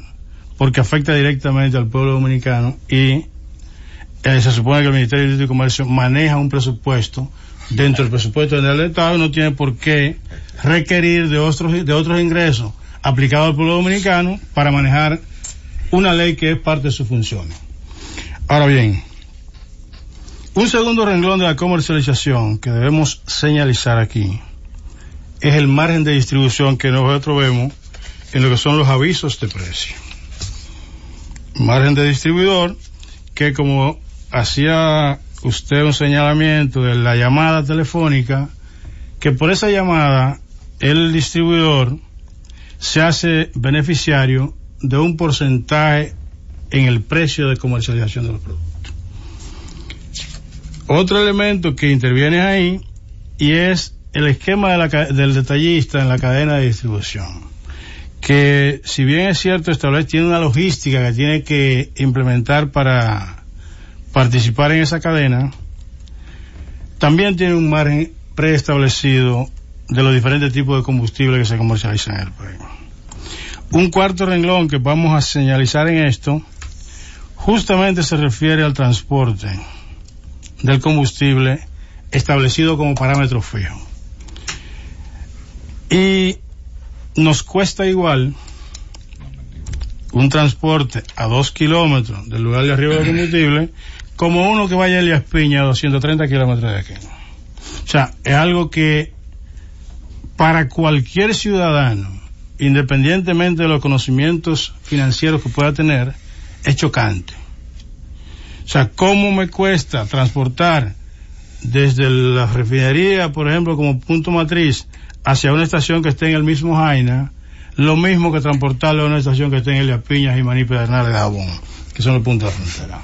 porque afecta directamente al pueblo dominicano y eh, se supone que el Ministerio de Industria y Comercio maneja un presupuesto dentro del presupuesto general del Estado y no tiene por qué requerir de otros, de otros ingresos aplicados al pueblo dominicano para manejar una ley que es parte de sus funciones. Ahora bien, un segundo renglón de la comercialización que debemos señalizar aquí es el margen de distribución que nosotros vemos en lo que son los avisos de precio. Margen de distribuidor que como hacía usted un señalamiento de la llamada telefónica, que por esa llamada el distribuidor se hace beneficiario de un porcentaje en el precio de comercialización de los productos. Otro elemento que interviene ahí y es el esquema del detallista en la cadena de distribución. Que si bien es cierto establece, tiene una logística que tiene que implementar para participar en esa cadena, también tiene un margen preestablecido de los diferentes tipos de combustible que se comercializan en el país. Un cuarto renglón que vamos a señalizar en esto justamente se refiere al transporte del combustible establecido como parámetro fijo. Y nos cuesta igual un transporte a dos kilómetros del lugar de arriba del combustible como uno que vaya a Elías Piña a 230 kilómetros de aquí. O sea, es algo que para cualquier ciudadano, independientemente de los conocimientos financieros que pueda tener, es chocante. O sea, ¿cómo me cuesta transportar desde la refinería, por ejemplo, como punto matriz, hacia una estación que esté en el mismo Jaina, lo mismo que transportarlo a una estación que esté en Elia Piñas y Maní Pedernales de Jabón, que son los puntos de frontera.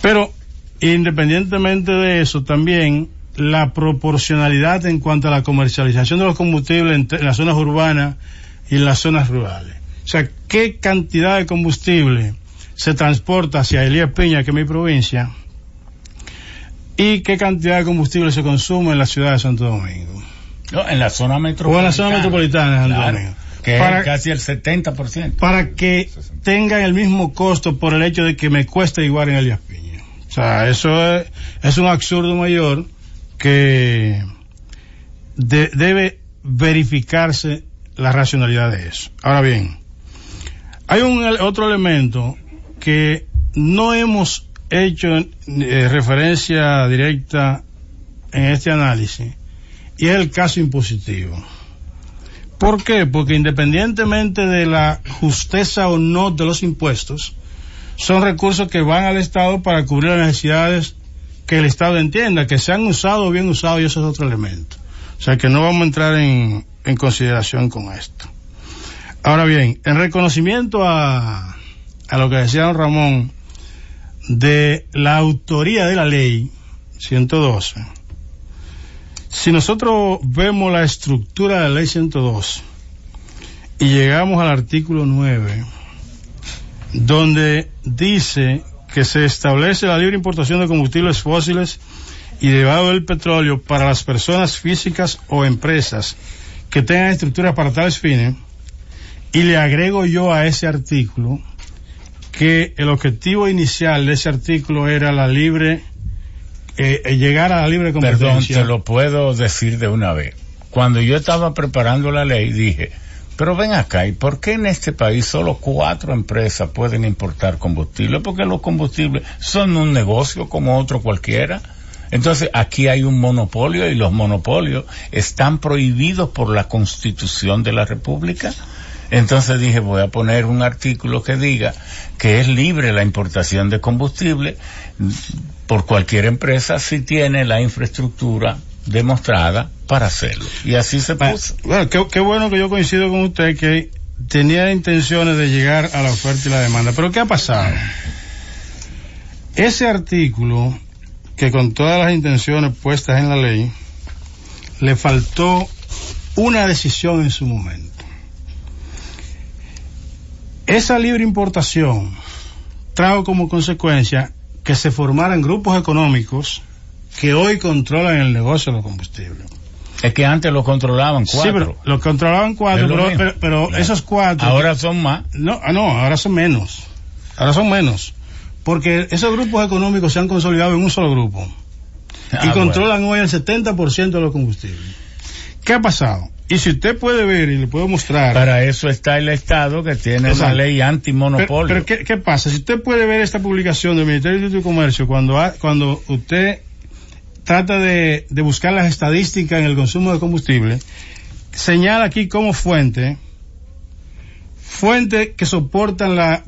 Pero, independientemente de eso, también la proporcionalidad en cuanto a la comercialización de los combustibles en las zonas urbanas y en las zonas rurales. O sea, ¿qué cantidad de combustible se transporta hacia Elías Piña, que es mi provincia, y qué cantidad de combustible se consume en la ciudad de Santo Domingo. No, en la zona metropolitana. O en la zona metropolitana de Santo Claro, Domingo. que Para- es casi el 70%. Para que tengan el mismo costo por el hecho de que me cuesta igual en Elías Piña. O sea, eso es, es un absurdo mayor que de- debe verificarse la racionalidad de eso. Ahora bien, hay un el- otro elemento que no hemos hecho eh, referencia directa en este análisis y es el caso impositivo. ¿Por qué? Porque independientemente de la justeza o no de los impuestos, son recursos que van al Estado para cubrir las necesidades que el Estado entienda, que se han usado o bien usados y eso es otro elemento. O sea que no vamos a entrar en, en consideración con esto. Ahora bien, en reconocimiento a, a lo que decía don Ramón de la autoría de la ley 112, si nosotros vemos la estructura de la ley 102 y llegamos al artículo 9, donde dice que se establece la libre importación de combustibles fósiles y derivado del petróleo para las personas físicas o empresas que tengan estructuras para tales fines, y le agrego yo a ese artículo que el objetivo inicial de ese artículo era la libre, eh, eh, llegar a la libre Perdón, competencia. te lo puedo decir de una vez. Cuando yo estaba preparando la ley, dije, pero ven acá, ¿y por qué en este país solo cuatro empresas pueden importar combustible? Porque los combustibles son un negocio como otro cualquiera. Entonces, aquí hay un monopolio y los monopolios están prohibidos por la Constitución de la República. Entonces dije, voy a poner un artículo que diga que es libre la importación de combustible por cualquier empresa si tiene la infraestructura demostrada para hacerlo. Y así se Bueno, puso. bueno, qué, qué bueno que yo coincido con usted que tenía intenciones de llegar a la oferta y la demanda. Pero ¿qué ha pasado? Ese artículo, que con todas las intenciones puestas en la ley, le faltó una decisión en su momento. Esa libre importación trajo como consecuencia que se formaran grupos económicos que hoy controlan el negocio de los combustibles. Es que antes lo controlaban Sí, cuatro. pero lo controlaban cuatro, lo pero, pero, pero Claro. esos cuatro. Ahora son más. No, ah, no, ahora son menos. Ahora son menos. Porque esos grupos económicos se han consolidado en un solo grupo. y Ah, controlan hoy el 70% de los combustibles. ¿Qué ha pasado? Y si usted puede ver y le puedo mostrar. Para eso está el Estado que tiene una Exacto. ley pero, antimonopolio. pero ¿qué, qué pasa? Si usted puede ver esta publicación del Ministerio de Industria y Comercio, cuando, ha- cuando usted trata de, de buscar las estadísticas en el consumo de combustible, señala aquí como fuente, fuente que soportan la,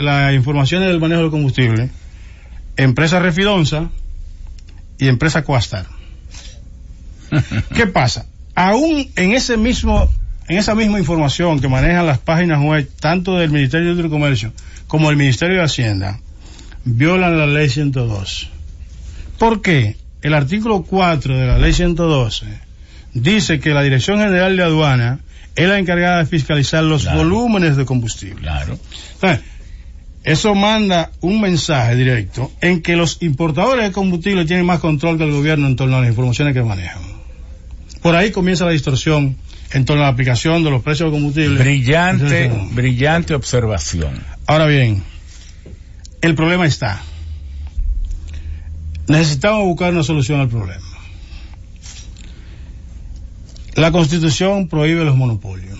la información del manejo del combustible, empresa Refidonza y empresa Coastar. ¿Qué pasa? Aún en ese mismo, en esa misma información que manejan las páginas web, tanto del Ministerio de Comercio como del Ministerio de Hacienda, violan la ley 102. ¿Por qué? El artículo 4 de la ley 112 dice que la Dirección General de Aduana es la encargada de fiscalizar los Claro. volúmenes de combustible. Claro. Entonces, eso manda un mensaje directo en que los importadores de combustible tienen más control que el gobierno en torno a las informaciones que manejan. Por ahí comienza la distorsión en torno a la aplicación de los precios de combustible. Brillante, Entonces, brillante observación. Ahora bien, el problema está. Necesitamos buscar una solución al problema. La constitución prohíbe los monopolios.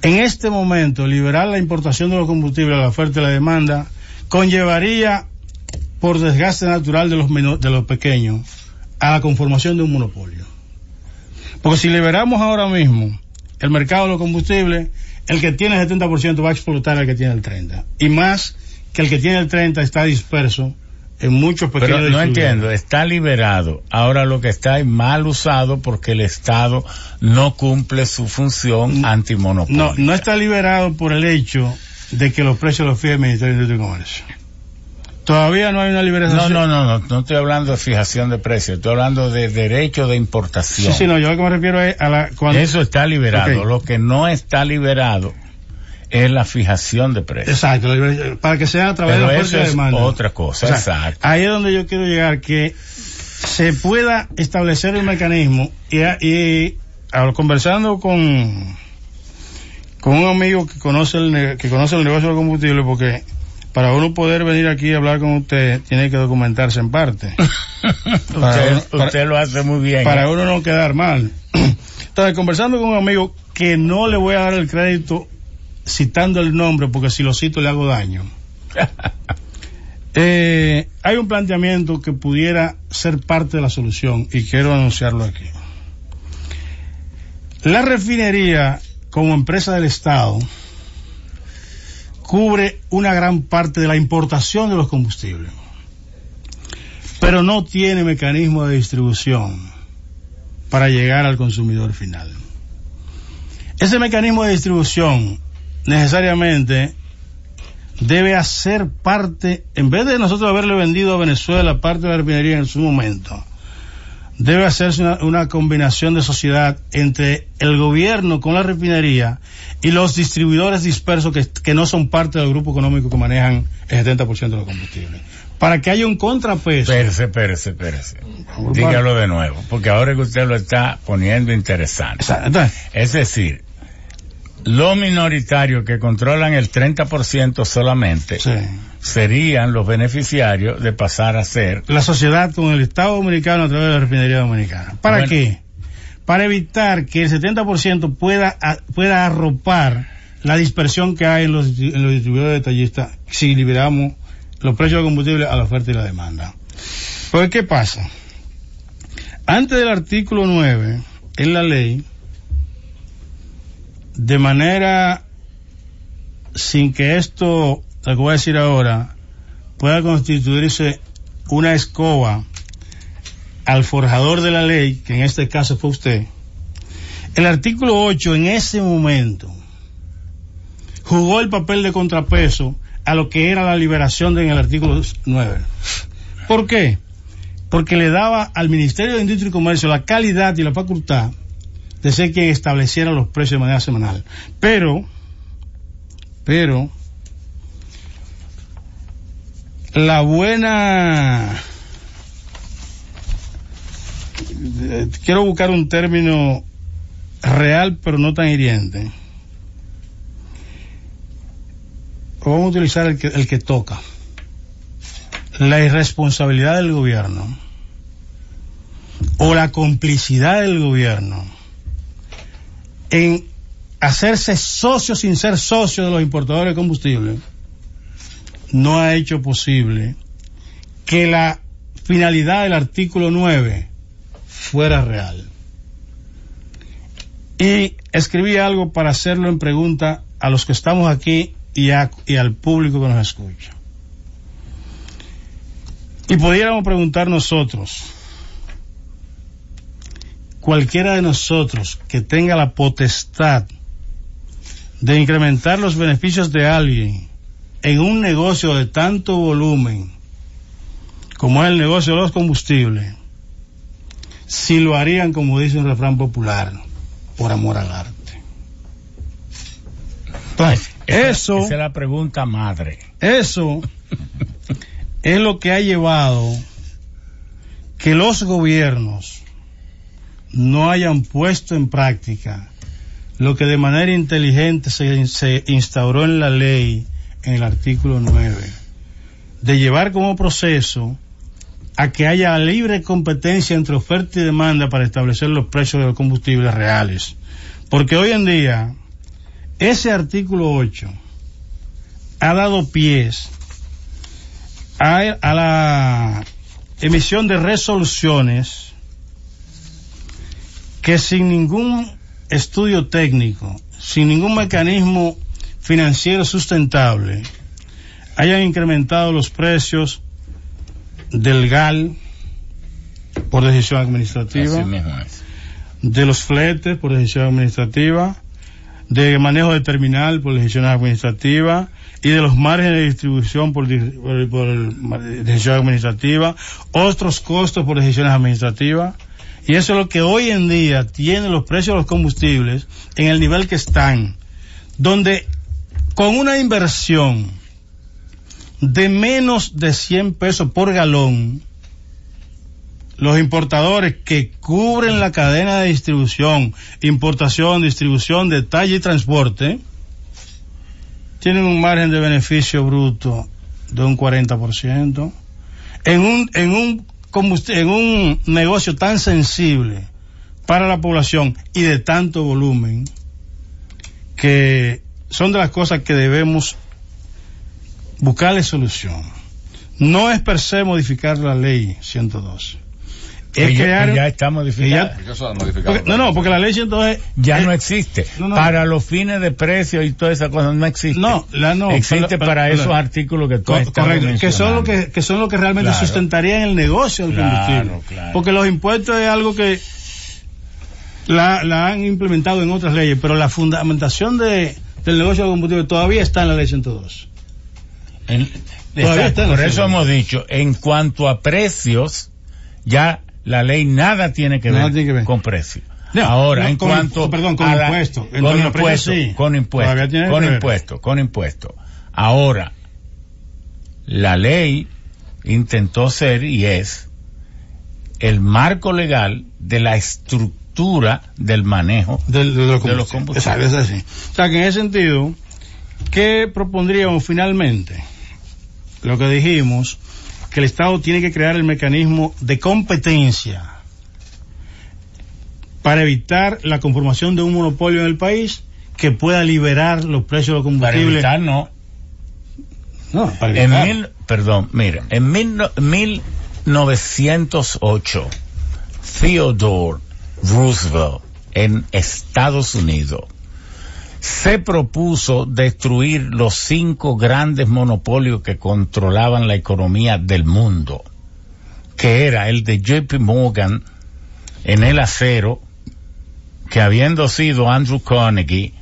En este momento, liberar la importación de los combustibles a la oferta y la demanda conllevaría por desgaste natural de los, de los pequeños a la conformación de un monopolio. Porque si liberamos ahora mismo el mercado de los combustibles, el que tiene el 70% va a explotar al que tiene el 30%. Y más que el que tiene el 30% está disperso en muchos pequeños Pero no entiendo, está liberado. Ahora lo que está es mal usado porque el Estado no cumple su función antimonopolio. No, no está liberado por el hecho de que los precios los fije el Ministerio de Industria y Comercio. Todavía no hay una liberación. No, no, no, no, no estoy hablando de fijación de precios, estoy hablando de derecho de importación. Sí, sí, no, yo lo que me refiero es a la... Cuando... Eso está liberado, lo que no está liberado es la fijación de precios. Exacto, para que sea a través Pero de la eso es otra cosa, exacto. Ahí es donde yo quiero llegar, que se pueda establecer un mecanismo y, y conversando con con un amigo que conoce el que conoce el negocio del combustible porque para uno poder venir aquí a hablar con usted tiene que documentarse en parte. usted, uno, para, usted, lo hace muy bien. Para ¿eh? uno no quedar mal. Entonces, conversando con un amigo que no le voy a dar el crédito citando el nombre porque si lo cito le hago daño. eh, hay un planteamiento que pudiera ser parte de la solución y quiero anunciarlo aquí. La refinería como empresa del Estado cubre una gran parte de la importación de los combustibles, pero no tiene mecanismo de distribución para llegar al consumidor final. Ese mecanismo de distribución necesariamente debe hacer parte, en vez de nosotros haberle vendido a Venezuela parte de la refinería en su momento, debe hacerse una, una, combinación de sociedad entre el gobierno con la refinería y los distribuidores dispersos que, que no son parte del grupo económico que manejan el 70% de los combustibles. Para que haya un contrapeso. Espérese, espérese, espérese. Dígalo de nuevo, porque ahora que usted lo está poniendo interesante. Es decir, los minoritarios que controlan el 30% solamente sí. serían los beneficiarios de pasar a ser la sociedad con el Estado dominicano a través de la refinería dominicana. ¿Para Bueno. qué? Para evitar que el 70% pueda, a- pueda arropar la dispersión que hay en los, distri- en los distribuidores detallistas si liberamos los precios de combustible a la oferta y la demanda. Pues, ¿qué pasa? Antes del artículo 9, en la ley, de manera sin que esto, lo que voy a decir ahora, pueda constituirse una escoba al forjador de la ley, que en este caso fue usted, el artículo 8 en ese momento jugó el papel de contrapeso a lo que era la liberación en el artículo 9. ¿Por qué? Porque le daba al Ministerio de Industria y Comercio la calidad y la facultad de ser quien estableciera los precios de manera semanal. Pero, pero, la buena, eh, quiero buscar un término real pero no tan hiriente. Vamos a utilizar el que, el que toca. La irresponsabilidad del gobierno o la complicidad del gobierno en hacerse socio sin ser socio de los importadores de combustible no ha hecho posible que la finalidad del artículo 9 fuera real. Y escribí algo para hacerlo en pregunta a los que estamos aquí y, y al público que nos escucha. Y pudiéramos preguntar nosotros, cualquiera de nosotros que tenga la potestad de incrementar los beneficios de alguien en un negocio de tanto volumen como es el negocio de los combustibles, si lo harían como dice un refrán popular, por amor al arte. Entonces, Esa- eso, esa es la pregunta madre. eso es lo que ha llevado que los gobiernos no hayan puesto en práctica lo que de manera inteligente se, instauró en la ley en el artículo 9, de llevar como proceso a que haya libre competencia entre oferta y demanda para establecer los precios de los combustibles reales. Porque hoy en día, ese artículo 8 ha dado pies a la emisión de resoluciones que sin ningún estudio técnico, sin ningún mecanismo financiero sustentable, hayan incrementado los precios del GAL por decisión administrativa, de los fletes por decisión administrativa, de manejo de terminal por decisiones administrativas y de los márgenes de distribución por, di- por- por decisión administrativa, otros costos por decisiones administrativas. Y eso es lo que hoy en día tiene los precios de los combustibles en el nivel que están, donde con una inversión de menos de 100 pesos por galón, los importadores que cubren la cadena de distribución, importación, distribución, detalle y transporte, tienen un margen de beneficio bruto de un 40%. En un, en un, en un negocio tan sensible para la población y de tanto volumen, que son de las cosas que debemos buscarle solución. No es per se modificar la ley 102. Es Que ya, crear, que ya está modificada. Porque no, no, porque la ley 102 Ya es- no existe. No, no. Para los fines de precio y toda esa cosa no existe. No, la no. Existe pero- para pero- esos artículos que tú Co- correcto, que son lo que, que son lo que realmente Claro. sustentarían el negocio del Claro, combustible. claro. Porque los impuestos es algo que la, la han implementado en otras leyes, pero la fundamentación de, del negocio del combustible todavía está en la ley 102. En- está por eso hemos dicho, en cuanto a precios, ya la ley nada tiene que, Nada ver, tiene que ver. con precios. No, Ahora, no, en con- cuanto perdón, con a la- impuesto. En con cuanto a precios, impuesto, sí. con impuesto, Todavía tiene con que ver. impuesto, con impuesto. Ahora, la ley intentó ser y es el marco legal de la estructura del manejo Del- de, los De los combustibles. Exacto, es así. O sea, que en ese sentido, ¿qué propondríamos finalmente? Lo que dijimos, que el Estado tiene que crear el mecanismo de competencia para evitar la conformación de un monopolio en el país que pueda liberar los precios de los para combustibles. evitar no no, para En evitar. mil, perdón, mira, en mil, no- 1908, Theodore Roosevelt en Estados Unidos se propuso destruir los cinco grandes monopolios que controlaban la economía del mundo, que era el de JP Morgan en el acero, que habiendo sido Andrew Carnegie,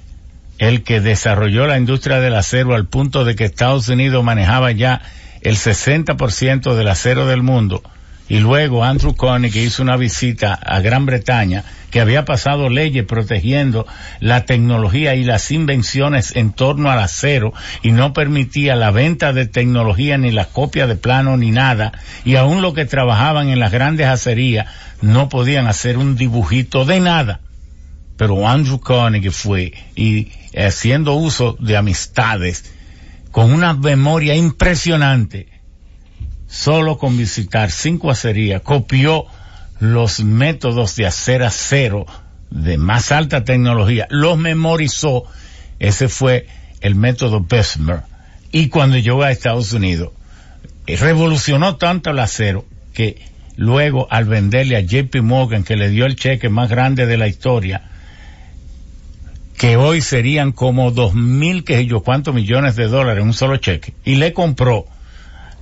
el que desarrolló la industria del acero al punto de que Estados Unidos manejaba ya el 60% del acero del mundo, y luego Andrew Carnegie hizo una visita a Gran Bretaña que había pasado leyes protegiendo la tecnología y las invenciones en torno al acero y no permitía la venta de tecnología ni las copias de plano ni nada y aún los que trabajaban en las grandes acerías no podían hacer un dibujito de nada. Pero Andrew Carnegie fue y haciendo uso de amistades con una memoria impresionante, solo con visitar cinco acerías, copió los métodos de hacer acero de más alta tecnología, los memorizó, ese fue el método Bessemer, y cuando llegó a Estados Unidos, eh, revolucionó tanto el acero que luego al venderle a JP Morgan, que le dio el cheque más grande de la historia, que hoy serían como dos mil, que yo, cuántos millones de dólares un solo cheque, y le compró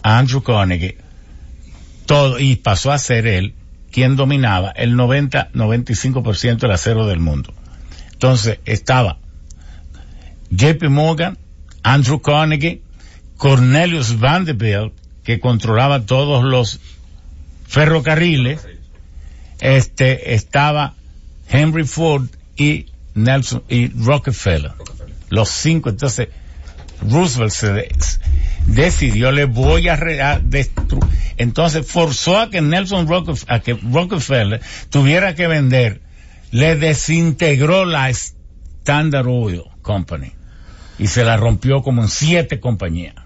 Andrew Carnegie todo, y pasó a ser él quien dominaba el 90-95% del acero del mundo. Entonces estaba JP Morgan, Andrew Carnegie, Cornelius Vanderbilt, que controlaba todos los ferrocarriles, este, estaba Henry Ford y Nelson y Rockefeller, los cinco. Entonces, Roosevelt se decidió, le voy a, destruir. Entonces, forzó a que Nelson Rockefeller, a que Rockefeller tuviera que vender, le desintegró la Standard Oil Company y se la rompió como en siete compañías.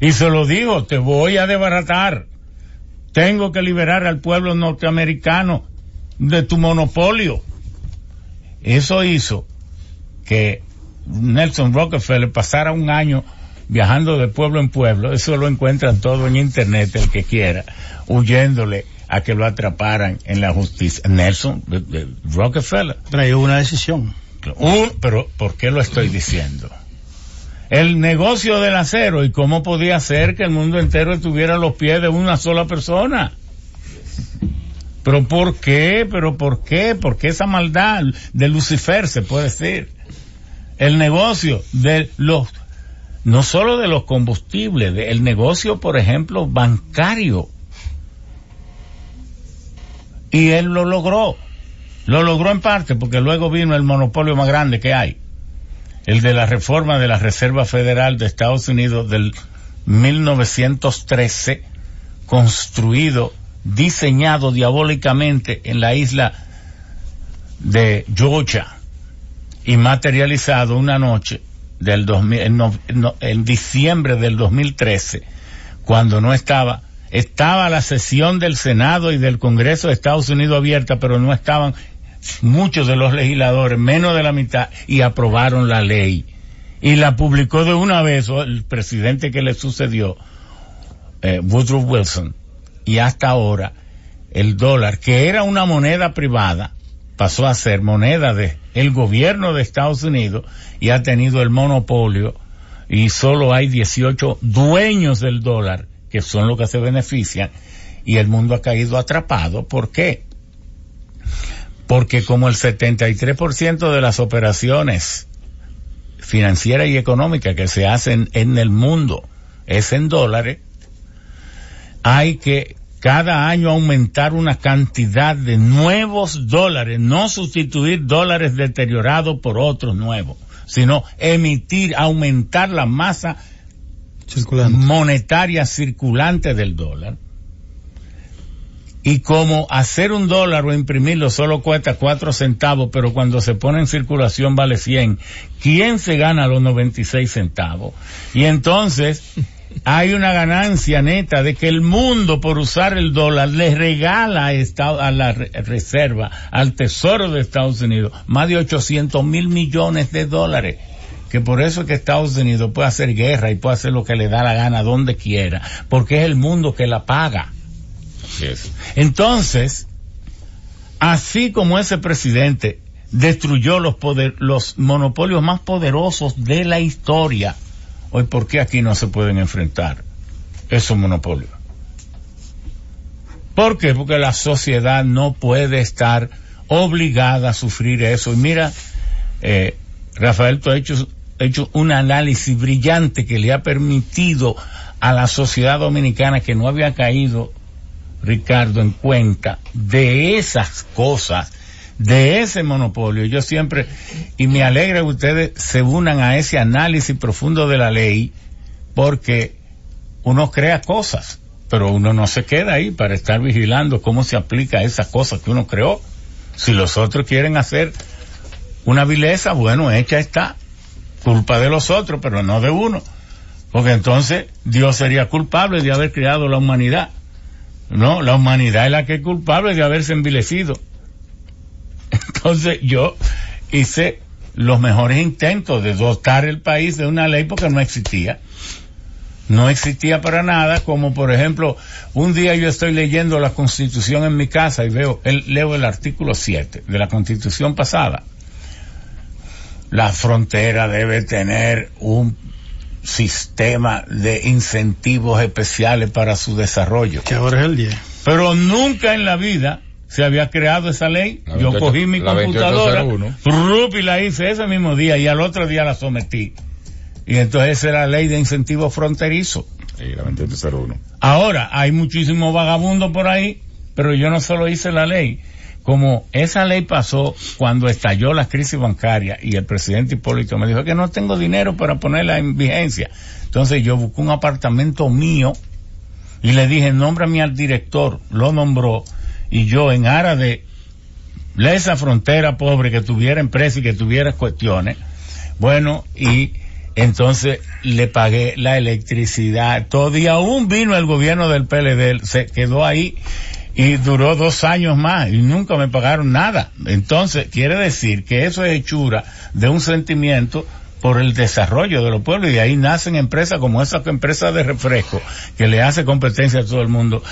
Y se lo digo, te voy a desbaratar. Tengo que liberar al pueblo norteamericano de tu monopolio. Eso hizo que Nelson Rockefeller pasara un año viajando de pueblo en pueblo, eso lo encuentran todo en internet, el que quiera, huyéndole a que lo atraparan en la justicia. Nelson de, de Rockefeller. Trae una decisión. Un, pero, ¿por qué lo estoy diciendo? El negocio del acero y cómo podía ser que el mundo entero estuviera a los pies de una sola persona. Pero ¿por qué? ¿Pero por qué? ¿Por qué esa maldad de Lucifer se puede decir? El negocio de los, no solo de los combustibles, de, el negocio, por ejemplo, bancario. Y él lo logró. Lo logró en parte porque luego vino el monopolio más grande que hay. El de la reforma de la Reserva Federal de Estados Unidos del 1913, construido, diseñado diabólicamente en la isla de Georgia y materializado una noche del 2000, en, no, en diciembre del 2013, cuando no estaba estaba la sesión del Senado y del Congreso de Estados Unidos abierta, pero no estaban muchos de los legisladores, menos de la mitad, y aprobaron la ley. Y la publicó de una vez el presidente que le sucedió, eh, Woodrow Wilson. Y hasta ahora, el dólar, que era una moneda privada, pasó a ser moneda de el gobierno de Estados Unidos y ha tenido el monopolio y solo hay 18 dueños del dólar que son los que se benefician y el mundo ha caído atrapado. ¿Por qué? porque como el 73% de las operaciones financieras y económicas que se hacen en el mundo es en dólares, hay que cada año aumentar una cantidad de nuevos dólares, no sustituir dólares deteriorados por otros nuevos, sino emitir, aumentar la masa circulante. monetaria circulante del dólar y como hacer un dólar o imprimirlo solo cuesta cuatro centavos, pero cuando se pone en circulación vale 100, ¿quién se gana los 96 centavos? Y entonces hay una ganancia neta de que el mundo por usar el dólar le regala a, la reserva, al tesoro de Estados Unidos, más de 800 mil millones de dólares que por eso es que Estados Unidos puede hacer guerra y puede hacer lo que le da la gana donde quiera, porque es el mundo que la paga. Entonces, así como ese presidente destruyó los, poder, los monopolios más poderosos de la historia, hoy por qué aquí no se pueden enfrentar esos monopolios. ¿Por qué? Porque la sociedad no puede estar obligada a sufrir eso. Y mira, eh, Rafael, tú has hecho, hecho un análisis brillante que le ha permitido a la sociedad dominicana que no había caído Ricardo, en cuenta de esas cosas, de ese monopolio. Yo siempre, y me alegra que ustedes se unan a ese análisis profundo de la ley, porque uno crea cosas, pero uno no se queda ahí para estar vigilando cómo se aplica esas cosas que uno creó. Si los otros quieren hacer una vileza, bueno, hecha está. Culpa de los otros, pero no de uno. Porque entonces Dios sería culpable de haber creado la humanidad. No, la humanidad es la que es culpable de haberse envilecido. Entonces yo hice los mejores intentos de dotar el país de una ley porque no existía. No existía para nada, como por ejemplo, un día yo estoy leyendo la constitución en mi casa y veo, el, leo el artículo 7 de la constitución pasada. La frontera debe tener un sistema de incentivos especiales para su desarrollo. Que ahora es el 10. Pero nunca en la vida se había creado esa ley. Yo 28, cogí mi computadora, y la hice ese mismo día y al otro día la sometí. Y entonces esa era la ley de incentivos fronterizos. Sí, la 2801. Ahora, hay muchísimos vagabundos por ahí, pero yo no solo hice la ley, como esa ley pasó cuando estalló la crisis bancaria y el presidente Hipólito me dijo que no tengo dinero para ponerla en vigencia. Entonces yo busqué un apartamento mío y le dije, nómbrame al director, lo nombró y yo en aras de esa frontera pobre que tuviera empresa y que tuviera cuestiones, bueno, y entonces le pagué la electricidad, y aún vino el gobierno del PLD, se quedó ahí y duró dos años más y nunca me pagaron nada. Entonces, quiere decir que eso es hechura de un sentimiento por el desarrollo de los pueblos y ahí nacen empresas como esa empresa de refresco que le hace competencia a todo el mundo.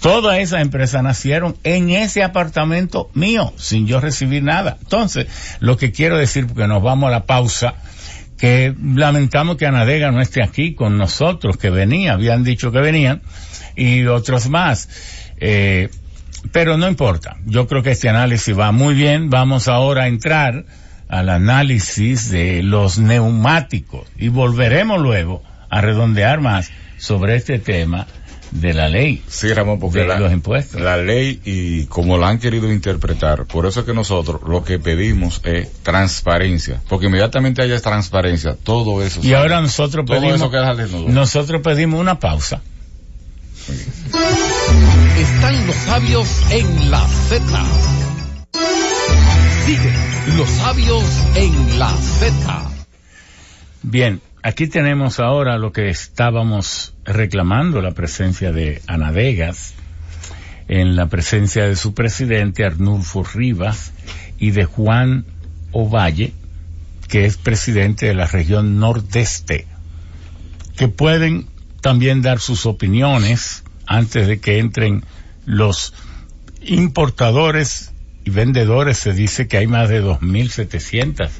Todas esas empresas nacieron en ese apartamento mío sin yo recibir nada. Entonces, lo que quiero decir, porque nos vamos a la pausa, que lamentamos que Anadega no esté aquí con nosotros, que venía, habían dicho que venían, y otros más. Eh, pero no importa, yo creo que este análisis va muy bien, vamos ahora a entrar al análisis de los neumáticos y volveremos luego a redondear más sobre este tema de la ley. Sí, Ramón, porque de la, los impuestos. la ley y como la han querido interpretar, por eso es que nosotros lo que pedimos es transparencia, porque inmediatamente haya transparencia, todo eso. Y sale. ahora nosotros todo pedimos, nosotros pedimos una pausa. Están los sabios en la Z. Sigue los sabios en la Z. Bien, aquí tenemos ahora lo que estábamos reclamando, la presencia de Ana Vegas, en la presencia de su presidente Arnulfo Rivas y de Juan Ovalle, que es presidente de la región nordeste, que pueden también dar sus opiniones antes de que entren los importadores vendedores. Se dice que hay más de 2.700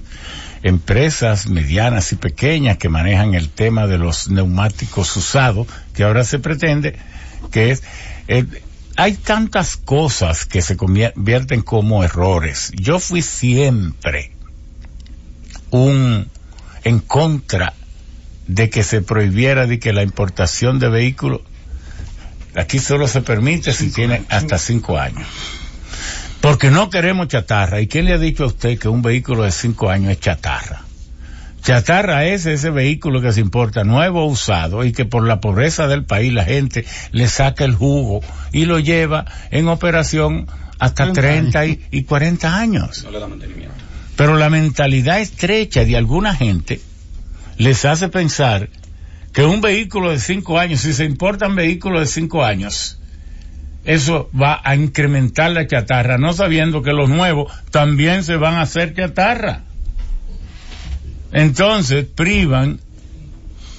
empresas medianas y pequeñas que manejan el tema de los neumáticos usados, que ahora se pretende que es... eh, hay tantas cosas que se convierten como errores. Yo fui siempre un en contra de que se prohibiera de que la importación de vehículos aquí solo se permite si tiene hasta cinco años. Porque no queremos chatarra. ¿Y quién le ha dicho a usted que un vehículo de cinco años es chatarra? Chatarra es ese vehículo que se importa nuevo o usado y que por la pobreza del país la gente le saca el jugo y lo lleva en operación hasta 30 y, y 40 años. Pero la mentalidad estrecha de alguna gente les hace pensar que un vehículo de cinco años, si se importan vehículos de cinco años, eso va a incrementar la chatarra, no sabiendo que los nuevos también se van a hacer chatarra. Entonces privan,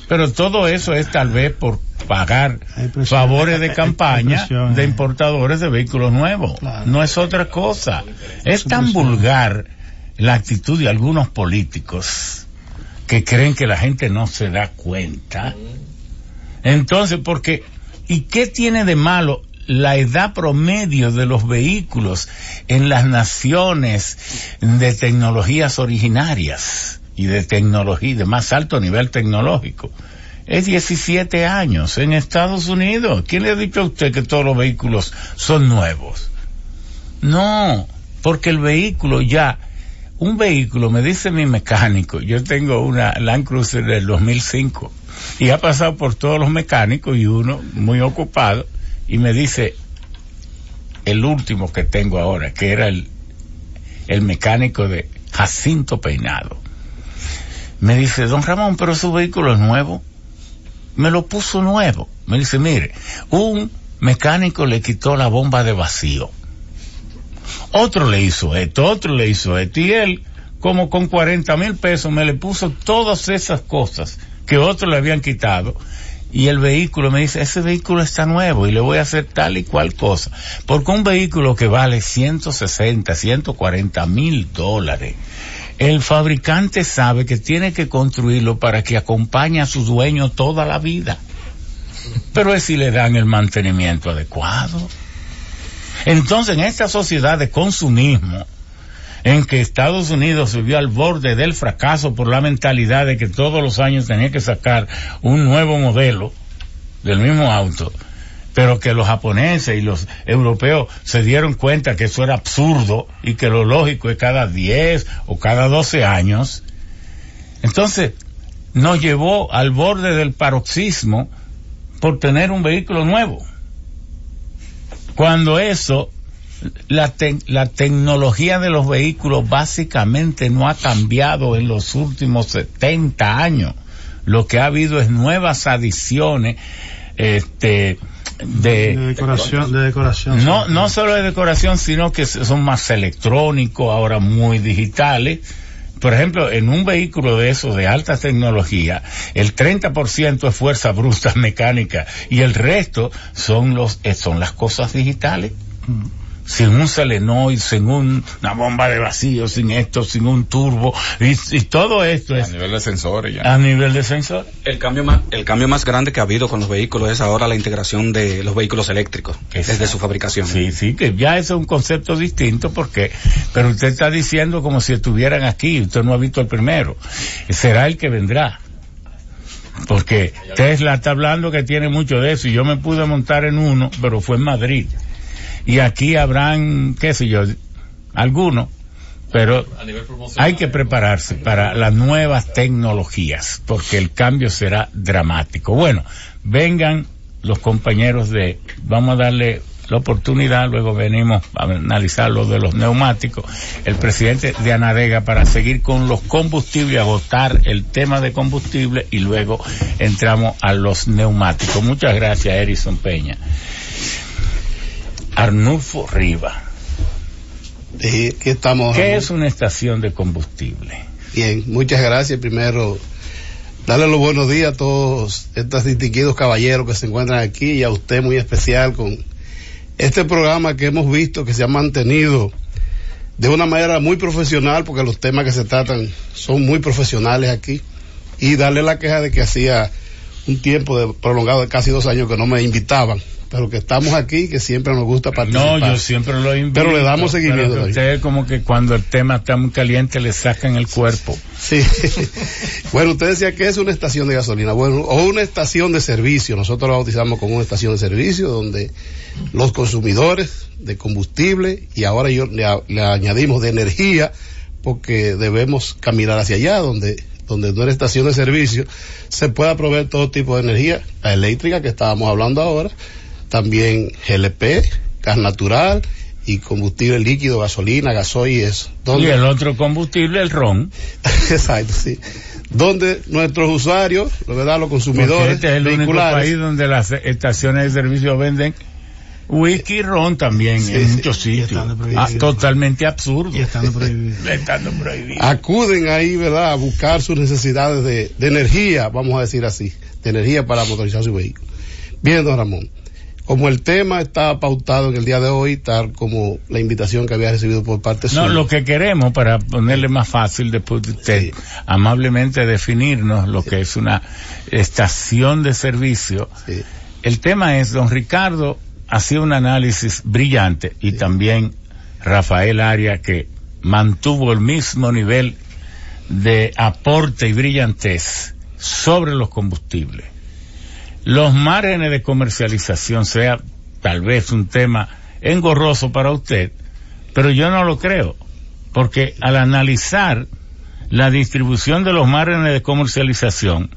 pero todo eso es tal vez por pagar favores de campaña de eh. importadores de vehículos nuevos. Claro. No es otra cosa. Es tan vulgar la actitud de algunos políticos que creen que la gente no se da cuenta. Entonces, porque, ¿y qué tiene de malo la edad promedio de los vehículos en las naciones de tecnologías originarias y de tecnología, de más alto nivel tecnológico? Es 17 años en Estados Unidos. ¿Quién le ha dicho a usted que todos los vehículos son nuevos? No, porque el vehículo ya, un vehículo, me dice mi mecánico, yo tengo una Land Cruiser del 2005 y ha pasado por todos los mecánicos y uno muy ocupado y me dice el último que tengo ahora, que era el, el mecánico de Jacinto Peinado. Me dice, don Ramón, pero su vehículo es nuevo. Me lo puso nuevo. Me dice, mire, un mecánico le quitó la bomba de vacío. Otro le hizo esto, otro le hizo esto. Y él, como con 40 mil pesos, me le puso todas esas cosas que otros le habían quitado. Y el vehículo me dice, ese vehículo está nuevo y le voy a hacer tal y cual cosa. Porque un vehículo que vale 160, 140 mil dólares, el fabricante sabe que tiene que construirlo para que acompañe a su dueño toda la vida. Pero es si le dan el mantenimiento adecuado. Entonces, en esta sociedad de consumismo, en que Estados Unidos vio al borde del fracaso por la mentalidad de que todos los años tenía que sacar un nuevo modelo del mismo auto, pero que los japoneses y los europeos se dieron cuenta que eso era absurdo y que lo lógico es cada 10 o cada 12 años, entonces nos llevó al borde del paroxismo por tener un vehículo nuevo. Cuando eso la, te la, tecnología de los vehículos básicamente no ha cambiado en los últimos 70 años. Lo que ha habido es nuevas adiciones, este, de, de decoración, de decoración. No, no solo de decoración, sino que son más electrónicos, ahora muy digitales, por ejemplo, en un vehículo de esos de alta tecnología, el 30% es fuerza bruta mecánica y el resto son los eh, son las cosas digitales. Mm sin un selenoid, sin un, una bomba de vacío, sin esto, sin un turbo, y, todo esto es... A nivel de sensores ya. A nivel de sensores. El cambio más, el cambio más grande que ha habido con los vehículos es ahora la integración de los vehículos eléctricos, desde su fabricación. Sí, sí, que ya es un concepto distinto porque, pero usted está diciendo como si estuvieran aquí, usted no ha visto el primero. Será el que vendrá porque Tesla está hablando que tiene mucho de eso y yo me pude montar en uno, pero fue en Madrid y aquí habrán, qué sé yo, algunos, pero hay que prepararse para las nuevas tecnologías, porque el cambio será dramático. Bueno, vengan los compañeros de, vamos a darle la oportunidad, luego venimos a analizar lo de los neumáticos, el presidente de Anadega para seguir con los combustibles, agotar el tema de combustible y luego entramos a los neumáticos. Muchas gracias, Erison Peña. Arnulfo Riva. ¿Qué, estamos ¿Qué es una estación de combustible? Bien, muchas gracias. Primero, darle los buenos días a todos estos distinguidos caballeros que se encuentran aquí y a usted muy especial con este programa que hemos visto que se ha mantenido de una manera muy profesional porque los temas que se tratan son muy profesionales aquí y darle la queja de que hacía un tiempo de prolongado de casi dos años que no me invitaban pero que estamos aquí, que siempre nos gusta participar. No, yo siempre lo invito. Pero le damos seguimiento. Usted como que cuando el tema está muy caliente le sacan el cuerpo. Sí. bueno, usted decía que es una estación de gasolina, bueno, o una estación de servicio. Nosotros lo bautizamos como una estación de servicio donde los consumidores de combustible y ahora yo le, le añadimos de energía porque debemos caminar hacia allá donde donde no es estación de servicio, se pueda proveer todo tipo de energía, la eléctrica que estábamos hablando ahora, también GLP, gas natural y combustible líquido, gasolina, gasoil y eso. Y el otro combustible, el ron. Exacto, sí. Donde nuestros usuarios, verdad, los consumidores. este es el único país donde las estaciones de servicio venden whisky y ron también en muchos sitios. Ah, totalmente absurdo. Y estando prohibido. Acuden ahí, ¿verdad?, a buscar sus necesidades de, de energía, vamos a decir así, de energía para motorizar su vehículo. Bien, don Ramón como el tema está pautado en el día de hoy, tal como la invitación que había recibido por parte suya. No, lo que queremos, para ponerle más fácil después de usted, amablemente definirnos lo que es una estación de servicio. El tema es, don Ricardo hacía un análisis brillante y también Rafael Aria que mantuvo el mismo nivel de aporte y brillantez sobre los combustibles los márgenes de comercialización sea tal vez un tema engorroso para usted, pero yo no lo creo, porque al analizar la distribución de los márgenes de comercialización,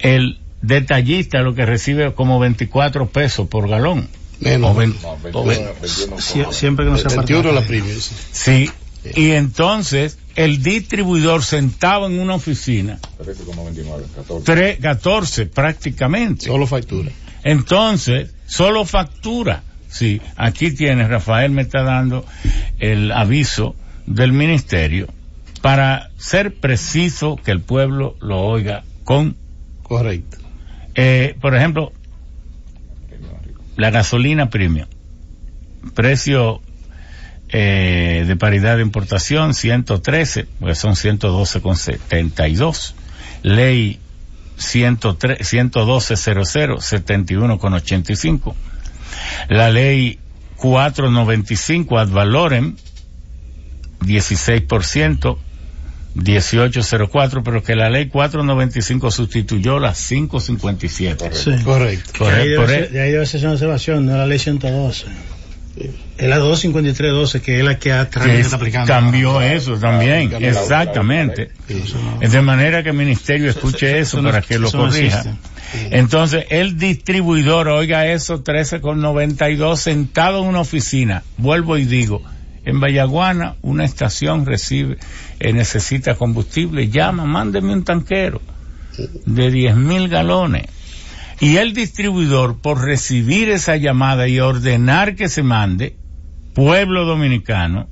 el detallista lo que recibe como 24 pesos por galón. Menos. siempre que no se 21 la Sí, y entonces el distribuidor sentado en una oficina. 14. 14 prácticamente. Solo factura. Entonces, solo factura. Sí, aquí tienes, Rafael me está dando el aviso del ministerio para ser preciso que el pueblo lo oiga con... Correcto. Eh, por ejemplo, la gasolina premium. Precio eh, de paridad de importación 113, porque son 112,72. Ley 113, 112.00, 71,85. La ley 495 ad valorem 16%, 1804, pero que la ley 495 sustituyó la 557. Sí. Correcto. Correcto. ahí debe, ser una observación, no la ley 112. Es la 253.12 que es la que está aplicando. Cambió eso también, exactamente. De manera que el ministerio escuche eso, para que lo corrija. Entonces, el distribuidor, oiga eso, 13,92 sentado en una oficina. Vuelvo y digo, en Vallaguana una estación recibe, eh, necesita combustible, llama, mándeme un tanquero de 10 mil galones y el distribuidor, por recibir esa llamada y ordenar que se mande, pueblo dominicano,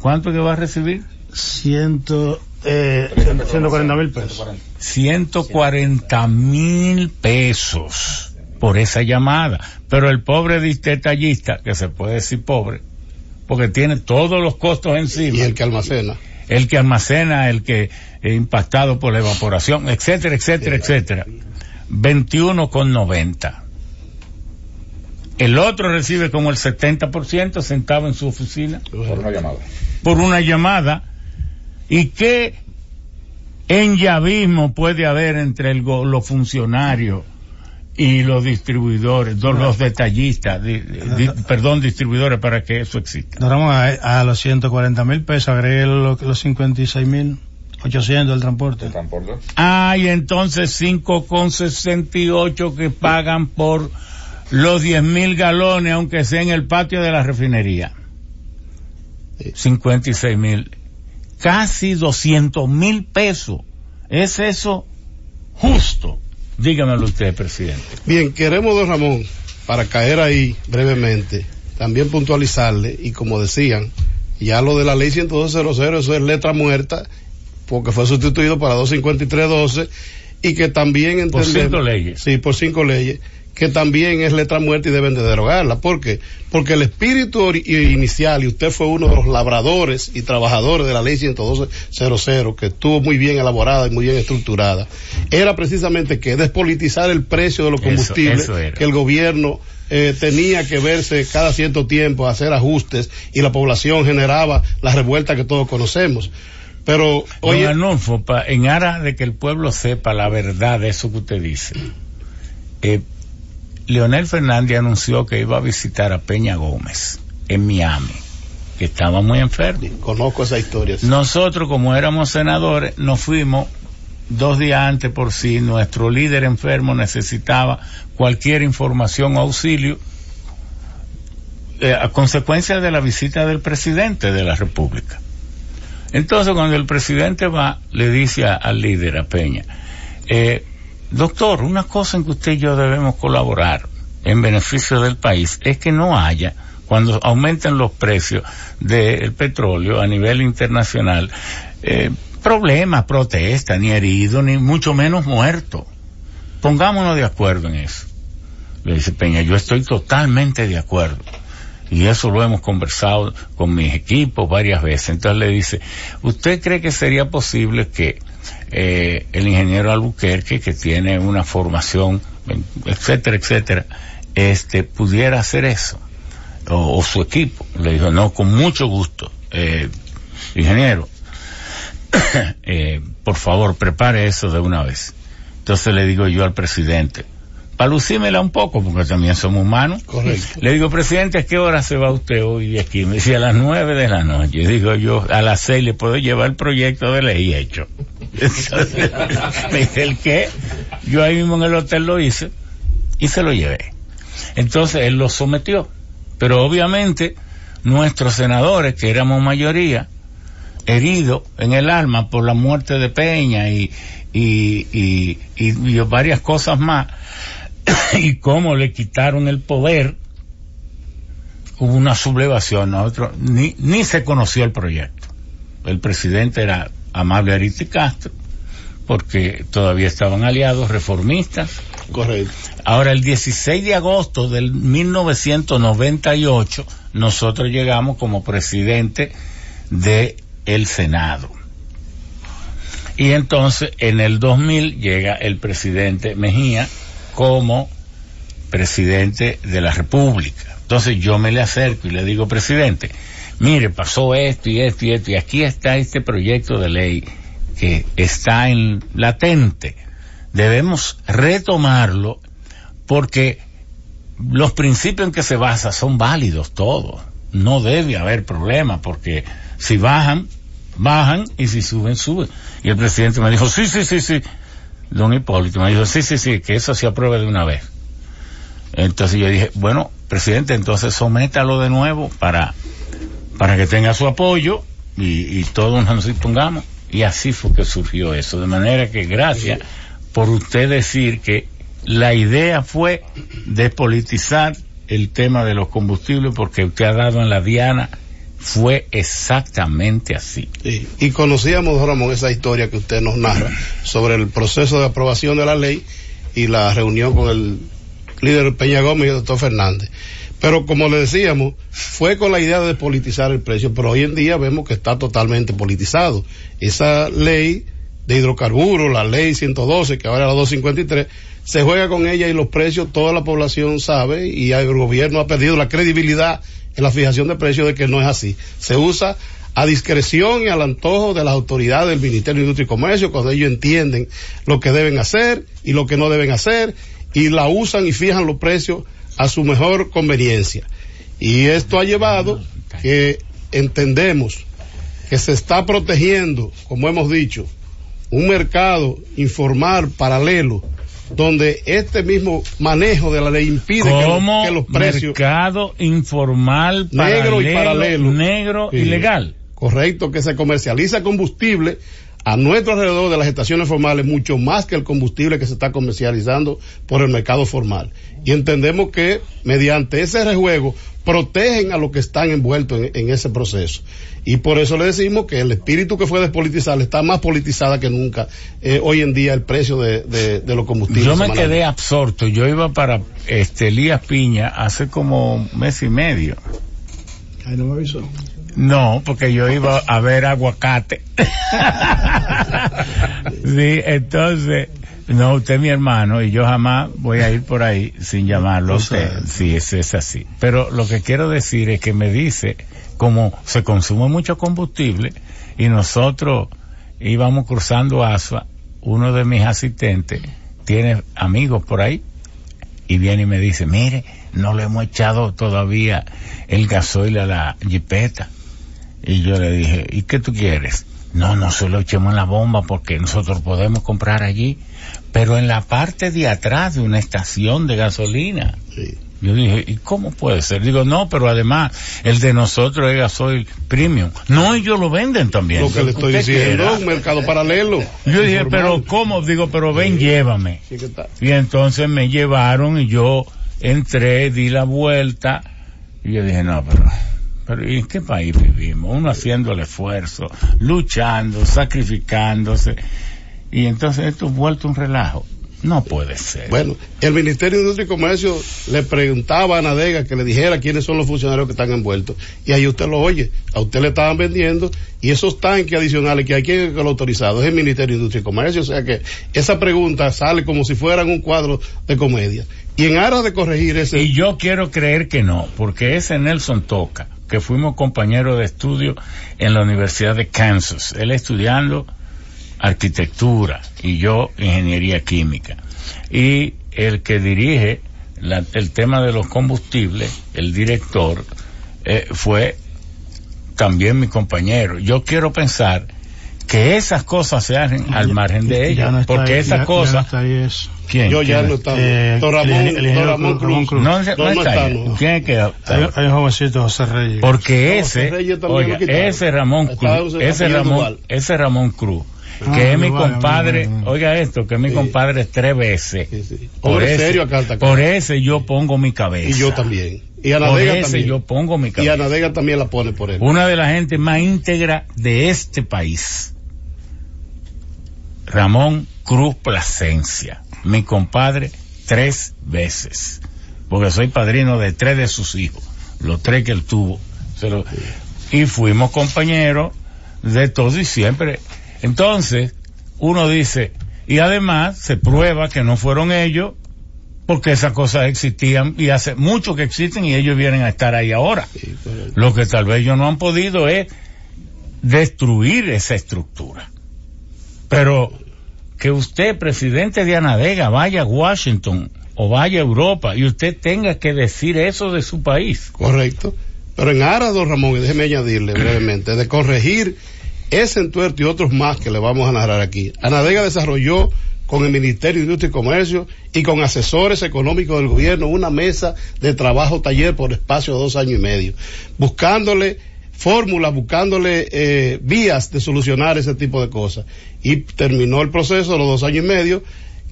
¿cuánto que va a recibir? Ciento, eh, 140 mil pesos. 140 mil pesos por esa llamada. Pero el pobre detallista, que se puede decir pobre, porque tiene todos los costos encima. Y el que almacena. El que almacena, el que es impactado por la evaporación, etcétera, etcétera, etcétera. 21,90. El otro recibe como el 70% sentado en su oficina Por una llamada. por una llamada. ¿Y qué enllavismo puede haber entre el los funcionarios y los distribuidores, do- los detallistas, di- di- perdón, distribuidores para que eso exista? Don Ramón, a, a los 140 mil pesos agregué los, los 56 mil 800 del transporte. transporte? Hay entonces 5,68 que pagan por los 10 mil galones, aunque sea en el patio de la refinería. 56 mil. Casi 200 mil pesos. ¿Es eso justo? Dígamelo usted, presidente. Bien, queremos, don Ramón, para caer ahí brevemente, también puntualizarle, y como decían, ya lo de la ley 112.00, eso es letra muerta, porque fue sustituido para 253.12, y que también Por cinco leyes. Sí, por cinco leyes, que también es letra muerta y deben de derogarla. ¿Por qué? Porque el espíritu inicial, y usted fue uno de los labradores y trabajadores de la ley 112.00, que estuvo muy bien elaborada y muy bien estructurada, era precisamente que despolitizar el precio de los combustibles, eso que el gobierno eh, tenía que verse cada cierto tiempo a hacer ajustes y la población generaba la revuelta que todos conocemos. Pero, Oye, pa- en aras de que el pueblo sepa la verdad de eso que usted dice, eh, Leonel Fernández anunció que iba a visitar a Peña Gómez en Miami, que estaba muy enfermo. conozco esa historia. sí. Nosotros, como éramos senadores, nos fuimos dos días antes por si nuestro líder enfermo necesitaba cualquier información o auxilio eh, a consecuencia de la visita del presidente de la República. Entonces, cuando el presidente va, le dice al líder, a Peña, eh, doctor, una cosa en que usted y yo debemos colaborar en beneficio del país es que no haya, cuando aumenten los precios del petróleo a nivel internacional, eh, problemas, protestas, ni heridos, ni mucho menos muertos. Pongámonos de acuerdo en eso. Le dice Peña, yo estoy totalmente de acuerdo. Y eso lo hemos conversado con mis equipos varias veces. Entonces le dice, ¿usted cree que sería posible que eh, el ingeniero Albuquerque, que tiene una formación, etcétera, etcétera, este, pudiera hacer eso? O, o su equipo. Le dijo, no, con mucho gusto. Eh, ingeniero, eh, por favor, prepare eso de una vez. Entonces le digo yo al presidente, para un poco, porque también somos humanos. Correcto. Le digo, presidente, ¿a qué hora se va usted hoy de aquí? Me dice, a las nueve de la noche. Digo yo, a las seis le puedo llevar el proyecto de ley hecho. Entonces, me dice, ¿el qué? Yo ahí mismo en el hotel lo hice y se lo llevé. Entonces él lo sometió. Pero obviamente nuestros senadores, que éramos mayoría, heridos en el alma por la muerte de Peña y, y, y, y- y varias cosas más, y cómo le quitaron el poder, hubo una sublevación, nosotros, ni, ni se conoció el proyecto. El presidente era amable Ariti Castro, porque todavía estaban aliados, reformistas, Correcto. Ahora, el 16 de agosto del 1998, nosotros llegamos como presidente de el Senado. Y entonces, en el 2000 llega el presidente Mejía como presidente de la República. Entonces yo me le acerco y le digo, presidente, mire, pasó esto y esto y esto, y aquí está este proyecto de ley que está en latente. Debemos retomarlo porque los principios en que se basa son válidos todos. No debe haber problema porque si bajan, bajan y si suben, suben. Y el presidente me dijo, sí, sí, sí, sí. Don Hipólito me dijo, sí, sí, sí, que eso se apruebe de una vez. Entonces yo dije, bueno, presidente, entonces sométalo de nuevo para, para que tenga su apoyo y, y todos nos pongamos. Y así fue que surgió eso. De manera que gracias por usted decir que la idea fue despolitizar el tema de los combustibles porque usted ha dado en la diana fue exactamente así. Sí. Y conocíamos, Ramón, esa historia que usted nos narra sobre el proceso de aprobación de la ley y la reunión con el líder Peña Gómez y el doctor Fernández. Pero como le decíamos, fue con la idea de politizar el precio, pero hoy en día vemos que está totalmente politizado. Esa ley de hidrocarburos, la ley 112, que ahora es la 253, se juega con ella y los precios toda la población sabe y el gobierno ha perdido la credibilidad en la fijación de precios de que no es así. Se usa a discreción y al antojo de las autoridades del Ministerio de Industria y Comercio cuando ellos entienden lo que deben hacer y lo que no deben hacer y la usan y fijan los precios a su mejor conveniencia. Y esto ha llevado que entendemos que se está protegiendo, como hemos dicho, un mercado informal paralelo donde este mismo manejo de la ley impide que, los, que los precios mercado informal Negro y paralelo. negro Sí. y legal. correcto que se comercializa combustible a nuestro alrededor de las estaciones formales mucho más que el combustible que se está comercializando por el mercado formal. Y entendemos que mediante ese rejuego protegen a los que están envueltos en, en ese proceso. Y por eso le decimos que el espíritu que fue despolitizar está más politizada que nunca eh, hoy en día el precio de, de- de los combustibles. Yo me semanales. quedé absorto. Yo iba para este Elías Piña hace como un mes y medio. Ay, no me avisó. No, porque yo iba a ver aguacate. sí, entonces, no, usted es mi hermano y yo jamás voy a ir por ahí sin llamarlo O sea, usted. Sí, eso es así. Pero lo que quiero decir es que me dice, como se consume mucho combustible y nosotros íbamos cruzando Asua, uno de mis asistentes tiene amigos por ahí y viene y me dice, mire, no le hemos echado todavía el gasoil a la jipeta. Y yo le dije, ¿y qué tú quieres? No, no se lo echemos en la bomba porque nosotros podemos comprar allí, pero en la parte de atrás de una estación de gasolina. Sí. Yo dije, ¿y cómo puede ser? Digo, no, pero además el de nosotros es gasoil premium. No, ellos lo venden también. Lo que le estoy diciendo, quiera. un mercado paralelo. Yo dije, pero ¿cómo? Digo, pero ven, llévame. Sí. Y entonces me llevaron y yo entré, di la vuelta y yo dije, no, pero, pero ¿y en qué país vivimos? Uno haciendo el esfuerzo, luchando, sacrificándose y entonces esto vuelto un relajo. No puede ser. Bueno, el Ministerio de Industria y Comercio le preguntaba a Nadega que le dijera quiénes son los funcionarios que están envueltos. Y ahí usted lo oye. A usted le estaban vendiendo y esos tanques adicionales que hay que lo autorizado es el Ministerio de Industria y Comercio. O sea que esa pregunta sale como si fueran un cuadro de comedia. Y en aras de corregir ese... Y yo quiero creer que no, porque ese Nelson Toca, que fuimos compañeros de estudio en la Universidad de Kansas, él estudiando arquitectura y yo ingeniería química. Y el que dirige la- el tema de los combustibles, el director, eh, fue también mi compañero. Yo quiero pensar que esas cosas se hacen al margen de Ya ellas, no porque ahí, esas ya- ya no cosas... ¿Quién? Yo ya no estamos. Eh, Ramón, Cruz. Cruz. No, no, No, está. ¿Quién es que Hay, hay un jovencito, José Reyes. porque No, ese, Reyes también oiga, ese Ramón Estaba Cruz, ese Ramón, ese Ramón Cruz, que es mi compadre, oiga esto, que es mi compadre tres veces. Por ese, por ese yo pongo mi cabeza. Y yo también. Y a Por ese también. yo pongo mi Y a cabeza. Nadega también la pone por él. Una de las gente más íntegra de este país. Ramón Cruz Plasencia, mi compadre tres veces, porque soy padrino de tres de sus hijos, los tres que él tuvo. Se lo- y fuimos compañeros de todo y siempre. Entonces, uno dice, y además se prueba que no fueron ellos, porque esas cosas existían y hace mucho que existen y ellos vienen a estar ahí ahora. Sí. Lo que tal vez ellos no han podido es destruir esa estructura. Pero que usted, presidente de Anadega, vaya a Washington o vaya a Europa y usted tenga que decir eso de su país. Correcto. Pero en aras, don Ramón, y déjeme añadirle brevemente, de corregir ese entuerto y otros más que le vamos a narrar aquí. Anadega desarrolló con el Ministerio de Industria y Comercio y con asesores económicos del gobierno una mesa de trabajo taller por espacio de dos años y medio, buscándole fórmulas, buscándole eh, vías de solucionar ese tipo de cosas. Y terminó el proceso de los dos años y medio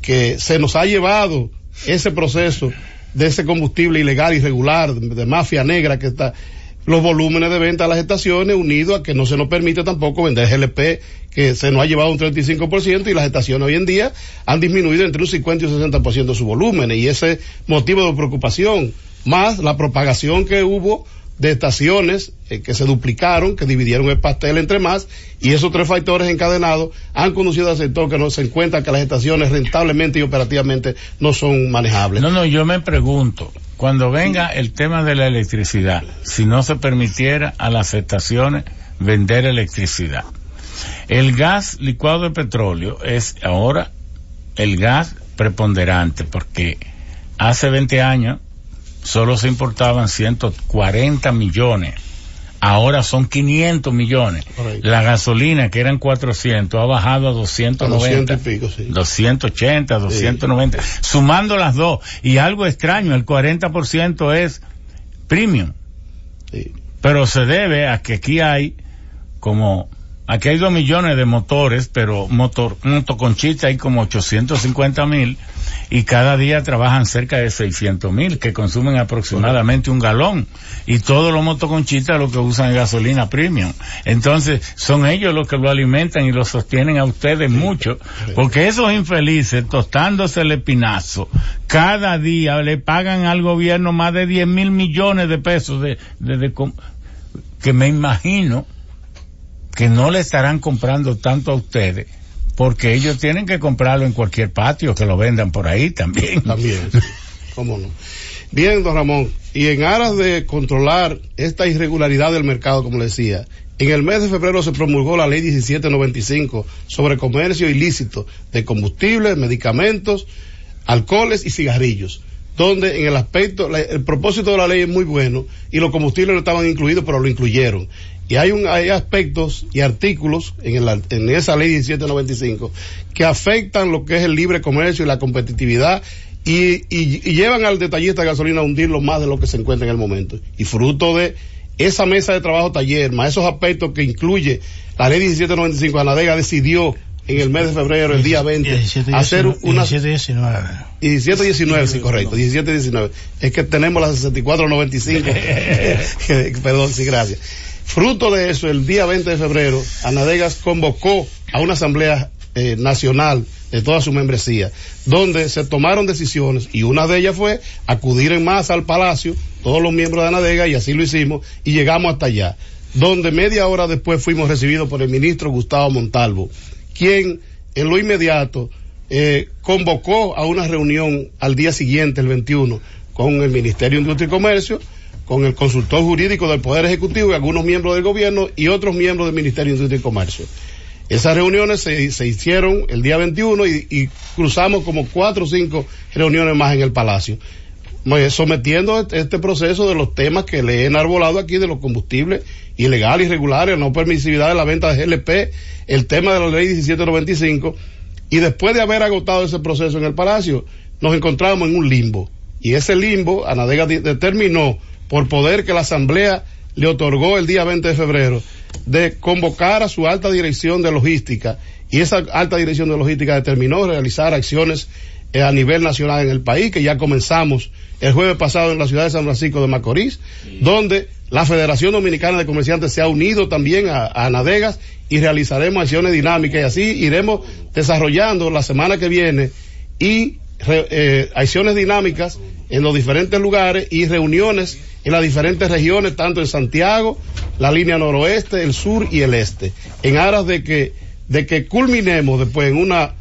que se nos ha llevado ese proceso de ese combustible ilegal, irregular, de, mafia negra que está los volúmenes de venta a las estaciones, unido a que no se nos permite tampoco vender GLP, que se nos ha llevado un 35% y las estaciones hoy en día han disminuido entre un 50 y un 60% de su volumen y ese motivo de preocupación, más la propagación que hubo de estaciones eh, que se duplicaron, que dividieron el pastel entre más, y esos tres factores encadenados han conducido al sector que no se encuentra que las estaciones rentablemente y operativamente no son manejables. No, no, yo me pregunto, cuando venga el tema de la electricidad, si no se permitiera a las estaciones vender electricidad. El gas licuado de petróleo es ahora el gas preponderante porque hace 20 años solo se importaban 140 millones. Ahora son 500 millones. Correcto. La gasolina, que eran 400, ha bajado a 290. A 200 y pico, sí. 280, 290. Sumando las dos. Y algo extraño, el 40% es premium. Sí. Pero se debe a que aquí hay como, aquí hay dos millones de motores, pero motor, motoconchita hay como 850 mil y cada día trabajan cerca de 600 mil que consumen aproximadamente un galón. Y todos los motoconchistas lo que usan gasolina premium. Entonces son ellos los que lo alimentan y lo sostienen a ustedes mucho porque esos infelices tostándose el espinazo cada día le pagan al gobierno más de 10 mil millones de pesos de, de- de que me imagino que no le estarán comprando tanto a ustedes porque ellos tienen que comprarlo en cualquier patio que lo vendan por ahí también. También, cómo no. Bien, don Ramón, y en aras de controlar esta irregularidad del mercado, como le decía, en el mes de febrero se promulgó la ley 1795 sobre comercio ilícito de combustibles, medicamentos, alcoholes y cigarrillos, donde en el aspecto, el propósito de la ley es muy bueno y los combustibles no estaban incluidos, pero lo incluyeron. Y hay, un, hay aspectos y artículos en, el- en esa ley 1795 que afectan lo que es el libre comercio y la competitividad y, y- y llevan al detallista de gasolina a hundirlo más de lo que se encuentra en el momento. Y fruto de esa mesa de trabajo taller, más esos aspectos que incluye la ley 1795, Anadega decidió en el mes de febrero, el día 20, 17, hacer 19, una... 17, 19. 17 19, sí, correcto. 17 19. Es que tenemos la 64 95. Que- Perdón, sí, gracias. Fruto de eso, el día 20 de febrero, Anadegas convocó a una asamblea eh, nacional de toda su membresía, donde se tomaron decisiones y una de ellas fue acudir en masa al palacio, todos los miembros de Anadega, y así lo hicimos, y llegamos hasta allá, donde media hora después fuimos recibidos por el ministro Gustavo Montalvo, quien en lo inmediato eh, convocó a una reunión al día siguiente, el 21, con el Ministerio de Industria y Comercio, con el consultor jurídico del Poder Ejecutivo y algunos miembros del gobierno y otros miembros del Ministerio de Industria y Comercio. Esas reuniones se, se hicieron el día 21 y, cruzamos como cuatro o cinco reuniones más en el Palacio, sometiendo este, este proceso de los temas que le he enarbolado aquí de los combustibles ilegales, irregulares, no permisividad de la venta de GLP, el tema de la ley 1795, y después de haber agotado ese proceso en el Palacio, nos encontramos en un limbo. Y ese limbo, Anadega determinó, por poder que la Asamblea le otorgó el día 20 de febrero, de convocar a su alta dirección de logística, y esa alta dirección de logística determinó realizar acciones eh, a nivel nacional en el país, que ya comenzamos el jueves pasado en la ciudad de San Francisco de Macorís, donde la Federación Dominicana de Comerciantes se ha unido también a, a Anadegas y realizaremos acciones dinámicas. Y así iremos desarrollando la semana que viene y re- eh, acciones dinámicas en los diferentes lugares y reuniones en las diferentes regiones, tanto en Santiago, la línea noroeste, el sur y el este, en aras de que, de que culminemos después en una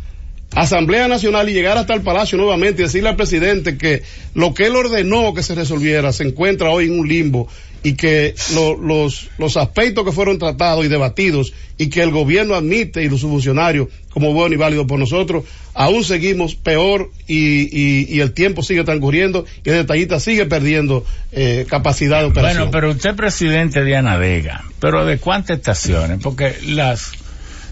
Asamblea Nacional y llegar hasta el Palacio nuevamente y decirle al presidente que lo que él ordenó que se resolviera se encuentra hoy en un limbo y que lo- los, los aspectos que fueron tratados y debatidos y que el gobierno admite y los funcionarios como bueno y válido por nosotros, aún seguimos peor y, y, y el tiempo sigue transcurriendo y el detallista sigue perdiendo eh, capacidad de operación. Bueno, pero usted es presidente de Anadega, pero ¿de cuántas estaciones? Porque las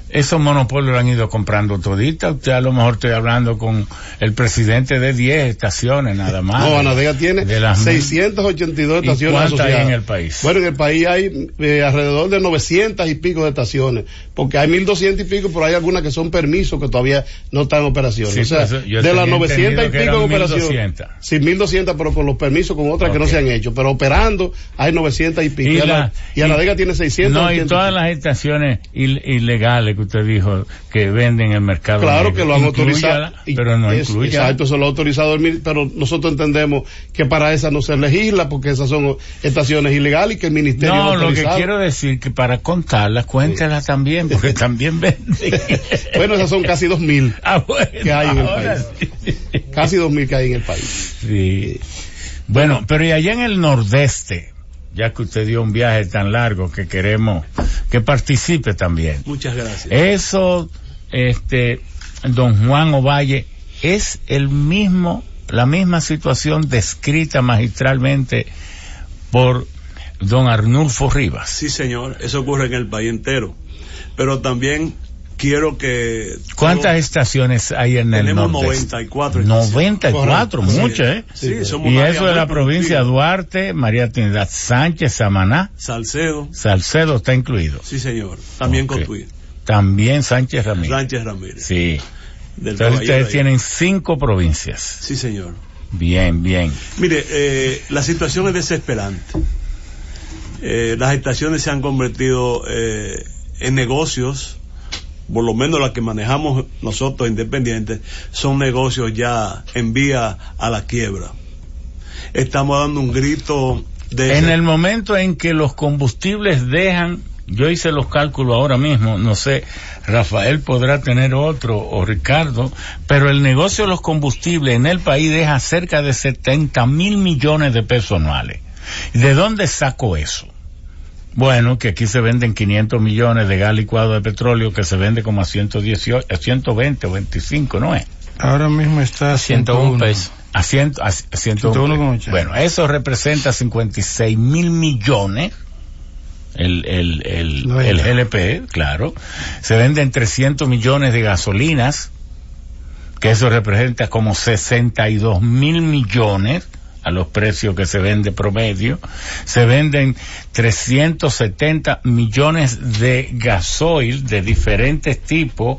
esos monopolios lo han ido comprando todita. Usted a lo mejor estoy hablando con el presidente de 10 estaciones nada más. No, Anadega tiene de las- 682 ¿Y estaciones cuántas hay en el país? Bueno, en el país hay eh, alrededor de 900 y pico de estaciones, porque hay 1200 y pico, pero hay algunas que son permisos que todavía no están en operación. Sí, o sea, pues, de las tenía 900 y pico operación. 1200. Sí, 1200, pero con los permisos con otras que no se han hecho, pero operando hay 900 y pico. Y, Ana- y Anadega tiene 600. No, y 80 todas las estaciones il- ilegales que usted dijo que venden en el mercado. Claro negro. que lo han autorizado. Pero no es- incluya. Exacto, eso lo ha autorizado el mil- pero nosotros entendemos que para esa no se legisla porque esas son estaciones ilegales y que el ministerio No, lo que quiero decir que para contarlas, cuéntelas también, porque también venden. Bueno, esas son casi 2000 Ah, bueno, que hay en el país. sí. Casi 2000 que hay en el país. Sí. Bueno, pero y allá en el nordeste, ya que usted dio un viaje tan largo que queremos que participe también. Muchas gracias. Eso, este, don Juan Ovalle, es el mismo, la misma situación descrita magistralmente por don Arnulfo Rivas. Sí, señor, eso ocurre en el país entero. Pero también quiero que... ¿Cuántas todo- estaciones hay en el Tenemos nordeste? 94 estaciones. 94, Correcto. muchas, ¿eh? Sí, somos Y eso de la provincia de. Duarte, María Trinidad Sánchez, Samaná, Salcedo, Salcedo está incluido. sí, señor. También Ok. Cotuí. También Sánchez Ramírez. Sánchez Ramírez. Sí. Del Entonces ustedes tienen cinco provincias. Sí, señor. Bien, bien. Mire, eh, la situación es desesperante. Eh, las estaciones se han convertido eh, en negocios, por lo menos las que manejamos nosotros independientes, son negocios ya en vía a la quiebra. Estamos dando un grito de... En el momento en que los combustibles dejan, yo hice los cálculos ahora mismo, no sé, Rafael podrá tener otro o Ricardo, pero el negocio de los combustibles en el país deja cerca de 70 mil millones de pesos anuales. ¿De dónde saco eso? Bueno, que aquí se venden 500 millones de gas licuado de petróleo que se vende como a 118, a 120 o 25, ¿no es? Ahora mismo está a 101 pesos. A, ciento, a 101. 101,80. Bueno, eso representa 56 mil millones. El, el, el, No el. GLP, claro. Se venden 300 millones de gasolinas, que eso representa como 62 mil millones a los precios que se vende promedio. Se venden 370 millones de gasoil de diferentes tipos,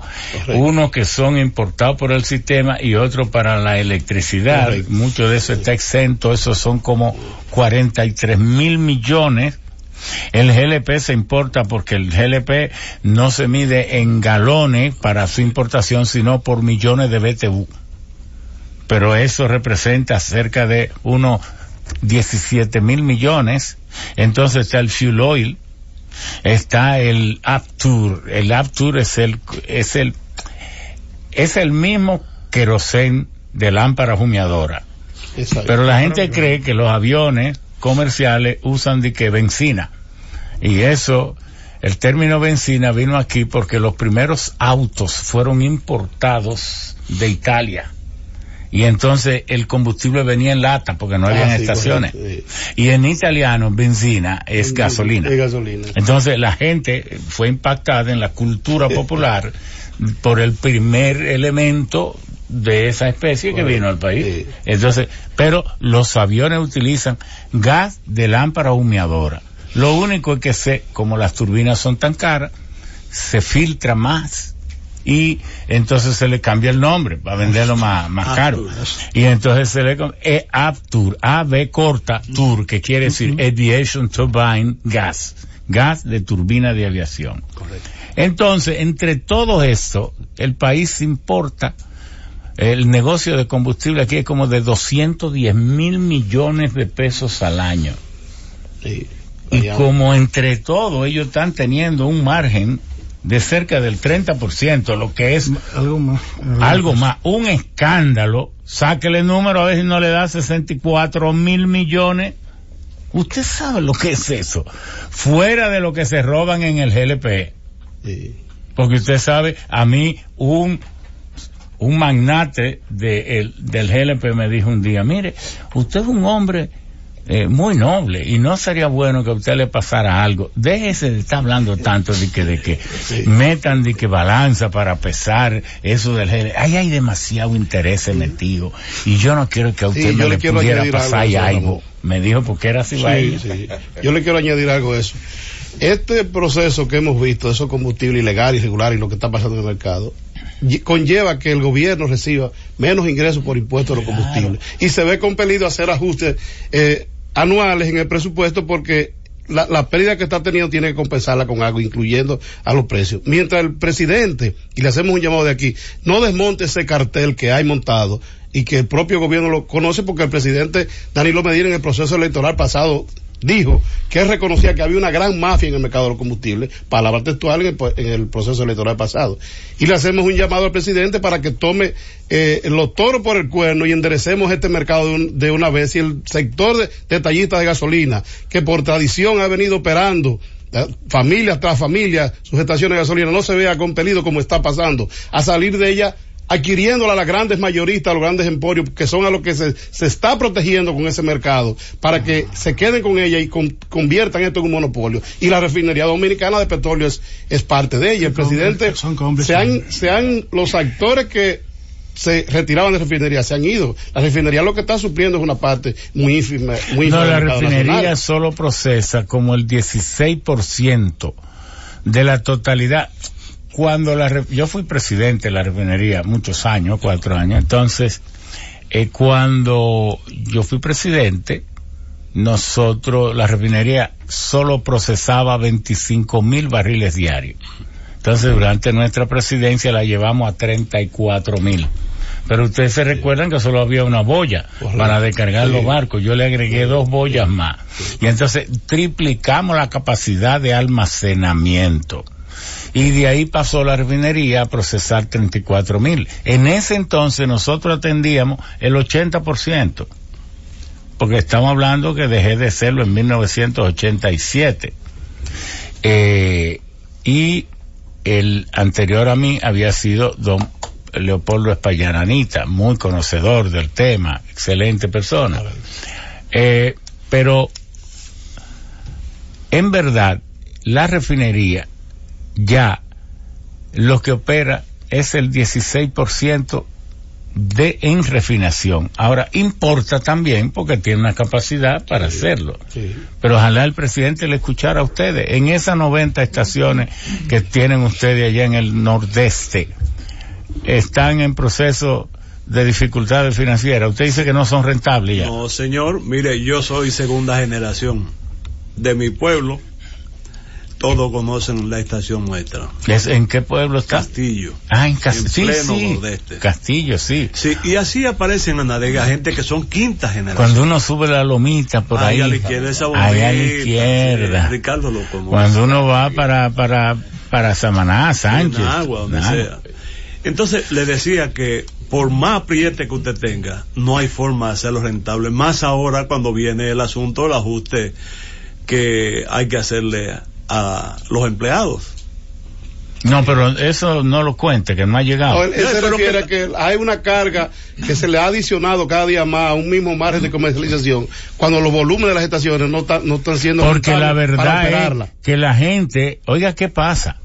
unos que son importados por el sistema y otros para la electricidad. Correcto. Mucho de eso está exento, esos son como 43 mil millones. El GLP se importa porque el GLP no se mide en galones para su importación, sino por millones de BTU. Pero eso representa cerca de unos 17 mil millones. Entonces está el fuel oil, está el Aptur. El Aptur es el, es el, es el mismo querosén de lámpara humeadora. Exacto. Pero la gente cree que los aviones comerciales usan de que benzina. Y eso, el término benzina vino aquí porque los primeros autos fueron importados de Italia. Y entonces el combustible venía en lata porque no Ah, había sí, estaciones. correcto, Y en italiano, benzina es gasolina. Es gasolina. Entonces la gente fue impactada en la cultura popular por el primer elemento de esa especie que vino al país. Sí. Entonces, pero los aviones utilizan gas de lámpara humeadora. Lo único es que se, como las turbinas son tan caras, se filtra más y entonces se le cambia el nombre para venderlo más, más caro. Y entonces se le e Aptur, AB corta Tur, que quiere decir Aviation Turbine Gas, gas de turbina de aviación. Entonces, entre todo esto, el país importa el negocio de combustible aquí es como de 210 mil millones de pesos al año. Sí. Y como entre todo ellos están teniendo un margen de cerca del 30%, lo que es Algo más. algo más, un escándalo, sáquele el número a ver si no le da 64 mil millones. Usted sabe lo que es eso, fuera de lo que se roban en el GLP. Sí. Porque usted sabe, a mí un, un magnate de el- del GLP me dijo un día, mire, usted es un hombre eh, muy noble y no sería bueno que a usted le pasara algo. Déjese de estar hablando tanto de que, de que metan de que balanza para pesar eso del GL. Ahí hay demasiado interés metido y yo no quiero que a usted Sí, me yo le pudiera pasar algo. Me dijo porque era así. Sí, sí. Yo le quiero añadir algo a eso. Este proceso que hemos visto esos combustibles ilegales, irregulares y lo que está pasando en el mercado, conlleva que el gobierno reciba menos ingresos por impuestos a los combustibles y se ve compelido a hacer ajustes eh, anuales en el presupuesto porque la, la pérdida que está teniendo tiene que compensarla con algo, incluyendo a los precios. Mientras el presidente, y le hacemos un llamado de aquí, no desmonte ese cartel que hay montado y que el propio gobierno lo conoce porque el presidente Danilo Medina en el proceso electoral pasado dijo que reconocía que había una gran mafia en el mercado de los combustibles, palabra textual en el, en el proceso electoral pasado. Y le hacemos un llamado al presidente para que tome eh, los toros por el cuerno y enderecemos este mercado de, un- de una vez. Y el sector de detallistas de gasolina, que por tradición ha venido operando eh, familia tras familia, sus estaciones de gasolina, no se vea compelido como está pasando a salir de ella adquiriéndola a las grandes mayoristas, a los grandes emporios, que son a los que se, se está protegiendo con ese mercado, para que se queden con ella y con- conviertan esto en un monopolio. Y la refinería dominicana de petróleo es, es parte de ella. El presidente, son se han, se han, los actores que se retiraban de refinería se han ido. La refinería lo que está supliendo es una parte muy ínfima, muy No, la refinería nacional. solo procesa como el 16% de la totalidad. Cuando la, re- yo fui presidente de la refinería muchos años, cuatro años, entonces, eh, cuando yo fui presidente, nosotros, la refinería solo procesaba 25 mil barriles diarios. Entonces, durante nuestra presidencia la llevamos a 34 mil. Pero ustedes se recuerdan que solo había una boya para descargar los barcos. Yo le agregué dos boyas más. Y entonces triplicamos la capacidad de almacenamiento. Y de ahí pasó la refinería a procesar 34 mil. En ese entonces nosotros atendíamos el 80%. Porque estamos hablando que dejé de serlo en 1987. Eh, y el anterior a mí había sido don Leopoldo Espallaranita, muy conocedor del tema, excelente persona. Eh, pero en verdad, la refinería ya lo que opera es el 16% de en refinación. Ahora, importa también porque tiene una capacidad para hacerlo. Sí. Pero ojalá el presidente le escuchara a ustedes. En esas 90 estaciones que tienen ustedes allá en el nordeste, están en proceso de dificultades financieras. Usted dice que no son rentables ya. No, señor, mire, yo soy segunda generación de mi pueblo. Todos conocen la estación nuestra. ¿Es- ¿En qué pueblo está? Castillo. Ah, en Castillo. En Sí, pleno sí. nordeste. Castillo, sí. Sí, y así aparecen en Anadega gente que son quinta generación. Cuando uno sube la lomita por ahí. Ahí a la izquierda, esa ahí a la izquierda. sí, Ricardo lo conoce. Cuando uno va para, para, para Samaná, Sánchez. En agua, donde sea. Entonces le decía que por más apriete que usted tenga, no hay forma de hacerlo rentable. Más ahora cuando viene el asunto del ajuste que hay que hacerle a los empleados. No, pero eso no lo cuente, que no ha llegado. No, él, él No, se refiere que- a que hay una carga que se le ha adicionado cada día más a un mismo margen de comercialización cuando los volúmenes de las estaciones no, están no están siendo Porque la verdad es que la gente, oiga, ¿qué pasa?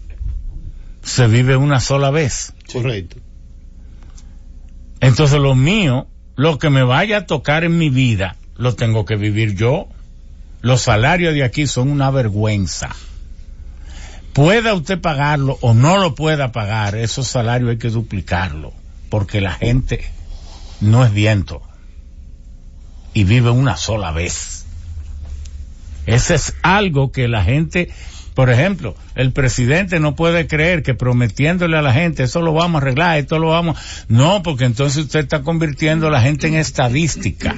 Se vive una sola vez. Correcto. Entonces lo mío, lo que me vaya a tocar en mi vida, lo tengo que vivir yo. Los salarios de aquí son una vergüenza. Pueda usted pagarlo o no lo pueda pagar, esos salarios hay que duplicarlo, porque la gente no es viento y vive una sola vez. Ese es algo que la gente, por ejemplo, el presidente no puede creer que prometiéndole a la gente, eso lo vamos a arreglar, esto lo vamos, no, porque entonces usted está convirtiendo a la gente en estadística.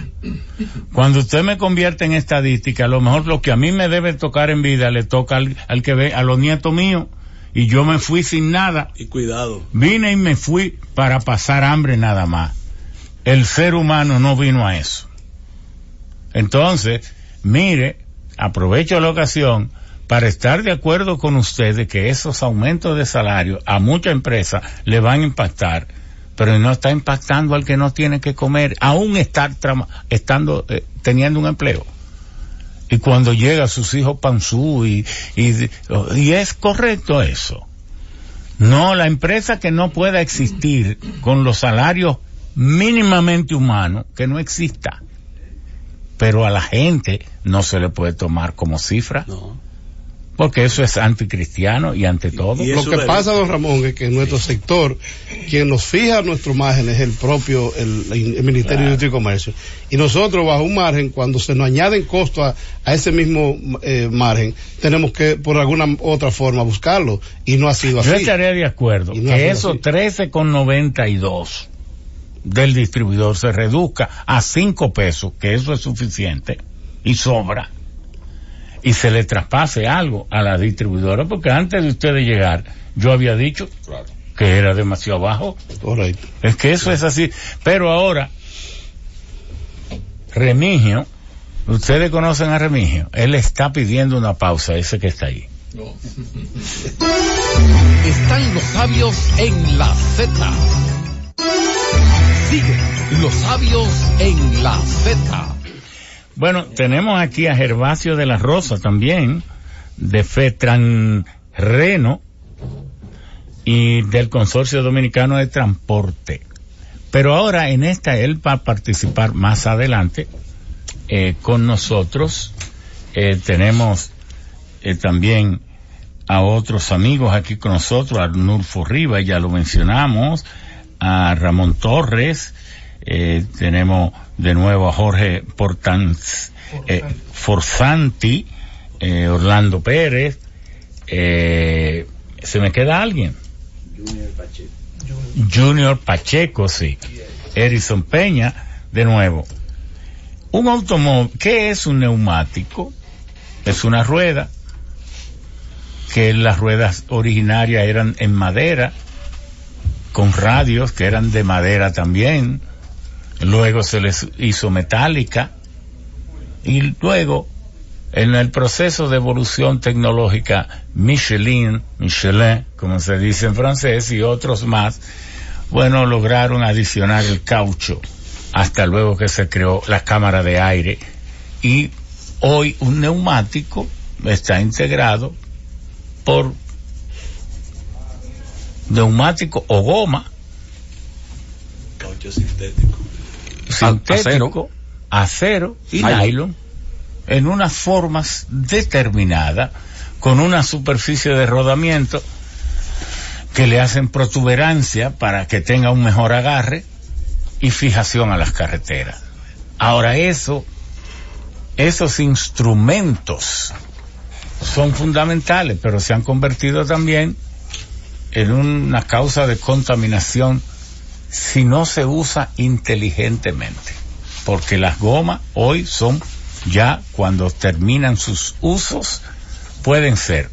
Cuando usted me convierte en estadística, a lo mejor lo que a mí me debe tocar en vida le toca al, al que ve, a los nietos míos, y yo me fui sin nada. Y cuidado. Vine y me fui para pasar hambre nada más. El ser humano no vino a eso. Entonces, mire, aprovecho la ocasión para estar de acuerdo con usted de que esos aumentos de salario a muchas empresas le van a impactar, pero no está impactando al que no tiene que comer, aún estar estando eh, teniendo un empleo. Y cuando llega sus hijos panzú y, y, y es correcto eso. No, la empresa que no pueda existir con los salarios mínimamente humanos, que no exista. Pero a la gente no se le puede tomar como cifra. No. Porque eso es anticristiano y ante todo. y Lo eso que pasa, don Ramón, es que en nuestro sector, quien nos fija nuestro margen es el propio, el, el Ministerio de Industria y Comercio. Y nosotros, bajo un margen, cuando se nos añaden costos a, a ese mismo eh, margen, tenemos que, por alguna otra forma, buscarlo. Y no ha sido así. Yo estaría de acuerdo Y no que esos así. 13,92 del distribuidor se reduzca a 5 pesos, que eso es suficiente y sobra, y se le traspase algo a la distribuidora, porque antes de ustedes llegar, yo había dicho que era demasiado bajo. Es que eso es así. Pero ahora, Remigio, ustedes conocen a Remigio, él está pidiendo una pausa, ese que está ahí. Están los sabios en la Z. Sigue los sabios en la Z. Bueno, tenemos aquí a Gervasio de la Rosa también, de Fetran Reno y del Consorcio Dominicano de Transporte. Pero ahora en esta él va a participar más adelante eh, con nosotros. Eh, tenemos eh, también a otros amigos aquí con nosotros, a Arnulfo Rivas, ya lo mencionamos, a Ramón Torres, eh, tenemos de nuevo a Jorge Portanz, eh, Forzanti, eh, Orlando Pérez, eh, ¿se me queda alguien? Junior Pacheco, sí. Erison Peña, de nuevo. Un automóvil, ¿qué es un neumático? Es una rueda, que las ruedas originarias eran en madera, con radios que eran de madera también. Luego se les hizo metálica. Y luego, en el proceso de evolución tecnológica, Michelin, Michelin, como se dice en francés, y otros más, bueno, lograron adicionar el caucho hasta luego que se creó la cámara de aire. Y hoy un neumático está integrado por neumático o goma Caucho sintético. Sintético, acero, y Nylon. nylon en unas formas determinadas con una superficie de rodamiento que le hacen protuberancia para que tenga un mejor agarre y fijación a las carreteras. Ahora eso, esos instrumentos son fundamentales, pero se han convertido también en una causa de contaminación si no se usa inteligentemente. Porque las gomas hoy son ya cuando terminan sus usos, pueden ser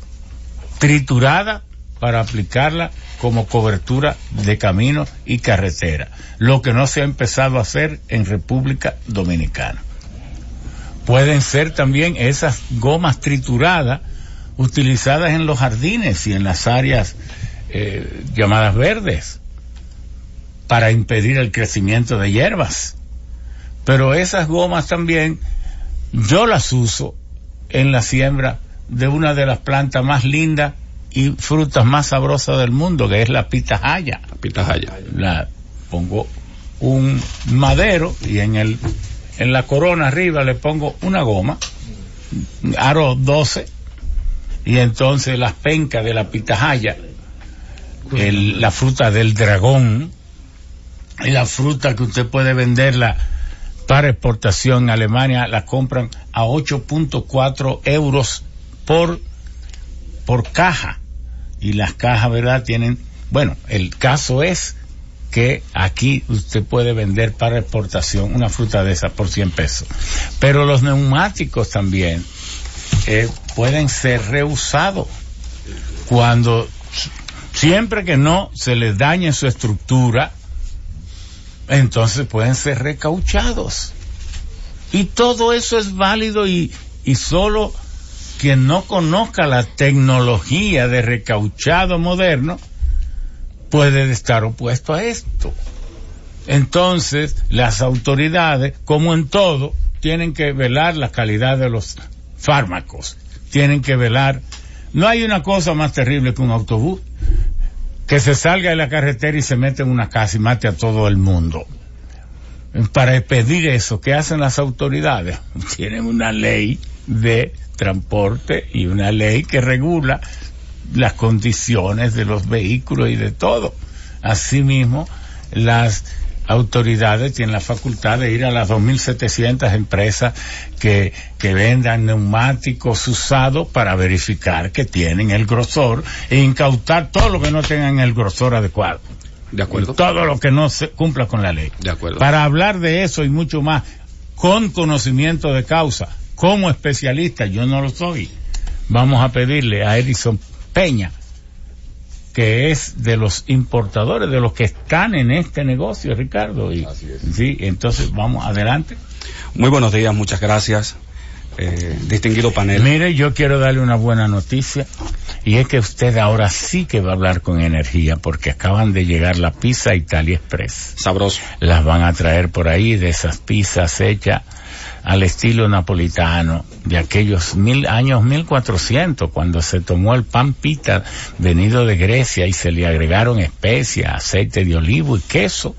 trituradas para aplicarla como cobertura de camino y carretera, lo que no se ha empezado a hacer en República Dominicana. Pueden ser también esas gomas trituradas utilizadas en los jardines y en las áreas eh, llamadas verdes para impedir el crecimiento de hierbas. Pero esas gomas también yo las uso en la siembra de una de las plantas más lindas y frutas más sabrosas del mundo, que es la pitahaya. Pitahaya. La pongo un madero y en el en la corona arriba le pongo una goma, aro 12 y entonces las pencas de la pitahaya, el- la fruta del dragón, la fruta que usted puede venderla para exportación en Alemania la compran a 8.4 euros por por caja. Y las cajas verdad tienen bueno el caso es que aquí usted puede vender para exportación una fruta de esa por 100 pesos. Pero los neumáticos también eh, pueden ser reusados cuando siempre que no se les dañe su estructura entonces pueden ser recauchados. Y todo eso es válido y, y solo quien no conozca la tecnología de recauchado moderno puede estar opuesto a esto. Entonces, las autoridades, como en todo, tienen que velar la calidad de los fármacos. Tienen que velar. No hay una cosa más terrible que un autobús que se salga de la carretera y se mete en una casa y mate a todo el mundo. Para pedir eso, ¿qué hacen las autoridades? Tienen una ley de transporte y una ley que regula las condiciones de los vehículos y de todo. Asimismo, las autoridades tienen la facultad de ir a las 2.700 empresas que, que vendan neumáticos usados para verificar que tienen el grosor e incautar todo lo que no tengan el grosor adecuado. De acuerdo. Todo lo que no se cumpla con la ley. De acuerdo. Para hablar de eso y mucho más, con conocimiento de causa, como especialista, yo no lo soy, vamos a pedirle a Edison Peña, que es de los importadores, de los que están en este negocio, Ricardo. Y, Sí, entonces vamos adelante. Muy buenos días, muchas gracias. Eh, distinguido panel. Mire, yo quiero darle una buena noticia y es que usted ahora sí que va a hablar con energía porque acaban de llegar la pizza Italia Express. Sabroso. Las van a traer por ahí de esas pizzas hechas al estilo napolitano de aquellos mil años 1400 cuando se tomó el pan pita venido de Grecia y se le agregaron especias, aceite de olivo y queso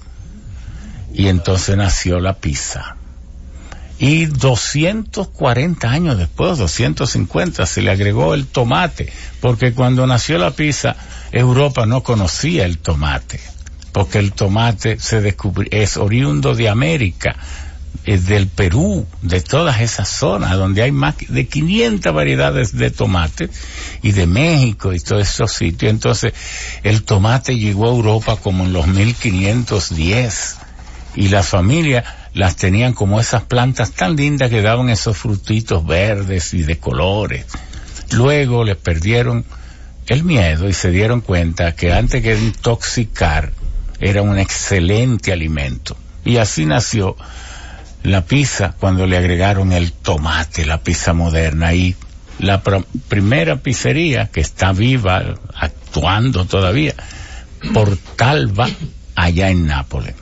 y entonces nació la pizza. Y 240 años después, 250, se le agregó el tomate, porque cuando nació la pizza, Europa no conocía el tomate, porque el tomate se descubrió, es oriundo de América, del Perú, de todas esas zonas donde hay más de 500 variedades de tomate y de México y todos esos sitios. Entonces, el tomate llegó a Europa como en los 1510 y las familias las tenían como esas plantas tan lindas que daban esos frutitos verdes y de colores. Luego les perdieron el miedo y se dieron cuenta que antes que intoxicar era un excelente alimento. Y así nació la pizza cuando le agregaron el tomate, la pizza moderna. Y la pr primera pizzería que está viva, actuando todavía, Portalba, allá en Nápoles.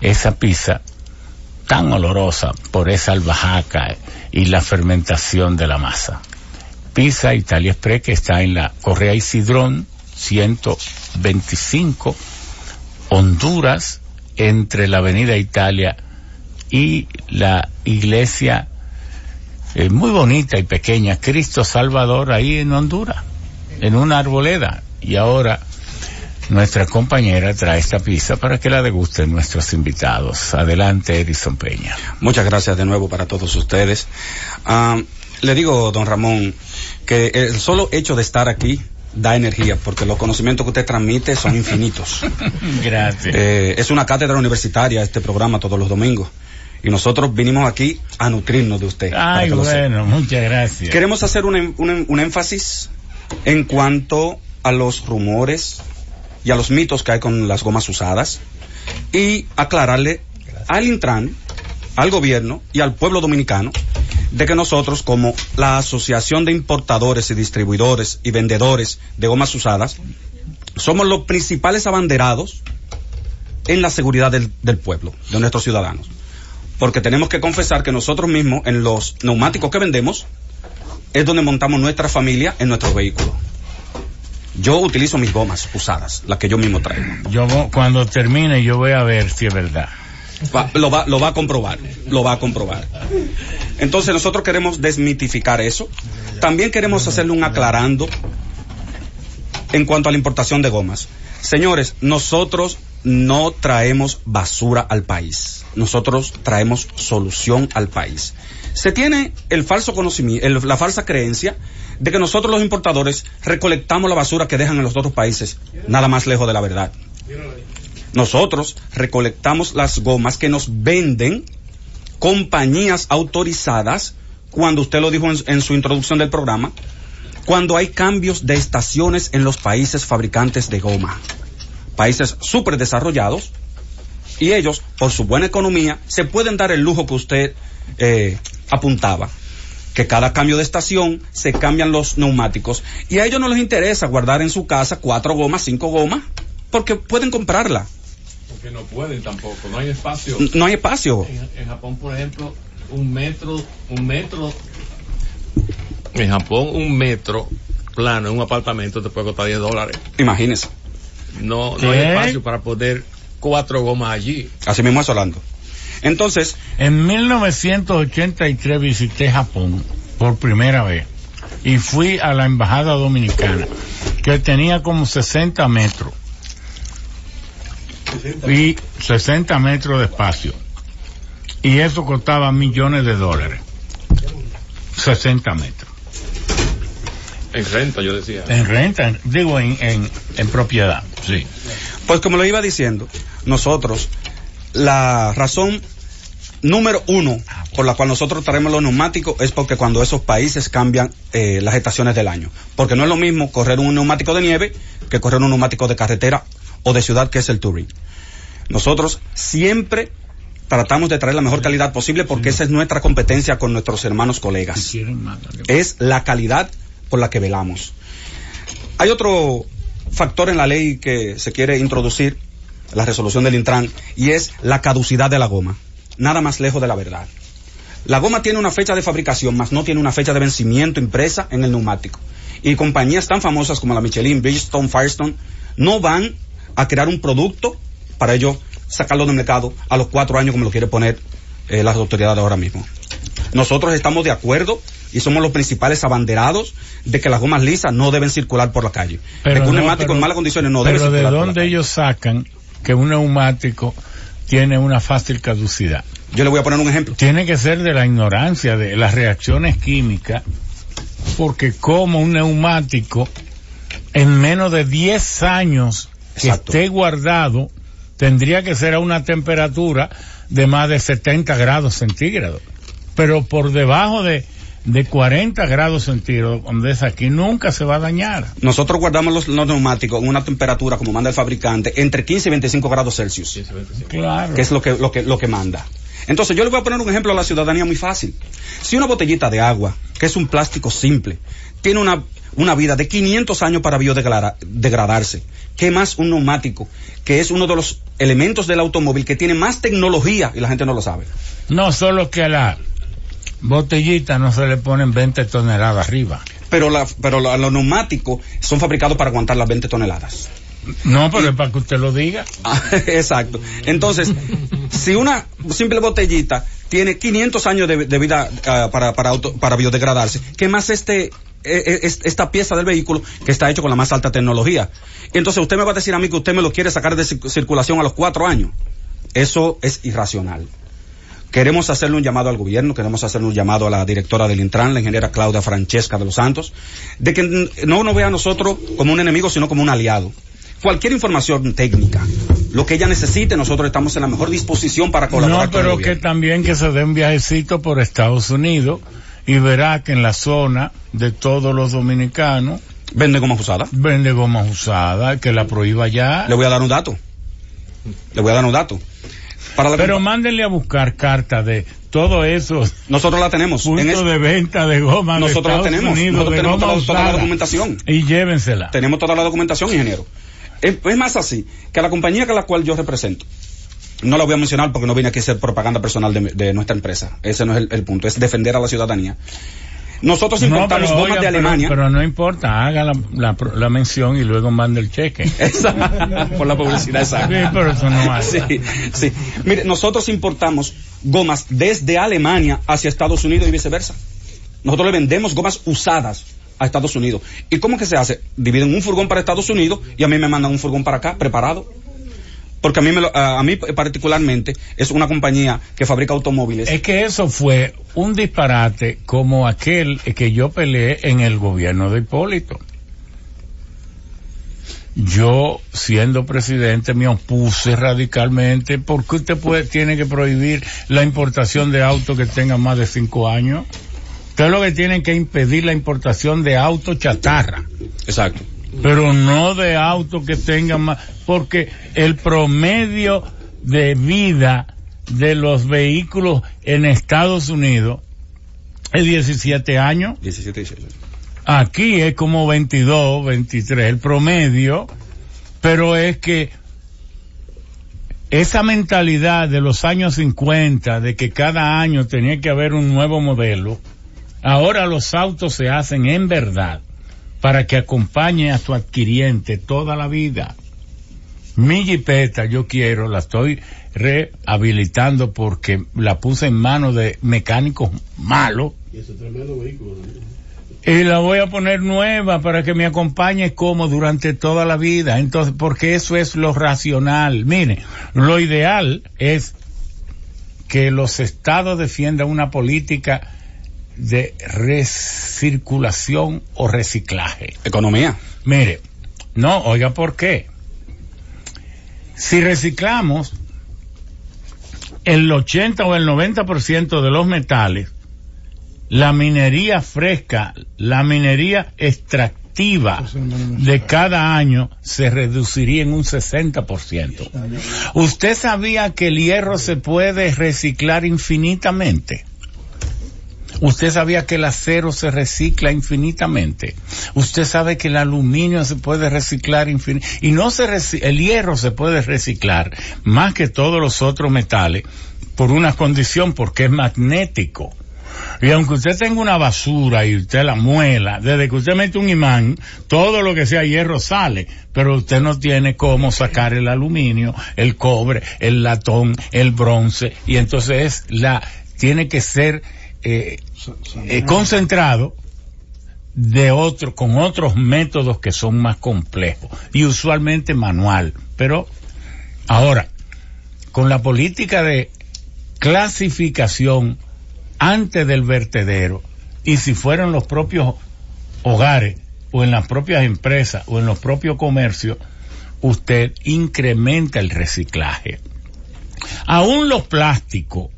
Esa pizza tan olorosa por esa albahaca y la fermentación de la masa. Pizza Italia Express que está en la Correa Isidrón 125 Honduras entre la Avenida Italia y la iglesia eh, muy bonita y pequeña Cristo Salvador ahí en Honduras en una arboleda y ahora nuestra compañera trae esta pizza para que la degusten nuestros invitados. Adelante, Edison Peña. Muchas gracias de nuevo para todos ustedes. Uh, le digo, don Ramón, que el solo hecho de estar aquí da energía, porque los conocimientos que usted transmite son infinitos. gracias. Eh, es una cátedra universitaria este programa todos los domingos. Y nosotros vinimos aquí a nutrirnos de usted. Ay, bueno, muchas gracias. Queremos hacer un, un, un énfasis en cuanto a los rumores, y a los mitos que hay con las gomas usadas y aclararle al Intran, al gobierno y al pueblo dominicano de que nosotros como la Asociación de Importadores y Distribuidores y Vendedores de Gomas Usadas somos los principales abanderados en la seguridad del, del pueblo, de nuestros ciudadanos. Porque tenemos que confesar que nosotros mismos en los neumáticos que vendemos es donde montamos nuestra familia en nuestro vehículo. Yo utilizo mis gomas usadas, las que yo mismo traigo. Yo cuando termine yo voy a ver si es verdad. Va, lo, va, lo va a comprobar, lo va a comprobar. Entonces nosotros queremos desmitificar eso. También queremos hacerle un aclarando en cuanto a la importación de gomas. Señores, nosotros no traemos basura al país. Nosotros traemos solución al país. Se tiene el falso conocimiento, la falsa creencia de que nosotros los importadores recolectamos la basura que dejan en los otros países, nada más lejos de la verdad. Nosotros recolectamos las gomas que nos venden compañías autorizadas, cuando usted lo dijo en su introducción del programa, cuando hay cambios de estaciones en los países fabricantes de goma. Países súper desarrollados, y ellos, por su buena economía, se pueden dar el lujo que usted eh, apuntaba que cada cambio de estación se cambian los neumáticos y a ellos no les interesa guardar en su casa cuatro gomas, cinco gomas, porque pueden comprarla. Porque no pueden tampoco, no hay espacio. No hay espacio. En, en Japón, por ejemplo, un metro, un metro En Japón, un metro plano en un apartamento te puede costar 10 dólares. Imagínese. No, no hay espacio para poner cuatro gomas allí. Así mismo es Orlando. Entonces, En 1983 visité Japón por primera vez y fui a la embajada dominicana que tenía como 60 metros. Y 60 metros de espacio. Y eso costaba millones de dólares. 60 metros En renta, yo decía. en renta en- digo en, en, en propiedad sí pues como lo iba diciendo, nosotros, la razón número uno por la cual nosotros traemos los neumáticos es porque cuando esos países cambian eh, las estaciones del año. Porque no es lo mismo correr un neumático de nieve que correr un neumático de carretera o de ciudad que es el touring. Nosotros siempre tratamos de traer la mejor calidad posible porque esa es nuestra competencia con nuestros hermanos colegas. Es la calidad la que velamos. Hay otro factor en la ley que se quiere introducir, la resolución del Intran, y es la caducidad de la goma. Nada más lejos de la verdad. La goma tiene una fecha de fabricación, más no tiene una fecha de vencimiento impresa en el neumático. Y compañías tan famosas como la Michelin, Bridgestone, Firestone, no van a crear un producto para ello sacarlo del mercado a los cuatro años como lo quiere poner eh, las autoridades ahora mismo. Nosotros estamos de acuerdo y somos los principales abanderados de que las gomas lisas no deben circular por la calle. de que un no, neumático pero- en malas condiciones no debe pero de circular por la dónde ellos sacan que un neumático tiene una fácil caducidad Yo le voy a poner un ejemplo. tiene que ser de la ignorancia de las reacciones químicas, porque como un neumático en menos de 10 años que Exacto. esté guardado, tendría que ser a una temperatura de más de 70 grados centígrados. Pero por debajo de, de 40 grados centígrados, donde es aquí, nunca se va a dañar. Nosotros guardamos los, los neumáticos en una temperatura, como manda el fabricante, entre 15 y 25 grados Celsius, Claro. que es lo que, lo que, lo que manda. Entonces yo le voy a poner un ejemplo a la ciudadanía muy fácil. Si una botellita de agua, que es un plástico simple, tiene una, una vida de 500 años para biodegradarse, ¿qué más un neumático, que es uno de los elementos del automóvil que tiene más tecnología y la gente no lo sabe? No solo que a la botellita no se le ponen 20 toneladas arriba. Pero, la, pero la- los neumáticos son fabricados para aguantar las 20 toneladas. No, pero es para que usted lo diga. Ah, Exacto. Entonces, si una simple botellita tiene 500 años de, de vida ah, para, para, auto- para biodegradarse, ¿qué más este, eh, es- esta pieza del vehículo que está hecho con la más alta tecnología? Entonces, usted me va a decir a mí que usted me lo quiere sacar de cir- circulación a los cuatro años. Eso es irracional. Queremos hacerle un llamado al gobierno, queremos hacerle un llamado a la directora del Intran, la ingeniera Claudia Francesca de los Santos, de que no nos vea a nosotros como un enemigo, sino como un aliado. Cualquier información técnica, lo que ella necesite, nosotros estamos en la mejor disposición para colaborar No, con el pero que también que se dé un viajecito por Estados Unidos y verá que en la zona de todos los dominicanos Vende gomas usadas. vende gomas usadas, que la prohíba ya. Le voy a dar un dato. Le voy a dar un dato. Para la Pero mándenle a buscar cartas de todo eso, nosotros la tenemos. En puntos es- de venta de goma de nosotros la tenemos. Unidos, nosotros tenemos toda, toda la documentación. y llévensela. Tenemos toda la documentación, ingeniero. Es, es más así, que la compañía con la cual yo represento, no la voy a mencionar porque no viene aquí a hacer propaganda personal de, de nuestra empresa. Ese no es el, el punto, es defender a la ciudadanía. Nosotros No, importamos pero, oiga, de Alemania. Pero, no importa, haga la, la, la mención y luego mande el cheque. Por la publicidad esa. Sí, pero eso no hay. Sí, sí. Mire, nosotros importamos gomas desde Alemania hacia Estados Unidos y viceversa. Nosotros le vendemos gomas usadas a Estados Unidos. ¿Y cómo que se hace? Dividen un furgón para Estados Unidos y a mí me mandan un furgón para acá, preparado. Porque a mí, me lo- a, mí particularmente es una compañía que fabrica automóviles. Es que eso fue un disparate como aquel que yo peleé en el gobierno de Hipólito. Yo, siendo presidente, me opuse radicalmente porque usted puede, tiene que prohibir la importación de autos que tengan más de cinco años. Usted lo que tiene que impedir la importación de autos chatarra Exacto. Pero no de autos que tengan más, porque el promedio de vida de los vehículos en Estados Unidos es 17 años, 17 y 18. aquí es como 22, 23, el promedio, pero es que esa mentalidad de los años 50, de que cada año tenía que haber un nuevo modelo, Ahora los autos se hacen en verdad para que acompañe a tu adquiriente toda la vida. Mi jipeta, yo quiero, la estoy rehabilitando porque la puse en manos de mecánicos malos. Y ese tremendo vehículo. Y la voy a poner nueva para que me acompañe como durante toda la vida. Entonces, porque eso es lo racional. Mire, lo ideal es que los estados defiendan una política de recirculación o reciclaje. Economía. Mire, no, oiga, ¿por qué? Si reciclamos el 80 o el 90% de los metales, la minería fresca, la minería extractiva de cada año se reduciría en un 60%. ¿Usted sabía que el hierro se puede reciclar infinitamente? Usted sabía que el acero se recicla infinitamente. Usted sabe que el aluminio se puede reciclar infinitamente. Y no se el hierro se puede reciclar más que todos los otros metales por una condición porque es magnético. Y aunque usted tenga una basura y usted la muela, desde que usted mete un imán, todo lo que sea hierro sale, pero usted no tiene cómo sacar el aluminio, el cobre, el latón, el bronce, y entonces es la, tiene que ser eh, eh, concentrado de otro, con otros métodos que son más complejos y usualmente manual. Pero ahora, con la política de clasificación antes del vertedero y si fueran los propios hogares o en las propias empresas o en los propios comercios, usted incrementa el reciclaje. Aún los plásticos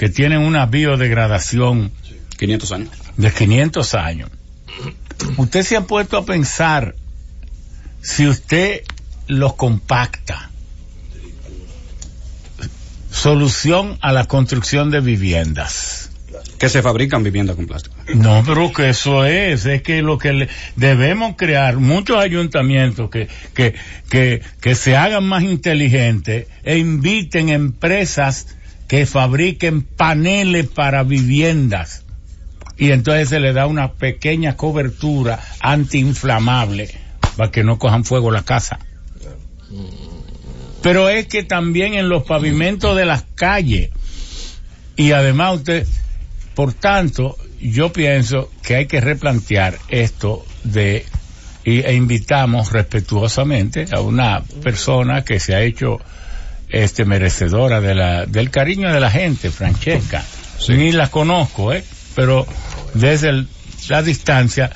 que tienen una biodegradación 500 años. de 500 años. Usted se ha puesto a pensar si usted los compacta. Solución a la construcción de viviendas. Que se fabrican viviendas con plástico. No, pero que eso es, es que lo que le- debemos crear, muchos ayuntamientos que, que, que, que se hagan más inteligentes e inviten empresas que fabriquen paneles para viviendas. Y entonces se le da una pequeña cobertura antiinflamable para que no cojan fuego la casa. Pero es que también en los pavimentos de las calles, y además usted, por tanto, yo pienso que hay que replantear esto de, y, e invitamos respetuosamente a una persona que se ha hecho este merecedora de la, del cariño de la gente, Francesca. Ni la conozco, eh, pero desde el- la distancia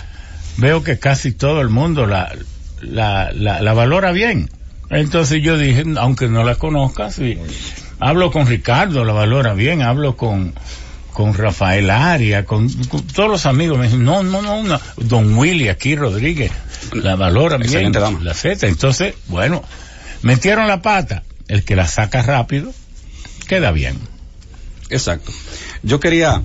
veo que casi todo el mundo la, la, la, la valora bien. Entonces yo dije, aunque no la conozca, sí. Hablo con Ricardo, la valora bien, hablo con, con Rafael Aria, con, con todos los amigos, me dicen, no, no, no, no, Don Willy aquí Rodríguez, la valora bien, la Z. Entonces, bueno, metieron la pata, el que la saca rápido, queda bien. Exacto. Yo quería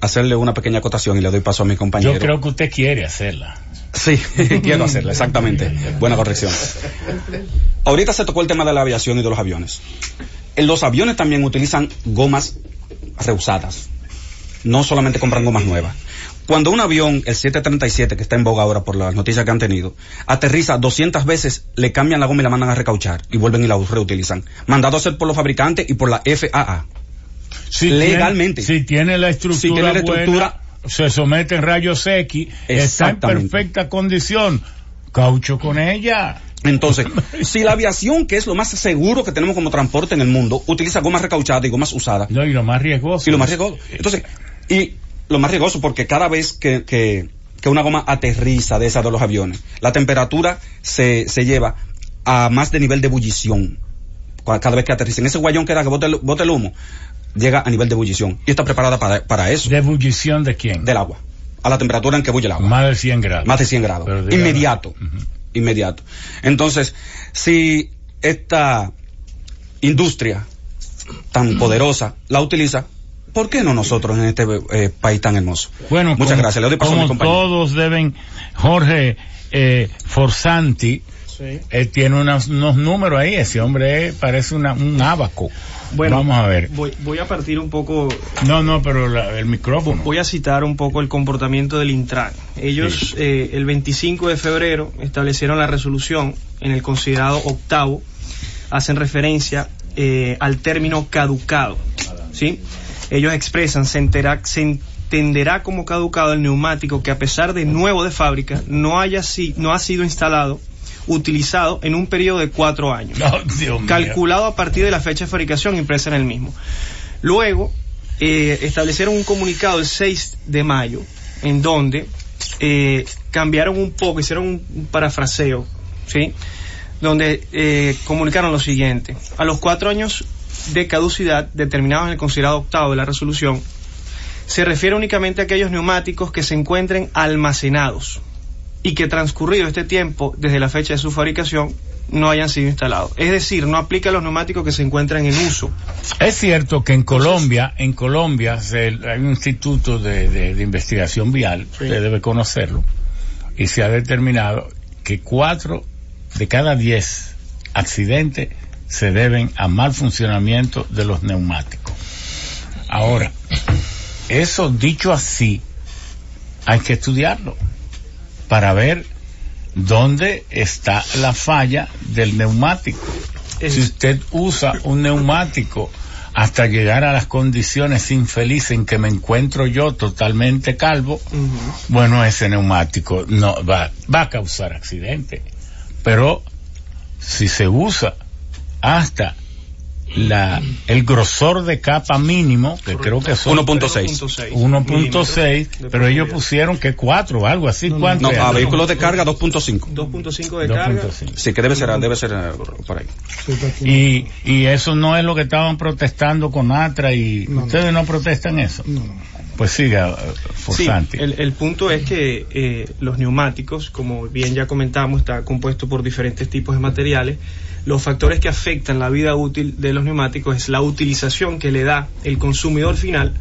hacerle una pequeña acotación y le doy paso a mi compañero. Yo creo que usted quiere hacerla. Sí, quiero hacerla, exactamente. Buena corrección. Ahorita se tocó el tema de la aviación y de los aviones. En los aviones también utilizan gomas reusadas. No solamente compran gomas nuevas. Cuando un avión, el 737, que está en boga ahora por las noticias que han tenido, aterriza 200 veces, le cambian la goma y la mandan a recauchar y vuelven y la reutilizan. Mandado a hacer por los fabricantes y por la FAA. Si Legalmente. Tiene, si tiene la estructura, Si tiene la estructura- buena, se somete en rayos X, está en perfecta condición. Caucho con ella. Entonces, si la aviación, que es lo más seguro que tenemos como transporte en el mundo, utiliza gomas recauchadas y gomas usadas, No, y lo más riesgoso. y lo más riesgoso. Entonces, y lo más riesgoso porque cada vez que, que, que una goma aterriza de esas de los aviones, la temperatura se, se lleva a más de nivel de ebullición. Cada vez que aterriza. En ese guayón que da que bote el, bote el humo, llega a nivel de ebullición. Y está preparada para, para eso, ¿De ebullición de quién? del agua. A la temperatura en que bulle el agua. Más de 100 grados. Más de 100 grados. Pero. Inmediato. Inmediato. Entonces, si esta industria tan poderosa la utiliza, ¿por qué no nosotros en este eh, país tan hermoso? Bueno, Muchas como- gracias. Le doy paso a mi como compañero. todos deben, Jorge eh, Forsanti eh, tiene unos números ahí, ese hombre es- parece una- un abaco. Bueno, Vamos a ver. Voy, voy a partir un poco, No, no, pero la- el micrófono. voy a citar un poco el comportamiento del Intran. Ellos eh, el 25 de febrero establecieron la resolución en el considerado octavo, hacen referencia eh, al término caducado, ¿sí? Ellos expresan, se, entera- se entenderá como caducado el neumático que a pesar de nuevo de fábrica no, haya si- no ha sido instalado, utilizado en un periodo de cuatro años No, mío. calculado a partir de la fecha de fabricación impresa en el mismo. Luego, eh, establecieron un comunicado el 6 de mayo, en donde eh, cambiaron un poco, hicieron un, un parafraseo, ¿sí? Donde eh, comunicaron lo siguiente. A los cuatro años de caducidad determinados en el considerado octavo de la resolución, se refiere únicamente a aquellos neumáticos que se encuentren almacenados y que transcurrido este tiempo desde la fecha de su fabricación no hayan sido instalados. Es decir, no aplica a los neumáticos que se encuentran en uso. Es cierto que en Colombia, en Colombia se- hay un instituto de, de- de investigación vial, usted debe conocerlo, y se ha determinado que cuatro de cada diez accidentes se deben a mal funcionamiento de los neumáticos. Ahora, eso dicho así, hay que estudiarlo para ver dónde está la falla del neumático. Si usted usa un neumático hasta llegar a las condiciones infelices en que me encuentro yo totalmente calvo, bueno, ese neumático no va, va a causar accidente. Pero si se usa hasta la, el grosor de capa mínimo, que creo que son 1.6. 1.6, pero ellos pusieron que 4 o algo así. ¿Cuánto No, era? a vehículos de carga 2.5. 2.5 de carga. 2.5. Sí, que debe ser, debe ser eh, por ahí. Y, y eso no es lo que estaban protestando con Atra y ustedes no protestan eso. Pues siga, eh, Sí, Forsanti. el, el punto es que eh, los neumáticos, como bien ya comentamos, está compuesto por diferentes tipos de materiales. Los factores que afectan la vida útil de los neumáticos es la utilización que le da el consumidor final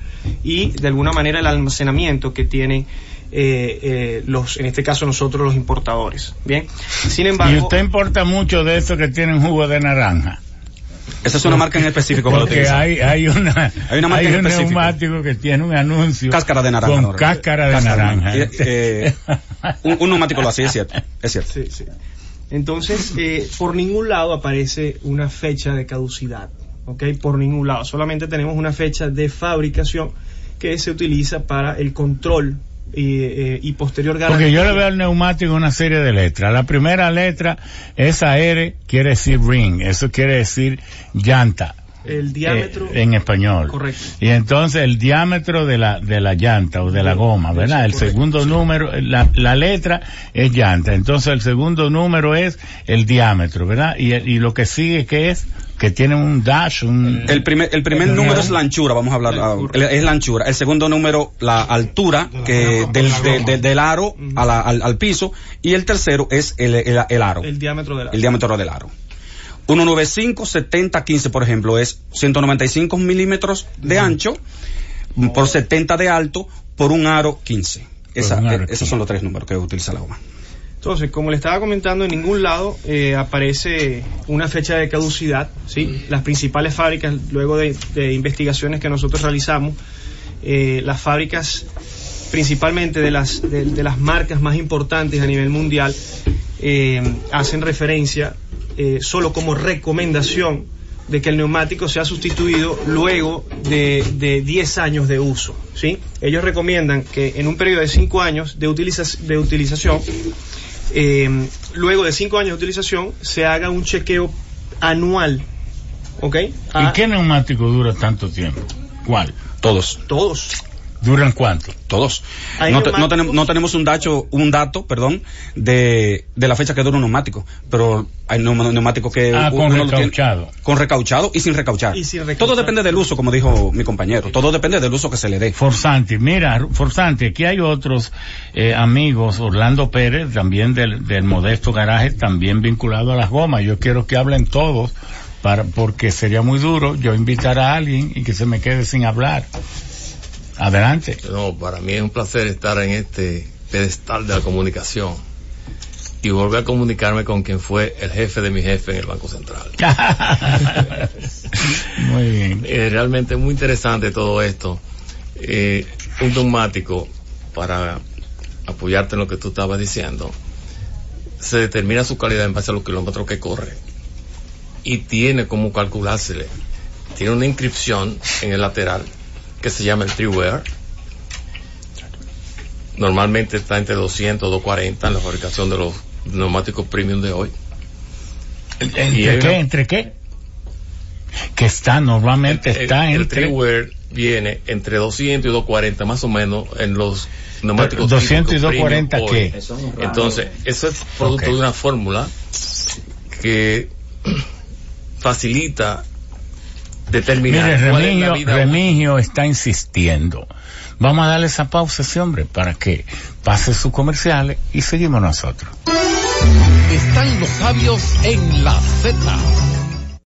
y de alguna manera el almacenamiento que tienen eh, eh, los, en este caso nosotros los importadores. Bien, sin y embargo, usted importa mucho de eso que tienen jugo de naranja. Esa es una marca en específico que lo Porque hay, hay una, Hay una marca en un específico. neumático que tiene un anuncio Cáscara de naranja. con ¿no? cáscara de Cáscara naranja. Eh, eh, un, un neumático lo así, es cierto. Es cierto. Sí, sí. Entonces, eh, por ningún lado aparece una fecha de caducidad, ¿ok? Por ningún lado. Solamente tenemos una fecha de fabricación que se utiliza para el control y, eh, y posterior Porque yo le garantía. veo al neumático una serie de letras. La primera letra, esa R, quiere decir ring, eso quiere decir llanta. El diámetro. eh, en español. Correcto. Y entonces el diámetro de la, de la llanta o de la goma, ¿verdad? El correcto. segundo número, la, la letra es llanta. Entonces el segundo número es el diámetro, ¿verdad? Y, el- y lo que sigue que es que tiene un dash, un... El primer, el primer número es la anchura, vamos a hablar, ah, es la anchura. El segundo número, la altura que del, del, del- del aro a la- al, al piso. Y el tercero es el, el, el aro, El diámetro de la. el diámetro del aro. 195, 70, 15, por ejemplo, es 195 milímetros de ancho por 70 de alto por un aro 15. Esa- un aro eh, esos son los tres números que utiliza la goma. Entonces, como le estaba comentando, en ningún lado eh, aparece una fecha de caducidad. ¿sí? Las principales fábricas, luego de, de investigaciones que nosotros realizamos, eh, las fábricas principalmente de las, de, de las marcas más importantes a nivel mundial eh, hacen referencia eh, solo como recomendación de que el neumático sea sustituido luego de, de 10 años de uso. ¿sí? Ellos recomiendan que en un periodo de 5 años de, utiliza- de utilización, eh, luego de 5 años de utilización, se haga un chequeo anual. ¿Ok? ¿Y A qué neumático dura tanto tiempo? ¿Cuál? Todos. todos. ¿Duran cuánto? Todos. No, te- no tenemos, no tenemos un dato, un dato, perdón, de, de la fecha que dura un neumático, pero hay neumáticos que Ah, con tiene- recauchado. con recauchado y sin recauchar. Y sin recauchar. Todo depende del uso, como dijo mi compañero. Todo depende del uso que se le dé. Forsanti, mira, Forsanti, aquí hay otros eh, amigos, Orlando Pérez, también del, del modesto garaje, también vinculado a las gomas. Yo quiero que hablen todos, para, porque sería muy duro yo invitar a alguien y que se me quede sin hablar. Adelante. No, para mí es un placer estar en este pedestal de la comunicación y volver a comunicarme con quien fue el jefe de mi jefe en el Banco Central. Muy bien. Eh, realmente muy interesante todo esto. Eh, un neumático, para apoyarte en lo que tú estabas diciendo, se determina su calidad en base a los kilómetros que corre. Y tiene como calculársele. Tiene una inscripción en el lateral que se llama el tree wear. Normalmente está entre 200 240 en la fabricación de los neumáticos premium de hoy. Y ¿Entre qué? una- ¿Entre qué? Que está, normalmente el, está el entre... tree wear viene entre 200 y 240 más o menos en los neumáticos 200 y típicos premium 240 hoy. qué? Entonces, eso es producto de una fórmula que facilita determinar Mire, cuál es la Remigio, vida Remigio está insistiendo. Vamos a darle esa pausa a ese hombre para que pase sus comerciales y seguimos nosotros. Están los sabios en la Z.